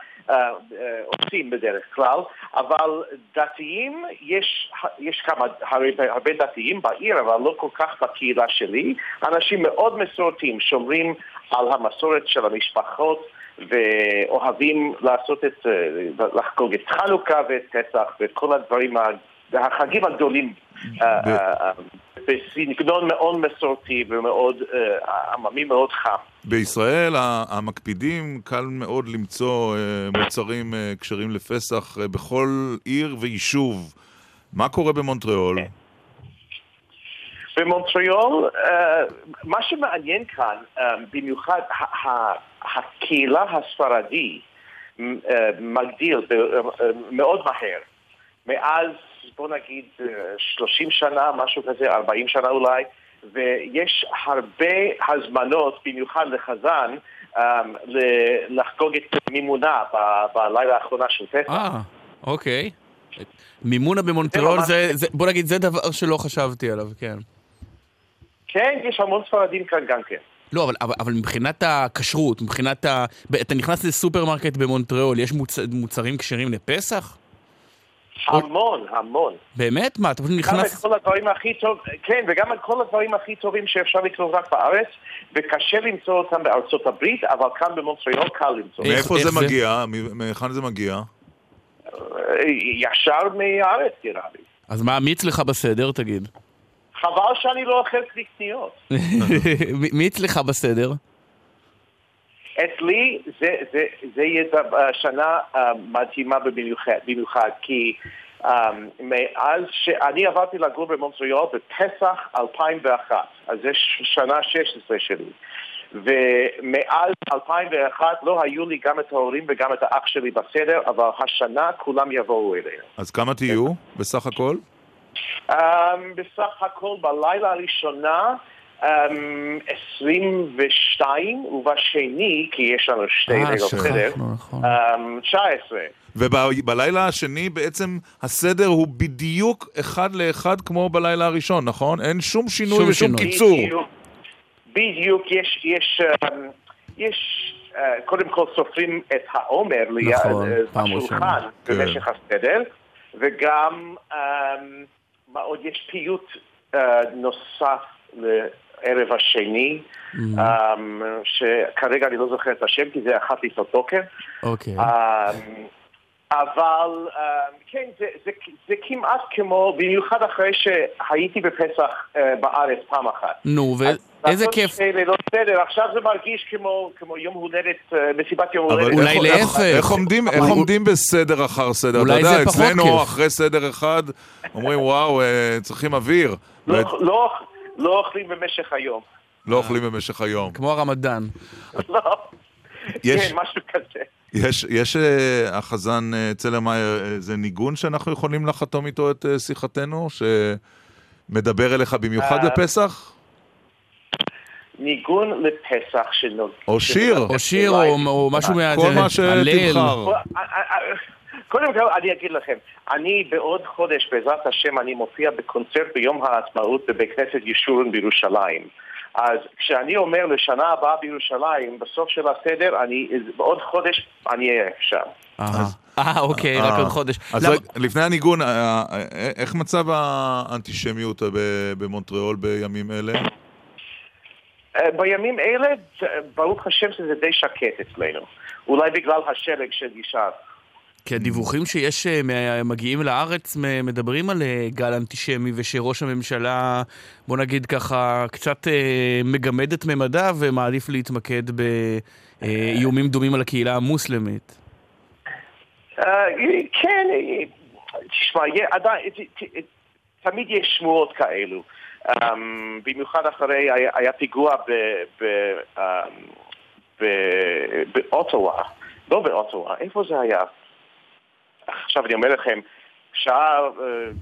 עושים בדרך כלל, אבל דתיים, יש, יש כמה, הרבה, הרבה דתיים בעיר, אבל לא כל כך בקהילה שלי, אנשים מאוד מסורתיים, שומרים על המסורת של המשפחות. ואוהבים לעשות את, אה, לחגוג את חנוכה ואת פסח ואת כל הדברים, החגים הגדולים אה, אה, אה, בסגנון מאוד מסורתי ומאוד אה, עממי מאוד חם. בישראל המקפידים, קל מאוד למצוא אה, מוצרים אה, כשרים לפסח אה, בכל עיר ויישוב. מה קורה במונטריאול? במונטריאול, אה, מה שמעניין כאן, אה, במיוחד הקהילה הספרדי אה, מגדיל אה, מאוד מהר. מאז, בוא נגיד, אה, 30 שנה, משהו כזה, 40 שנה אולי, ויש הרבה הזמנות, במיוחד לחזן, אה, ל- לחגוג את מימונה ב- בלילה האחרונה של פסח. אה, אוקיי. מימונה במונטריאול ממש- זה, זה, בוא נגיד, זה דבר שלא חשבתי עליו, כן. כן, יש המון ספרדים כאן גם כן. לא, אבל, אבל, אבל מבחינת הכשרות, מבחינת ה... אתה נכנס לסופרמרקט במונטריאול, יש מוצ... מוצרים כשרים לפסח? המון, המון. באמת? מה, אתה פשוט גם את נכנס... כל הדברים הכי טוב, כן, וגם את כל הדברים הכי טובים שאפשר לקנות רק בארץ, וקשה למצוא אותם בארצות הברית, אבל כאן במונטריאול קל למצוא. מאיפה זה מגיע? מהיכן זה מגיע? אה, ישר מהארץ, נראה לי. אז מה, מי אצלך בסדר, תגיד? חבל שאני לא אוכל קניות. (laughs) מי אצלך בסדר? אצלי זה, זה, זה יהיה שנה מדהימה במיוחד, במיוחד כי אה, מאז שאני עברתי לגור במונטריאול בפסח 2001, אז זה שנה 16 שלי. ומאז 2001 לא היו לי גם את ההורים וגם את האח שלי בסדר, אבל השנה כולם יבואו אלינו. אז כמה תהיו בסך הכל? Um, בסך הכל בלילה הראשונה um, 22, ובשני, כי יש לנו שתי אה, לילות סדר, נכון. um, 19. ובלילה השני בעצם הסדר הוא בדיוק אחד לאחד כמו בלילה הראשון, נכון? אין שום שינוי שום ושום שינוי. קיצור. בדיוק, בדיוק יש, יש, um, יש uh, קודם כל סופרים את העומר ליד נכון, uh, פעם בשולחן ראשונה. כן. במשך הסדר, וגם um, מה עוד יש פיוט uh, נוסף לערב השני, um, שכרגע אני לא זוכר את השם כי זה אחת לפנות בוקר. אוקיי. אמ, אבל אה, כן, זה, זה, זה כמעט כמו, במיוחד אחרי שהייתי בפסח אה, בארץ פעם אחת. נו, ואיזה כיף. שתי לילות סדר, עכשיו זה מרגיש כמו, כמו יום הולדת, אה, מסיבת יום הולדת. אבל אולי להפך. איך- איך עומדים- איך עומדים בסדר אחר סדר? אתה אולי יודע, זה פחות אצלנו כיף. אחרי סדר אחד אומרים, וואו, אה, צריכים אוויר. ואת- לא, לא, אוכלים במשך היום. לא אוכלים במשך היום. כמו הרמדאן. לא. יש- כן, משהו כזה. יש, יש אה, החזן אה, צלרמייר, איזה ניגון שאנחנו יכולים לחתום איתו את אה, שיחתנו, שמדבר אליך במיוחד אה, בפסח? ניגון לפסח שנוג... או שיר. או שיר, או משהו מה... כל מה. שתבחר. קודם כל, אני אגיד לכם, אני בעוד חודש, בעזרת השם, אני מופיע בקונצרט ביום העצמאות בבית כנסת ישורון בירושלים. אז כשאני אומר לשנה הבאה בירושלים, בסוף של הסדר, אני, בעוד חודש אני אהיה שם. אה, אוקיי, רק אה, עוד חודש. אז לפני הניגון, אה, אה, איך מצב האנטישמיות במונטריאול בימים אלה? בימים אלה, ברוך השם שזה די שקט אצלנו. אולי בגלל השלג שנשאר. כי הדיווחים שיש אה, מגיעים לארץ מדברים על אה, גל אנטישמי ושראש הממשלה, בוא נגיד ככה, קצת אה, מגמד את ממדיו ומעדיף להתמקד באיומים דומים על הקהילה המוסלמית. כן, תשמע, תמיד יש שמועות כאלו. אמ, במיוחד אחרי, היה- פיגוע אמ, באוטווה, לא באוטווה, איפה זה היה? עכשיו אני אומר לכם, שעה אה,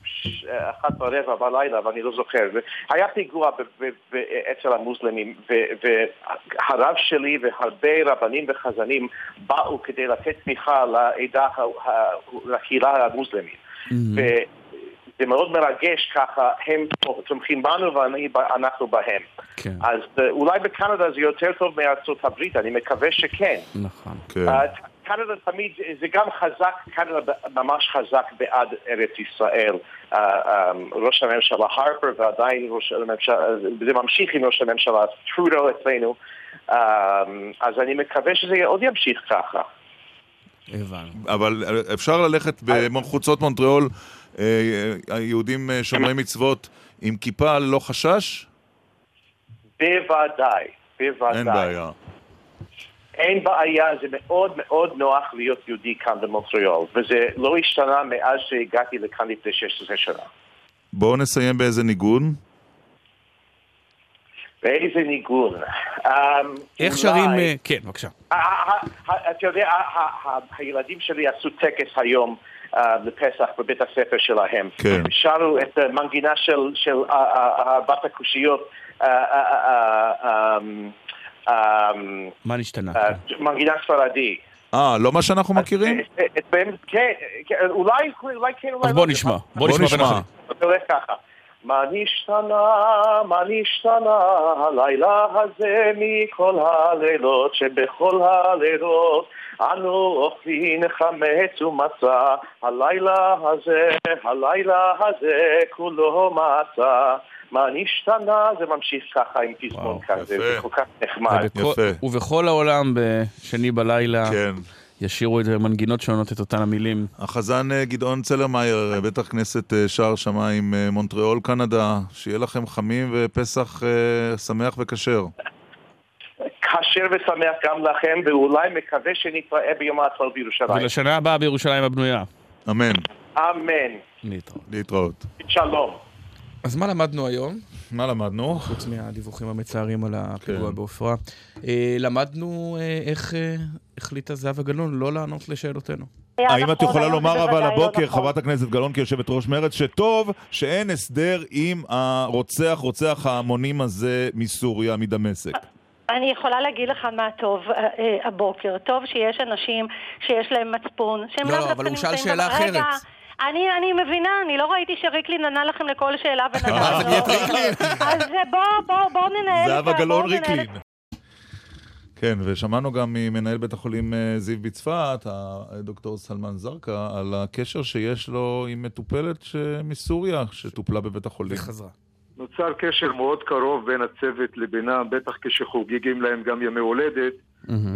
ש- אחת ברבע בלילה, ואני לא זוכר. היה פיגוע ב- ב- ב- אצל המוסלמים, ו- והרב שלי והרבה רבנים וחזנים באו כדי לתת תמיכה לעדה, ה- ה- לקהילה המוסלמית. וזה מאוד מרגש ככה, הם תומכים בנו ואנחנו בהם. כן. אז אה, אולי בקנדה זה יותר טוב מארצות הברית, אני מקווה שכן. נכון. כן. קנדה תמיד, זה גם חזק, קנדה ממש חזק בעד ארץ ישראל. אה, אה, ראש הממשלה הרפר ועדיין ראש הממשלה, זה ממשיך עם ראש הממשלה טרודו אצלנו. אה, אז אני מקווה שזה עוד ימשיך ככה. אבל אפשר ללכת בחוצות מונטריאול, היהודים שומרי מצוות עם כיפה ללא חשש? בוודאי, בוודאי. אין בעיה. אין בעיה, זה מאוד מאוד נוח להיות יהודי כאן במונטריאול, וזה לא השתנה מאז שהגעתי לכאן לפני 16 שנה. בואו נסיים באיזה ניגון. ואיזה ניגון. אמ, איך שרים... אה, כן, בבקשה. אתה יודע, הילדים שלי עשו טקס היום אה, לפסח בבית הספר שלהם. כן. שרו את המנגינה של של, אה, אה, אה, בת הקושיות. אמ, מה נשתנה? אה, מנגינה ספרדי. אה, לא מה שאנחנו מכירים? אה, אה, כן, כן, אולי כן, אולי אז לא. בוא נשמע. בוא נשמע. זה הולך ככה. מה נשתנה, מה נשתנה הלילה הזה מכל הלילות שבכל הלילות אנו אוכלים חמץ ומצה הלילה הזה, הלילה הזה כולו מצה מה נשתנה זה ממשיך ככה עם פזמון כזה, זה כל כך נחמד. ובכל- ובכל העולם בשני בלילה כן. ישירו את מנגינות שונות את אותן המילים. החזן אה, גדעון צלרמייר, אה, בית הכנסת אה, שער שמיים מונטריאול, קנדה, שיהיה לכם חמים ופסח שמח וכשר. כשר ושמח גם לכם ואולי מקווה שנתראה ביום העצמאות בירושלים. ולשנה הבאה בירושלים הבנויה. אמן. אמן. להתראות. להתראות. שלום. אז מה למדנו היום? מה למדנו? חוץ מהדיווחים המצערים על הפיגוע כן. בעופרה. אה, למדנו אה, איך אה, החליטה זהבה גלאון לא לענות לשאלותינו. האם את יכולה לומר אבל לא הבוקר, נכון. חברת הכנסת גלאון כיושבת ראש מרצ, שטוב שאין הסדר עם הרוצח, רוצח ההמונים הזה מסוריה, מדמשק? אני יכולה להגיד לך מה טוב אה, אה, הבוקר. טוב שיש אנשים שיש להם מצפון, שהם לא, לא, דווקא אבל הוא שאל שאלה ב- רגע, אחרת. אני, אני מבינה, אני לא ראיתי שריקלין ענה לכם לכל שאלה (laughs) ונתן אה, לו. נהיית ריקלין. (laughs) אז אה, בוא, בוא, בוא ננהל את זהבה ה- גלאון בואו ריקלין. כן, ושמענו גם ממנהל בית החולים אה, זיו בצפת, הדוקטור סלמן זרקא, על הקשר שיש לו עם מטופלת ש- מסוריה, שטופלה בבית החולים. וחזרה. נוצר קשר מאוד קרוב בין הצוות לבינם, בטח כשחוגגים להם גם ימי הולדת.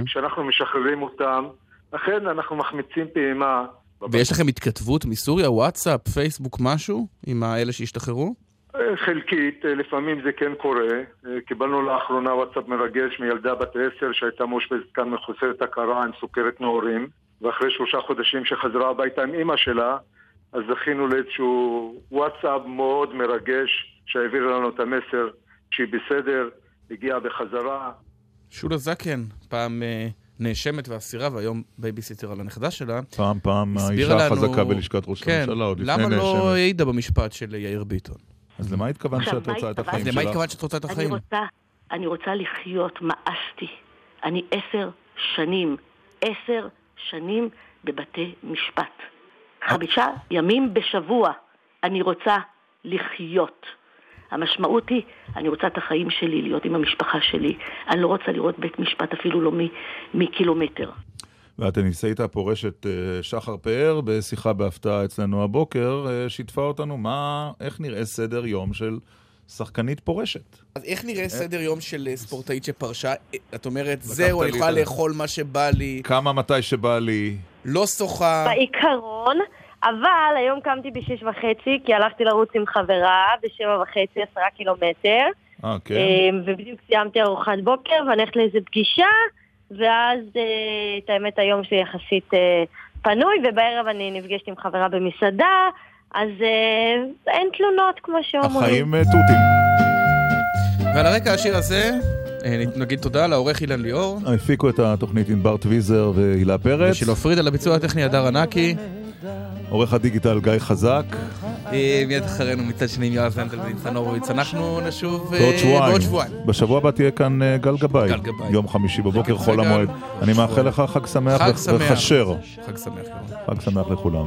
כשאנחנו משחררים אותם, אכן אנחנו מחמיצים פעימה ויש לכם התכתבות מסוריה, וואטסאפ, פייסבוק, משהו, עם האלה שהשתחררו? אה, חלקית, אה, לפעמים זה כן קורה. אה, קיבלנו לאחרונה וואטסאפ מרגש מילדה בת עשר שהייתה מאושפזת כאן מחוסרת הכרה עם סוכרת נעורים, ואחרי שלושה חודשים שחזרה הביתה עם אימא שלה, אז זכינו לאיזשהו וואטסאפ מאוד מרגש שהעביר לנו את המסר שהיא בסדר, הגיעה בחזרה. שולה זקן, פעם אה, נאשמת ואסירה והיום בייביסיטר על הנכדה שלה. פעם פעם האישה לנו- החזקה בלשכת ראש כן, הממשלה, עוד לפני למה לא נאשמת. העידה במשפט של יאיר ביטון? אז למה התכוונת שאת רוצה את? החיים אז למה שלך? התכוונת שאת רוצה את החיים? אני רוצה, אני רוצה לחיות, מאסתי. אני עשר שנים, עשר שנים בבתי משפט. חמישה ימים בשבוע אני רוצה לחיות. המשמעות היא, אני רוצה את החיים שלי, להיות עם המשפחה שלי. אני לא רוצה לראות בית משפט אפילו לא מ- מקילומטר. והטניסאית הפורשת אה, שחר פאר, בשיחה בהפתעה אצלנו הבוקר, אה, שיתפה אותנו מה, איך נראה סדר יום של שחקנית פורשת. אז איך נראה סדר יום של אה, ספורטאית שפרשה? את אומרת, זהו, אני יכולה לאכול מה שבא לי, כמה מתי שבא לי. לא שוחה. בעיקרון, אבל היום קמתי בשש וחצי, כי הלכתי לרוץ עם חברה בשבע וחצי, עשרה קילומטר. כן? אמ, ובדיוק סיימתי ארוחת בוקר, ואני הולכת לאיזה פגישה, ואז, אה, את האמת, היום שלי יחסית אה, פנוי, ובערב אני נפגשת עם חברה במסעדה, אז אה, אין תלונות, כמו שאומרים. החיים תותים. ועל הרקע השיר הזה, נגיד תודה לעורך אילן ליאור. הפיקו את התוכנית ענבר טוויזר והילה פרץ. ושילה פריד על הביצוע הטכני הדר ענקי. עורך הדיגיטל גיא חזק. אה, מיד אחרינו מצד שני עם יועז הנדל וניצן הורוביץ. אנחנו נשוב אה, בעוד שבועיים. בשבוע הבא תהיה כאן אה, גל גבאי. גל גבאי. יום חמישי בבוקר, חול. המועד. אני מאחל לך חג שמח חג ו- שמח. וכשר. חג שמח. חג שמח לכולם.